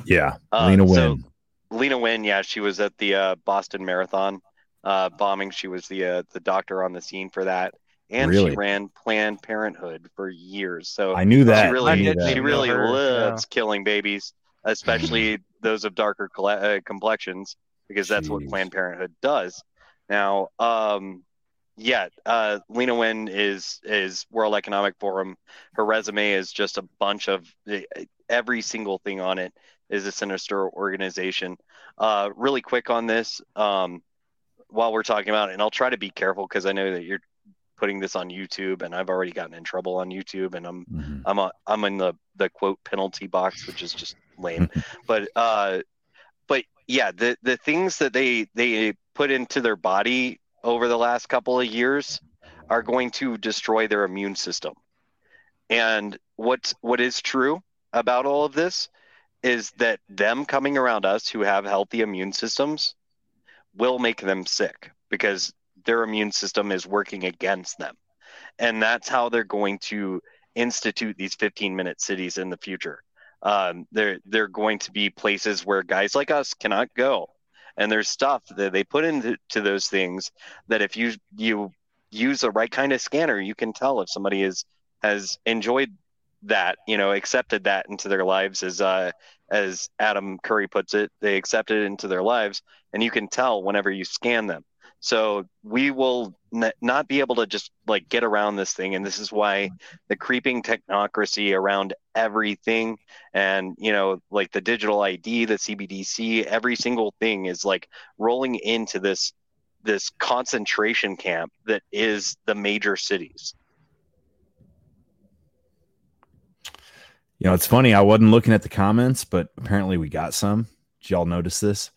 Yeah, Uh, Lena so- Lena Wen, yeah, she was at the uh, Boston Marathon uh, bombing. She was the uh, the doctor on the scene for that, and Really? she ran Planned Parenthood for years. So I knew that. She really, knew that. she really know her, loves killing babies, especially those of darker cole- uh, complexions, because that's what Planned Parenthood does. Now, um, yeah, uh, Lena Wen is is World Economic Forum. Her resume is just a bunch of every single thing on it is a sinister organization. Uh, really quick on this, um, while we're talking about it, and I'll try to be careful because I know that you're putting this on YouTube, and I've already gotten in trouble on YouTube, and I'm Mhm. I'm a, I'm in the the quote penalty box, which is just lame. but uh, but yeah, the the things that they they put into their body over the last couple of years are going to destroy their immune system. And what what is true about all of this is that them coming around us who have healthy immune systems will make them sick because their immune system is working against them. And that's how they're going to institute these 15 minute cities in the future. Um, they're they're going to be places where guys like us cannot go. And there's stuff that they put into those things that if you you use the right kind of scanner, you can tell if somebody is has enjoyed that, you know, accepted that into their lives as uh as Adam Curry puts it, they accepted it into their lives, and you can tell whenever you scan them. So we will n- not be able to just like get around this thing, and this is why the creeping technocracy around everything, and you know, like the digital ID, the CBDC, every single thing is like rolling into this this concentration camp that is the major cities. You know, it's funny. I wasn't looking at the comments, but apparently we got some. Did y'all notice this?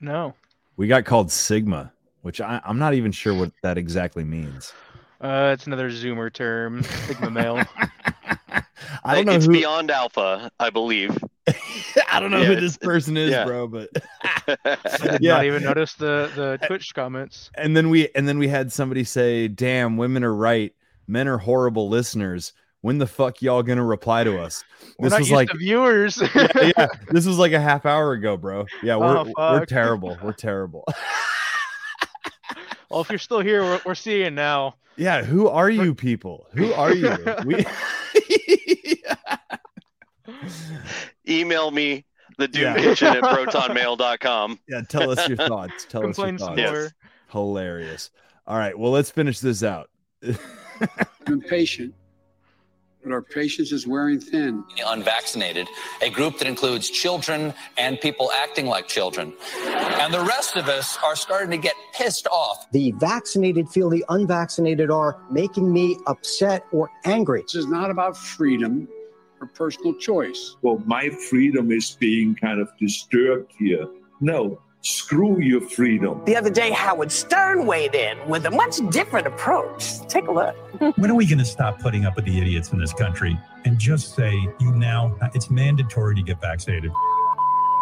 No. We got called Sigma, which I, I'm not even sure what that exactly means. Uh, it's another Zoomer term, Sigma male. I don't know it's who- beyond alpha, I believe. I don't know Yeah, who this person is, yeah. bro, but I did Yeah. not even notice the the Twitch comments. and then we and then we had somebody say, "Damn, women are right. Men are horrible listeners. When the fuck y'all gonna reply to us?" We're This not was used like to viewers. yeah, yeah, this was like a half hour ago, bro. Yeah, we're Oh, we're terrible. We're terrible. Well, if you're still here, we're, we're seeing now. yeah, who are you people? Who are you? We Email me the Yeah. doom kitchen at protonmail.com. yeah, tell us your thoughts. Tell us your Complain some thoughts. more. Hilarious. All right, well, let's finish this out. I'm patient, but our patience is wearing thin. unvaccinated, a group that includes children and people acting like children. And the rest of us are starting to get pissed off. The vaccinated feel the unvaccinated are making me upset or angry. This is not about freedom or personal choice. Well, my freedom is being kind of disturbed here. No, screw your freedom. The other day, Howard Stern weighed in with a much different approach. Take a look. When are we going to stop putting up with the idiots in this country and just say, you now, uh, it's mandatory to get vaccinated?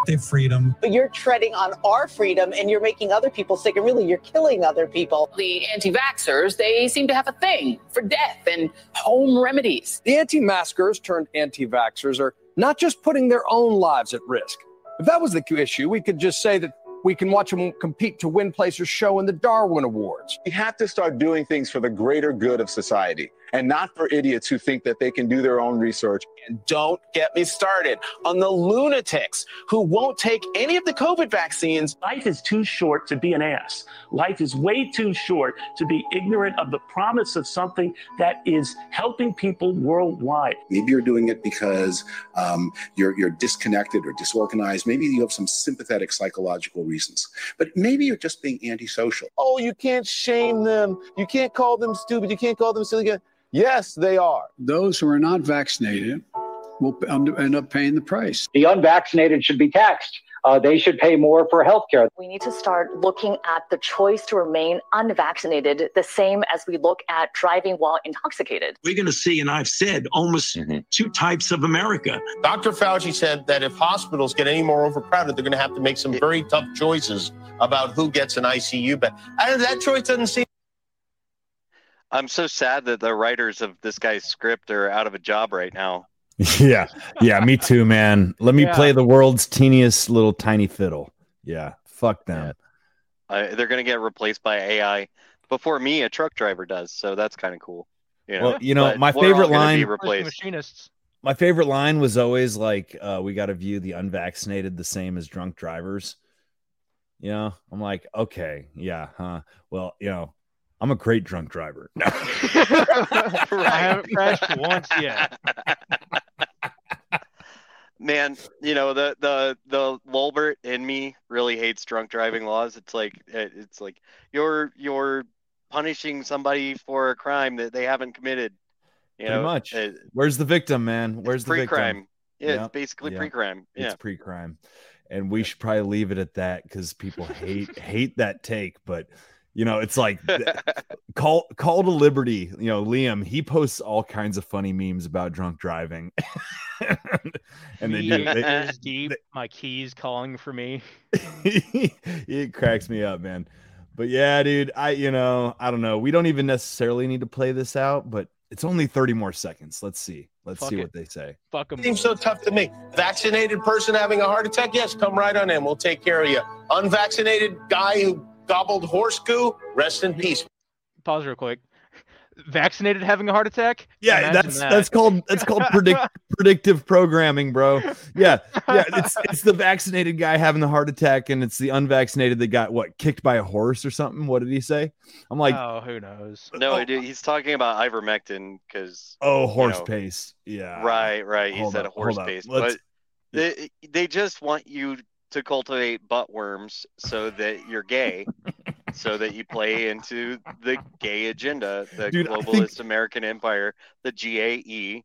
Their freedom. But you're treading on our freedom and you're making other people sick, and really, you're killing other people. The anti vaxxers, they seem to have a thing for death and home remedies. The anti maskers turned anti vaxxers are not just putting their own lives at risk. If that was the issue, we could just say that we can watch them compete to win Placer's show in the Darwin Awards. We have to start doing things for the greater good of society. And not for idiots who think that they can do their own research. And don't get me started on the lunatics who won't take any of the COVID vaccines. Life is too short to be an ass. Life is way too short to be ignorant of the promise of something that is helping people worldwide. Maybe you're doing it because um, you're, you're disconnected or disorganized. Maybe you have some sympathetic psychological reasons, but maybe you're just being antisocial. Oh, you can't shame them. You can't call them stupid. You can't call them silly. Yes, they are. Those who are not vaccinated will end up paying the price. The unvaccinated should be taxed. Uh, they should pay more for health care. We need to start looking at the choice to remain unvaccinated the same as we look at driving while intoxicated. We're going to see, and I've said, almost two types of America. Dr. Fauci said that if hospitals get any more overcrowded, they're going to have to make some very tough choices about who gets an ICU bed. And that choice doesn't seem. I'm so sad that the writers of this guy's script are out of a job right now. yeah, yeah, me too, man. Let me Yeah. play the world's teeniest little tiny fiddle. Yeah, fuck them. Uh, they're going to get replaced by AI before me, a truck driver does. So that's kind of cool. You know? Well, you know, But my favorite gonna line- replaced. Machinists. My favorite line was always like, uh, "We got to view the unvaccinated the same as drunk drivers." You know, I'm like, okay, yeah, huh? Well, you know, I'm a great drunk driver. No. I haven't crashed once yet. Man, you know the the the Lolbert in me really hates drunk driving laws. It's like it's like you're you're punishing somebody for a crime that they haven't committed. You Pretty know, much. it- Where's the victim, man? Where's the victim? pre-crime. Yeah, Yep, it's basically yep. pre-crime. Yeah. It's pre-crime, and we should probably leave it at that because people hate hate that take. But you know, it's like call call to liberty. You know, Liam he posts all kinds of funny memes about drunk driving, and they Me do. They, ears deep, my keys calling for me. it cracks me up, man. But yeah, dude, I you know, I don't know. We don't even necessarily need to play this out, but it's only 30 more seconds. Let's see. Let's Fuck see it. what they say. Fuck them. Seems so tough to me. Vaccinated person having a heart attack? Yes, come right on in. We'll take care of you. Unvaccinated guy who gobbled horse goo? Rest in peace. Pause real quick. Vaccinated having a heart attack? Yeah, Imagine that's that. that's called that's called predict, predictive programming, bro. Yeah, yeah. It's it's the vaccinated guy having the heart attack, and it's the unvaccinated that got what kicked by a horse or something. What did he say? I'm like, oh, who knows? No, oh. dude, he's talking about ivermectin because oh, horse pace. Yeah, Right, right. He Hold said up, a horse hold up. paste, Let's- but they they just want you to cultivate butt worms so that you're gay, so that you play into the gay agenda, the Dude, globalist think- American empire, the GAE,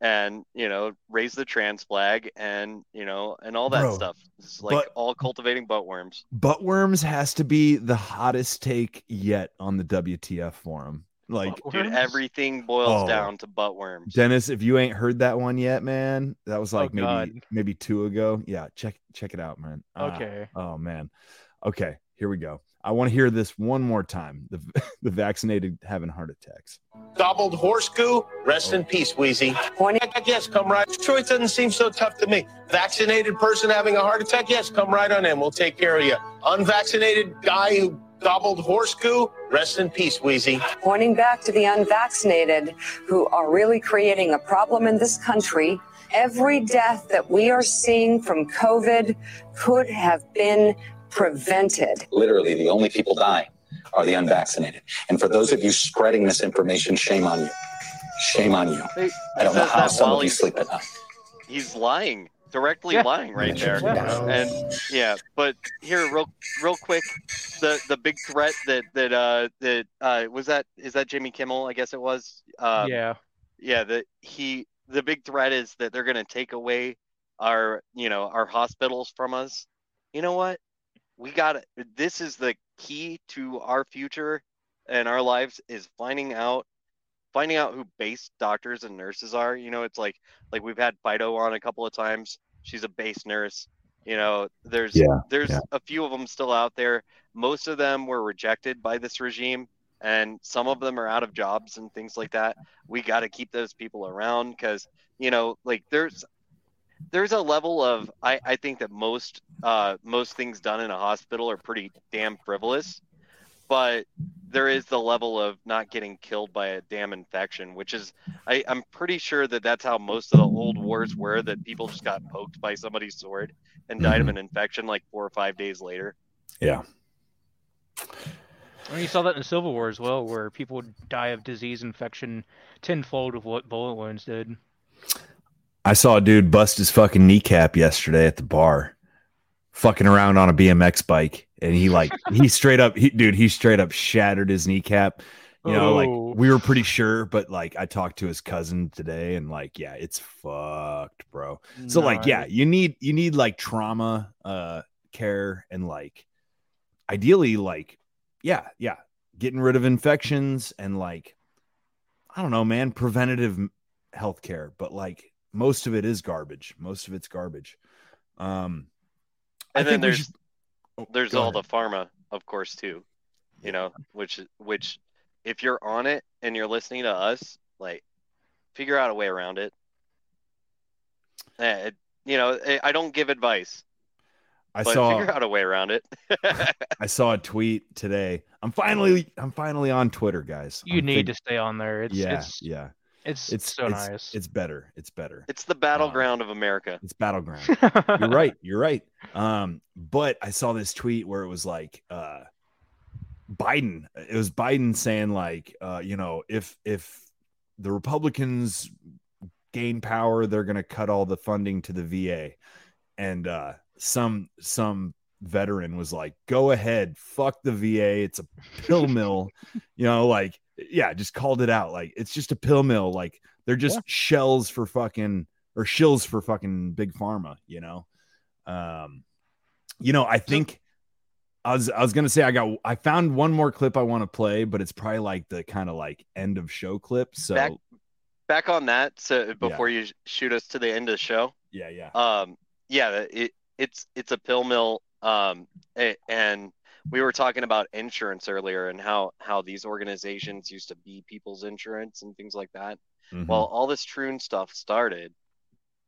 and you know raise the trans flag and you know and all that Bro, stuff. It's like but- all cultivating butt worms. butt worms has to be the hottest take yet on the WTF forum. Like, Dude, everything boils Oh. down to butt worms. Dennis, if you ain't heard that one yet, man, that was like maybe God. maybe two ago. Yeah, check check it out, man. Ah, Okay. oh man. Okay, here we go. I want to hear this one more time. The the vaccinated having heart attacks. Gobbled horse goo? Rest in peace, Wheezy. Yes, come right. Choice doesn't seem so tough to me. Vaccinated person having a heart attack? Yes, come right on in. We'll take care of you. Unvaccinated guy who gobbled horse goo? Rest in peace, Wheezy. Pointing back to the unvaccinated who are really creating a problem in this country. Every death that we are seeing from COVID could have been prevented. Literally, the only people dying are the unvaccinated. And for those of you spreading misinformation, shame on you. Shame on you. I don't know how some of you sleep at night. he's lying directly Yeah. lying right there Yeah. and yeah but here real real quick the the big threat that that uh that uh was that is that jimmy kimmel i guess it was um, yeah. yeah that he the big threat is that they're going to take away our you know our hospitals from us you know what we got it this is the key to our future and our lives is finding out finding out who base doctors and nurses are you know it's like like we've had fido on a couple of times. She's a base nurse you know there's Yeah, there's yeah. a few of them still out there. Most of them were rejected by this regime and some of them are out of jobs and things like that. We got to keep those people around because you know like there's there's a level of I, I think that most uh most things done in a hospital are pretty damn frivolous but there is the level of not getting killed by a damn infection, which is I, I'm pretty sure that that's how most of the old wars were. That people just got poked by somebody's sword and died of mm-hmm. an infection like four or five days later. Yeah. I mean, you saw that in the Civil War as well, where people would die of disease infection tenfold of what bullet wounds did. I saw a dude bust his fucking kneecap yesterday at the bar, fucking around on a BMX bike, and he like he straight up, he, dude, he straight up shattered his kneecap. You know, Oh. like we were pretty sure, but like I talked to his cousin today, and like, yeah, it's fucked, bro. So like, yeah, you need you need like trauma uh care and like ideally like yeah, yeah, getting rid of infections and like I don't know, man, preventative health care, but like most of it is garbage. Most of it's garbage. Um I And then there's should- Oh, there's all ahead. the pharma, of course, too. You know, which which if you're on it and you're listening to us, like figure out a way around it. It- you know, eh, I don't give advice, I but saw figure out a way around it. I saw a tweet today. I'm finally I'm finally on Twitter, guys. You I'm need fig- to stay on there. It's yeah, it's yeah. It's It's so it's, nice. It's better. It's better. It's the battleground of America. It's battleground. you're right. You're right. Um, but I saw this tweet where it was like, uh, Biden. It was Biden saying like, uh, you know, if if the Republicans gain power, they're going to cut all the funding to the VA, and uh, some some veteran was like, "Go ahead, fuck the VA. It's a pill mill." you know, like, yeah, just called it out. Like, it's just a pill mill. Like, they're just shells for fucking or shills for fucking big pharma. You know, um, you know, I think. I was I was gonna say I got I found one more clip I want to play, but it's probably like the kind of like end of show clip. So Back back on that, so before you shoot us to the end of the show. yeah, yeah. Um, yeah, it it's it's a pill mill. Um, and we were talking about insurance earlier and how how these organizations used to be people's insurance and things like that. Mhm. Well, all this Troon stuff started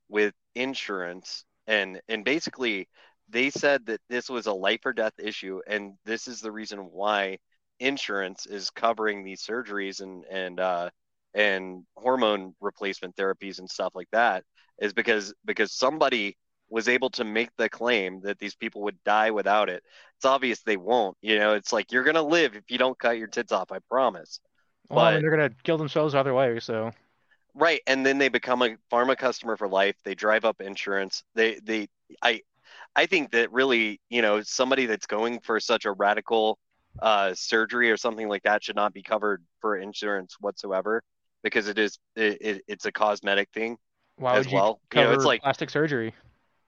with insurance, and and basically they said that this was a life or death issue, and this is the reason why insurance is covering these surgeries and and uh, and hormone replacement therapies and stuff like that is because because somebody was able to make the claim that these people would die without it. It's obvious they won't. You know, it's like you're gonna live if you don't cut your tits off. I promise. well, but- they're gonna kill themselves either way. So Right, and then they become a pharma customer for life. They drive up insurance. They they I I think that really, you know, somebody that's going for such a radical uh surgery or something like that should not be covered for insurance whatsoever because it is it, it, it's a cosmetic thing why as would you well. You know, it's like plastic surgery?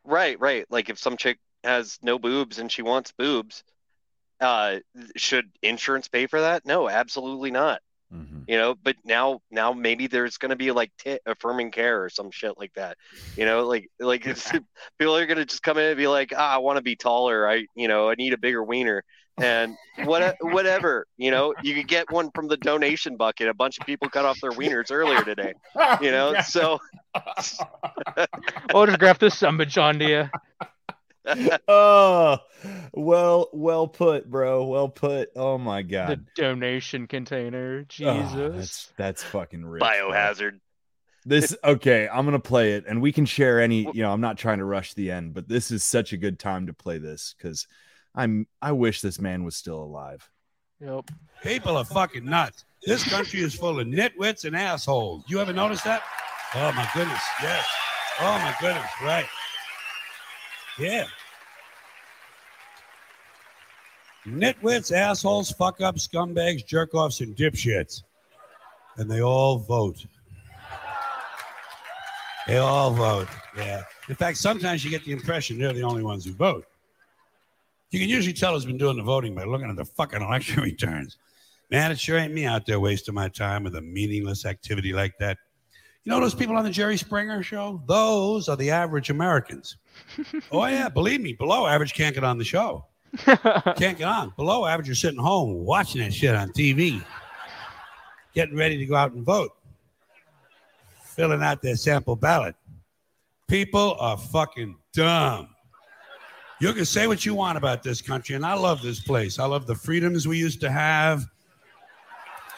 Right, right. Like if some chick has no boobs and she wants boobs, uh, should insurance pay for that? No, absolutely not. Mm-hmm. You know, but now, now maybe there's going to be like tit affirming care or some shit like that. You know, like like it's, people are going to just come in and be like, ah, I want to be taller. I, you know, I need a bigger wiener. And what, whatever, you know, you could get one from the donation bucket. A bunch of people cut off their wieners earlier today, you know, so I'll just grab this summage onto you. oh, well, well put, bro. Well put. Oh my god. The donation container. Oh, Jesus. that's that's fucking rich. bro. biohazard. This okay. I'm gonna play it, and we can share any. You know, I'm not trying to rush the end, but this is such a good time to play this because I'm. I wish this man was still alive. Yep. People are fucking nuts. This country is full of nitwits and assholes. You ever notice that? Oh my goodness, yes. Oh my goodness, right. Yeah. Nitwits, assholes, fuck ups, scumbags, jerk offs, and dipshits. And they all vote. They all vote. Yeah. In fact, sometimes you get the impression they're the only ones who vote. You can usually tell who's been doing the voting by looking at the fucking election returns. Man, it sure ain't me out there wasting my time with a meaningless activity like that. You know those people on the Jerry Springer show? Those are the average Americans. oh, yeah, believe me, below average can't get on the show. Can't get on. Below average are sitting home watching that shit on TV, getting ready to go out and vote, filling out their sample ballot. People are fucking dumb. You can say what you want about this country, and I love this place. I love the freedoms we used to have.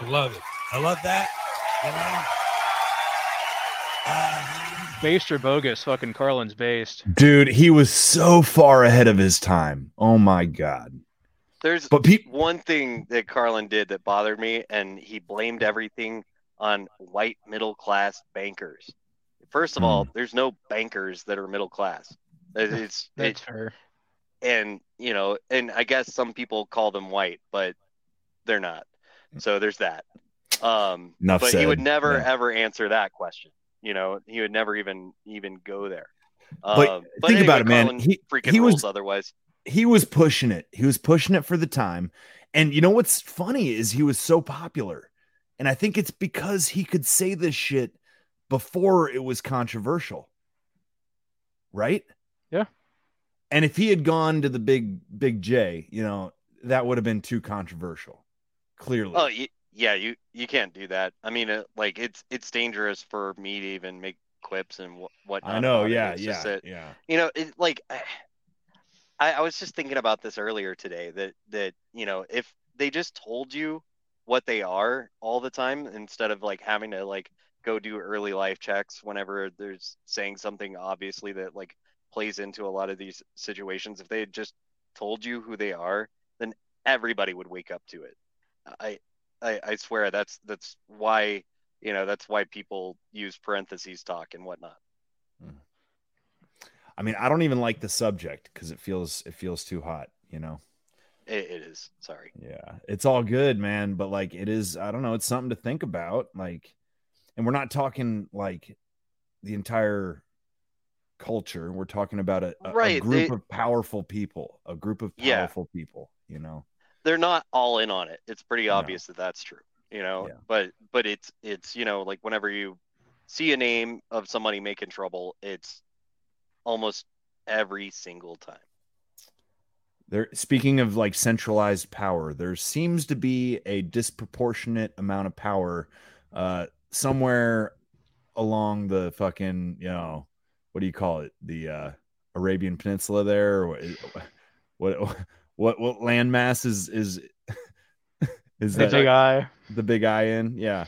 I love it. I love that. You know? Based or bogus? Fucking Carlin's based. Dude, he was so far ahead of his time. Oh my god. There's But peop- one thing that Carlin did that bothered me, and he blamed everything on white middle class bankers. First of all, there's no bankers that are middle class. It- It's That's it, and you know, and I guess some people call them white, but they're not. So there's that. Um, Enough but he would never Yeah. ever answer that question. You know, he would never even even go there. But Um, think about it, man. Carlin He- freaking he was- otherwise. he was pushing it. He was pushing it for the time. And you know what's funny is he was so popular. And I think it's because he could say this shit before it was controversial. Right? Yeah. And if he had gone to the big big J, you know, that would have been too controversial. Clearly. Oh, y- yeah, you you can't do that. I mean, uh, like it's it's dangerous for me to even make quips and wh- whatnot. I know, it. yeah, It's yeah, that, yeah. You know, it like I, I was just thinking about this earlier today. That that you know, if they just told you what they are all the time instead of like having to like go do early life checks whenever there's saying something obviously that like plays into a lot of these situations if they had just told you who they are then everybody would wake up to it i i, I swear that's that's why you know that's why people use parentheses talk and whatnot hmm. I mean, I don't even like the subject because it feels it feels too hot, you know. it, it is sorry Yeah, it's all good, man. But like, it is, I don't know, it's something to think about. Like, and we're not talking like the entire culture. We're talking about a, a- a group of powerful people, a group of Yeah. powerful people, you know? They're not all in on it. It's pretty obvious that that's true, you know. Yeah. But but it's it's you know like whenever you see a name of somebody making trouble, it's almost every single time. There, speaking of like centralized power, there seems to be a disproportionate amount of power uh, somewhere along the fucking, you know, what do you call it? The uh, Arabian Peninsula there? Or what, what, what, what landmass is, is, is The that big eye. the big eye in? Yeah.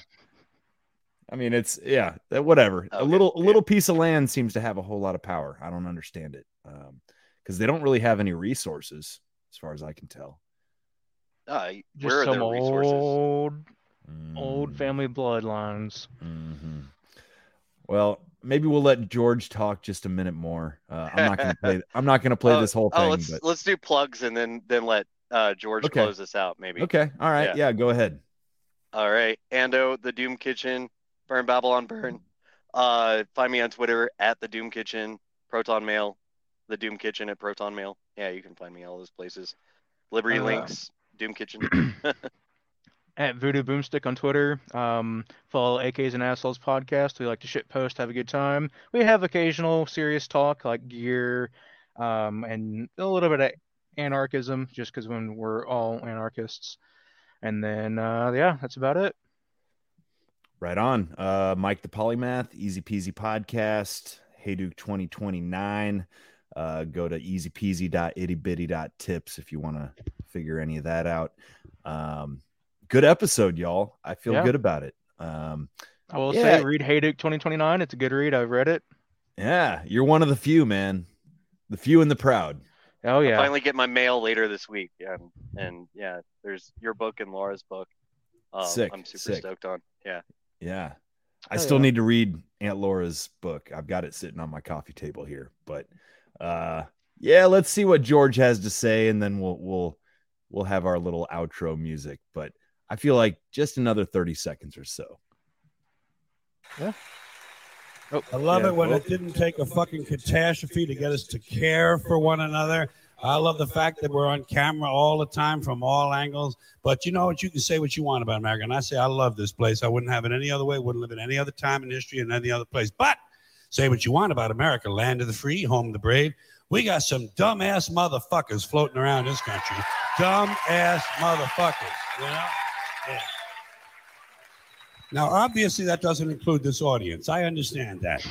I mean, it's, yeah, that- whatever. a little, a little piece of land seems to have a whole lot of power. I don't understand it. Um, because they don't really have any resources, as far as I can tell. Uh, Just where are some their resources? old, Mm. old family bloodlines. Mm-hmm. Well, maybe we'll let George talk just a minute more. Uh, I'm not gonna play. I'm not gonna play Oh, this whole thing. oh, let's but let's do plugs and then then let uh, George Okay. close us out maybe. okay, all right, yeah. go ahead. All right. Ando, the Doom Kitchen, Burn Babylon Burn. Uh, find me on Twitter at the Doom Kitchen, Proton Mail, the Doom Kitchen at Proton Mail. Yeah, you can find me all those places. Liberty Uh, Links, Doom Kitchen. At Voodoo Boomstick on Twitter. Um, follow AKs and Assholes podcast. We like to shit post, have a good time. We have occasional serious talk like gear, um, and a little bit of anarchism, just because when we're all anarchists. And then, uh, yeah, that's about it. Right on. Uh, Mike the Polymath, Easy Peasy Podcast, Hayduke 2029. Uh, go to easypeasy.ittybitty.tips if you want to figure any of that out. Um, good episode, y'all. I feel Yeah. good about it. Um, I will Yeah. say, read Hayduke 2029. It's a good read. I've read it. yeah, you're one of the few, man. The few and the proud. Oh I'll yeah. finally get my mail later this week. Yeah, and, and yeah, there's your book and Laura's book. Um, Sick, I'm super sick. stoked on. Yeah. Yeah. I Hell still yeah. need to read Aunt Laura's book. I've got it sitting on my coffee table here. But uh yeah, let's see what George has to say and then we'll we'll we'll have our little outro music. But I feel like just another 30 seconds or so. Yeah. Oh, I love Yeah. it when Oh. it didn't take a fucking catastrophe to get us to care for one another. I love the fact that we're on camera all the time from all angles. But you know what? You can say what you want about America. And I say, I love this place. I wouldn't have it any other way. Wouldn't live in any other time in history in any other place. But say what you want about America, land of the free, home of the brave. We got some dumbass motherfuckers floating around this country. dumbass motherfuckers, you know? Yeah. Now, obviously, that doesn't include this audience. I understand that.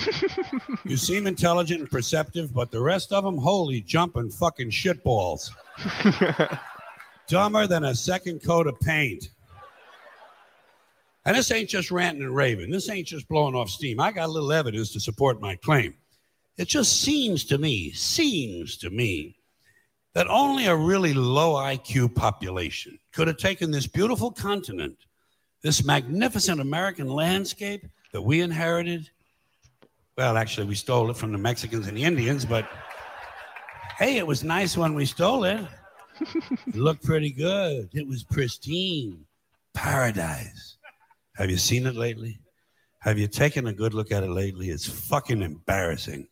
you seem intelligent and perceptive, but the rest of them, holy jumping fucking shitballs. Dumber than a second coat of paint. And this ain't just ranting and raving. This ain't just blowing off steam. I got a little evidence to support my claim. It just seems to me, seems to me, that only a really low IQ population could have taken this beautiful continent, this magnificent American landscape that we inherited. Well, actually, we stole it from the Mexicans and the Indians, but hey, it was nice when we stole it. it looked pretty good. It was pristine, paradise. Have you seen it lately? Have you taken a good look at it lately? It's fucking embarrassing.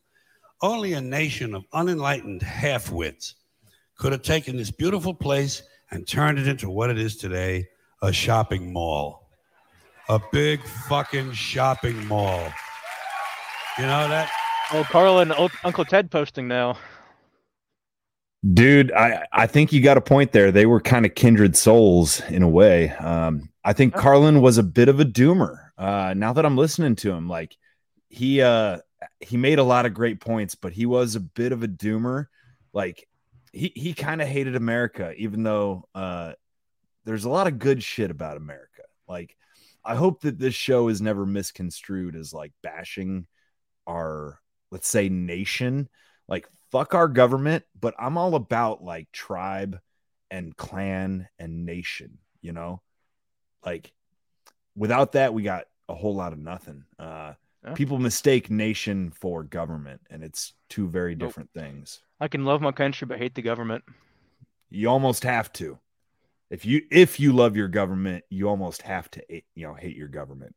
Only a nation of unenlightened half-wits could have taken this beautiful place and turned it into what it is today a shopping mall. A big fucking shopping mall. You know that? Oh, Carl and Unc- Uncle Ted posting now. Dude, I, I think you got a point there. They were kind of kindred souls in a way. Um, I think Carlin was a bit of a doomer. Uh, now that I'm listening to him, like he uh he made a lot of great points, but he was a bit of a doomer. Like he he kind of hated America, even though uh there's a lot of good shit about America. Like I hope that this show is never misconstrued as like bashing our let's say nation. Like fuck our government, but I'm all about like tribe and clan and nation, you know? Like without that we got a whole lot of nothing. Uh Yeah. people mistake nation for government and it's two very different things. I can love my country but hate the government. You almost have to. If you if you love your government, you almost have to eh, you know hate your government.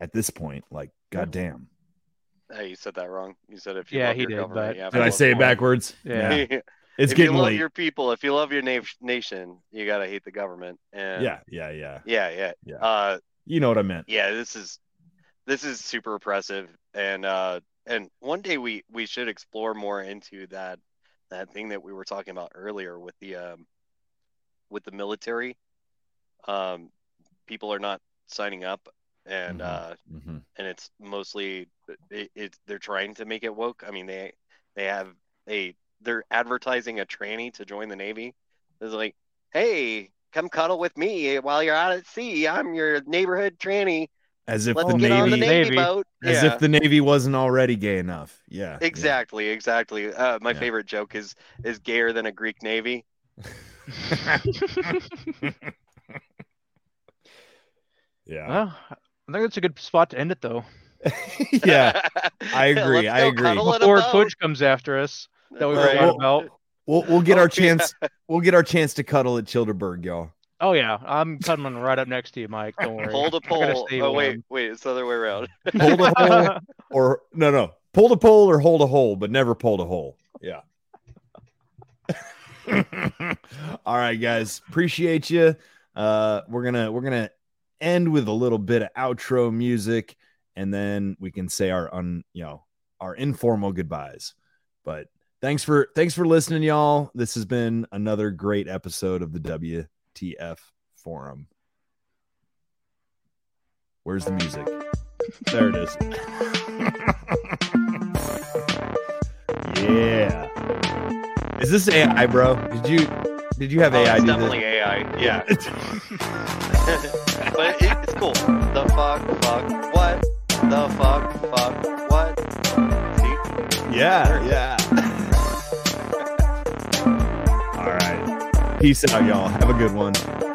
At this point, like goddamn. Hey, you said that wrong. You said if you Yeah, love he your did, government, but- you Did I say it country. backwards? Yeah. It's if getting you love late. your people, if you love your na- nation, you gotta hate the government. And Yeah, yeah, yeah. yeah, yeah, Yeah. Uh, You know what I meant. yeah, this is this is super oppressive, and uh, and one day we we should explore more into that that thing that we were talking about earlier with the um with the military. Um, people are not signing up, and uh, Mm-hmm. and it's mostly it, it they're trying to make it woke. I mean, they they have a they're advertising a tranny to join the navy. It's like, hey, come cuddle with me while you're out at sea. I'm your neighborhood tranny. As if Let's the Navy, the Navy, boat. as yeah. if the Navy wasn't already gay enough. Yeah. Exactly, exactly. Uh, my favorite joke is is gayer than a Greek navy. Yeah. Well, I think that's a good spot to end it though. yeah. I agree. Let's I agree. cuddle in a Before boat. Pudge comes after us, that we Right. forgot about. We'll we'll get our Oh, chance. We'll get our chance to cuddle at Chillderburg, y'all. Oh yeah, I'm coming right up next to you, Mike. Don't worry. Hold a I gotta pole. Oh wait, warm. wait, it's the other way around. Hold a hole or no no. Pull the pole or hold a hole, but never pull a hole. Yeah. All right, guys. Appreciate you. Uh we're gonna we're gonna end with a little bit of outro music and then we can say our un you know our informal goodbyes. But thanks for thanks for listening, y'all. This has been another great episode of the WTF forum. Where's the music? There it is. yeah. Is this AI, bro? Did you did you have Oh, AI it's definitely this? AI. Yeah. but it, it's cool. The fuck, fuck, what? The fuck, fuck, what? See? Yeah, yeah. Peace out, y'all. Have a good one.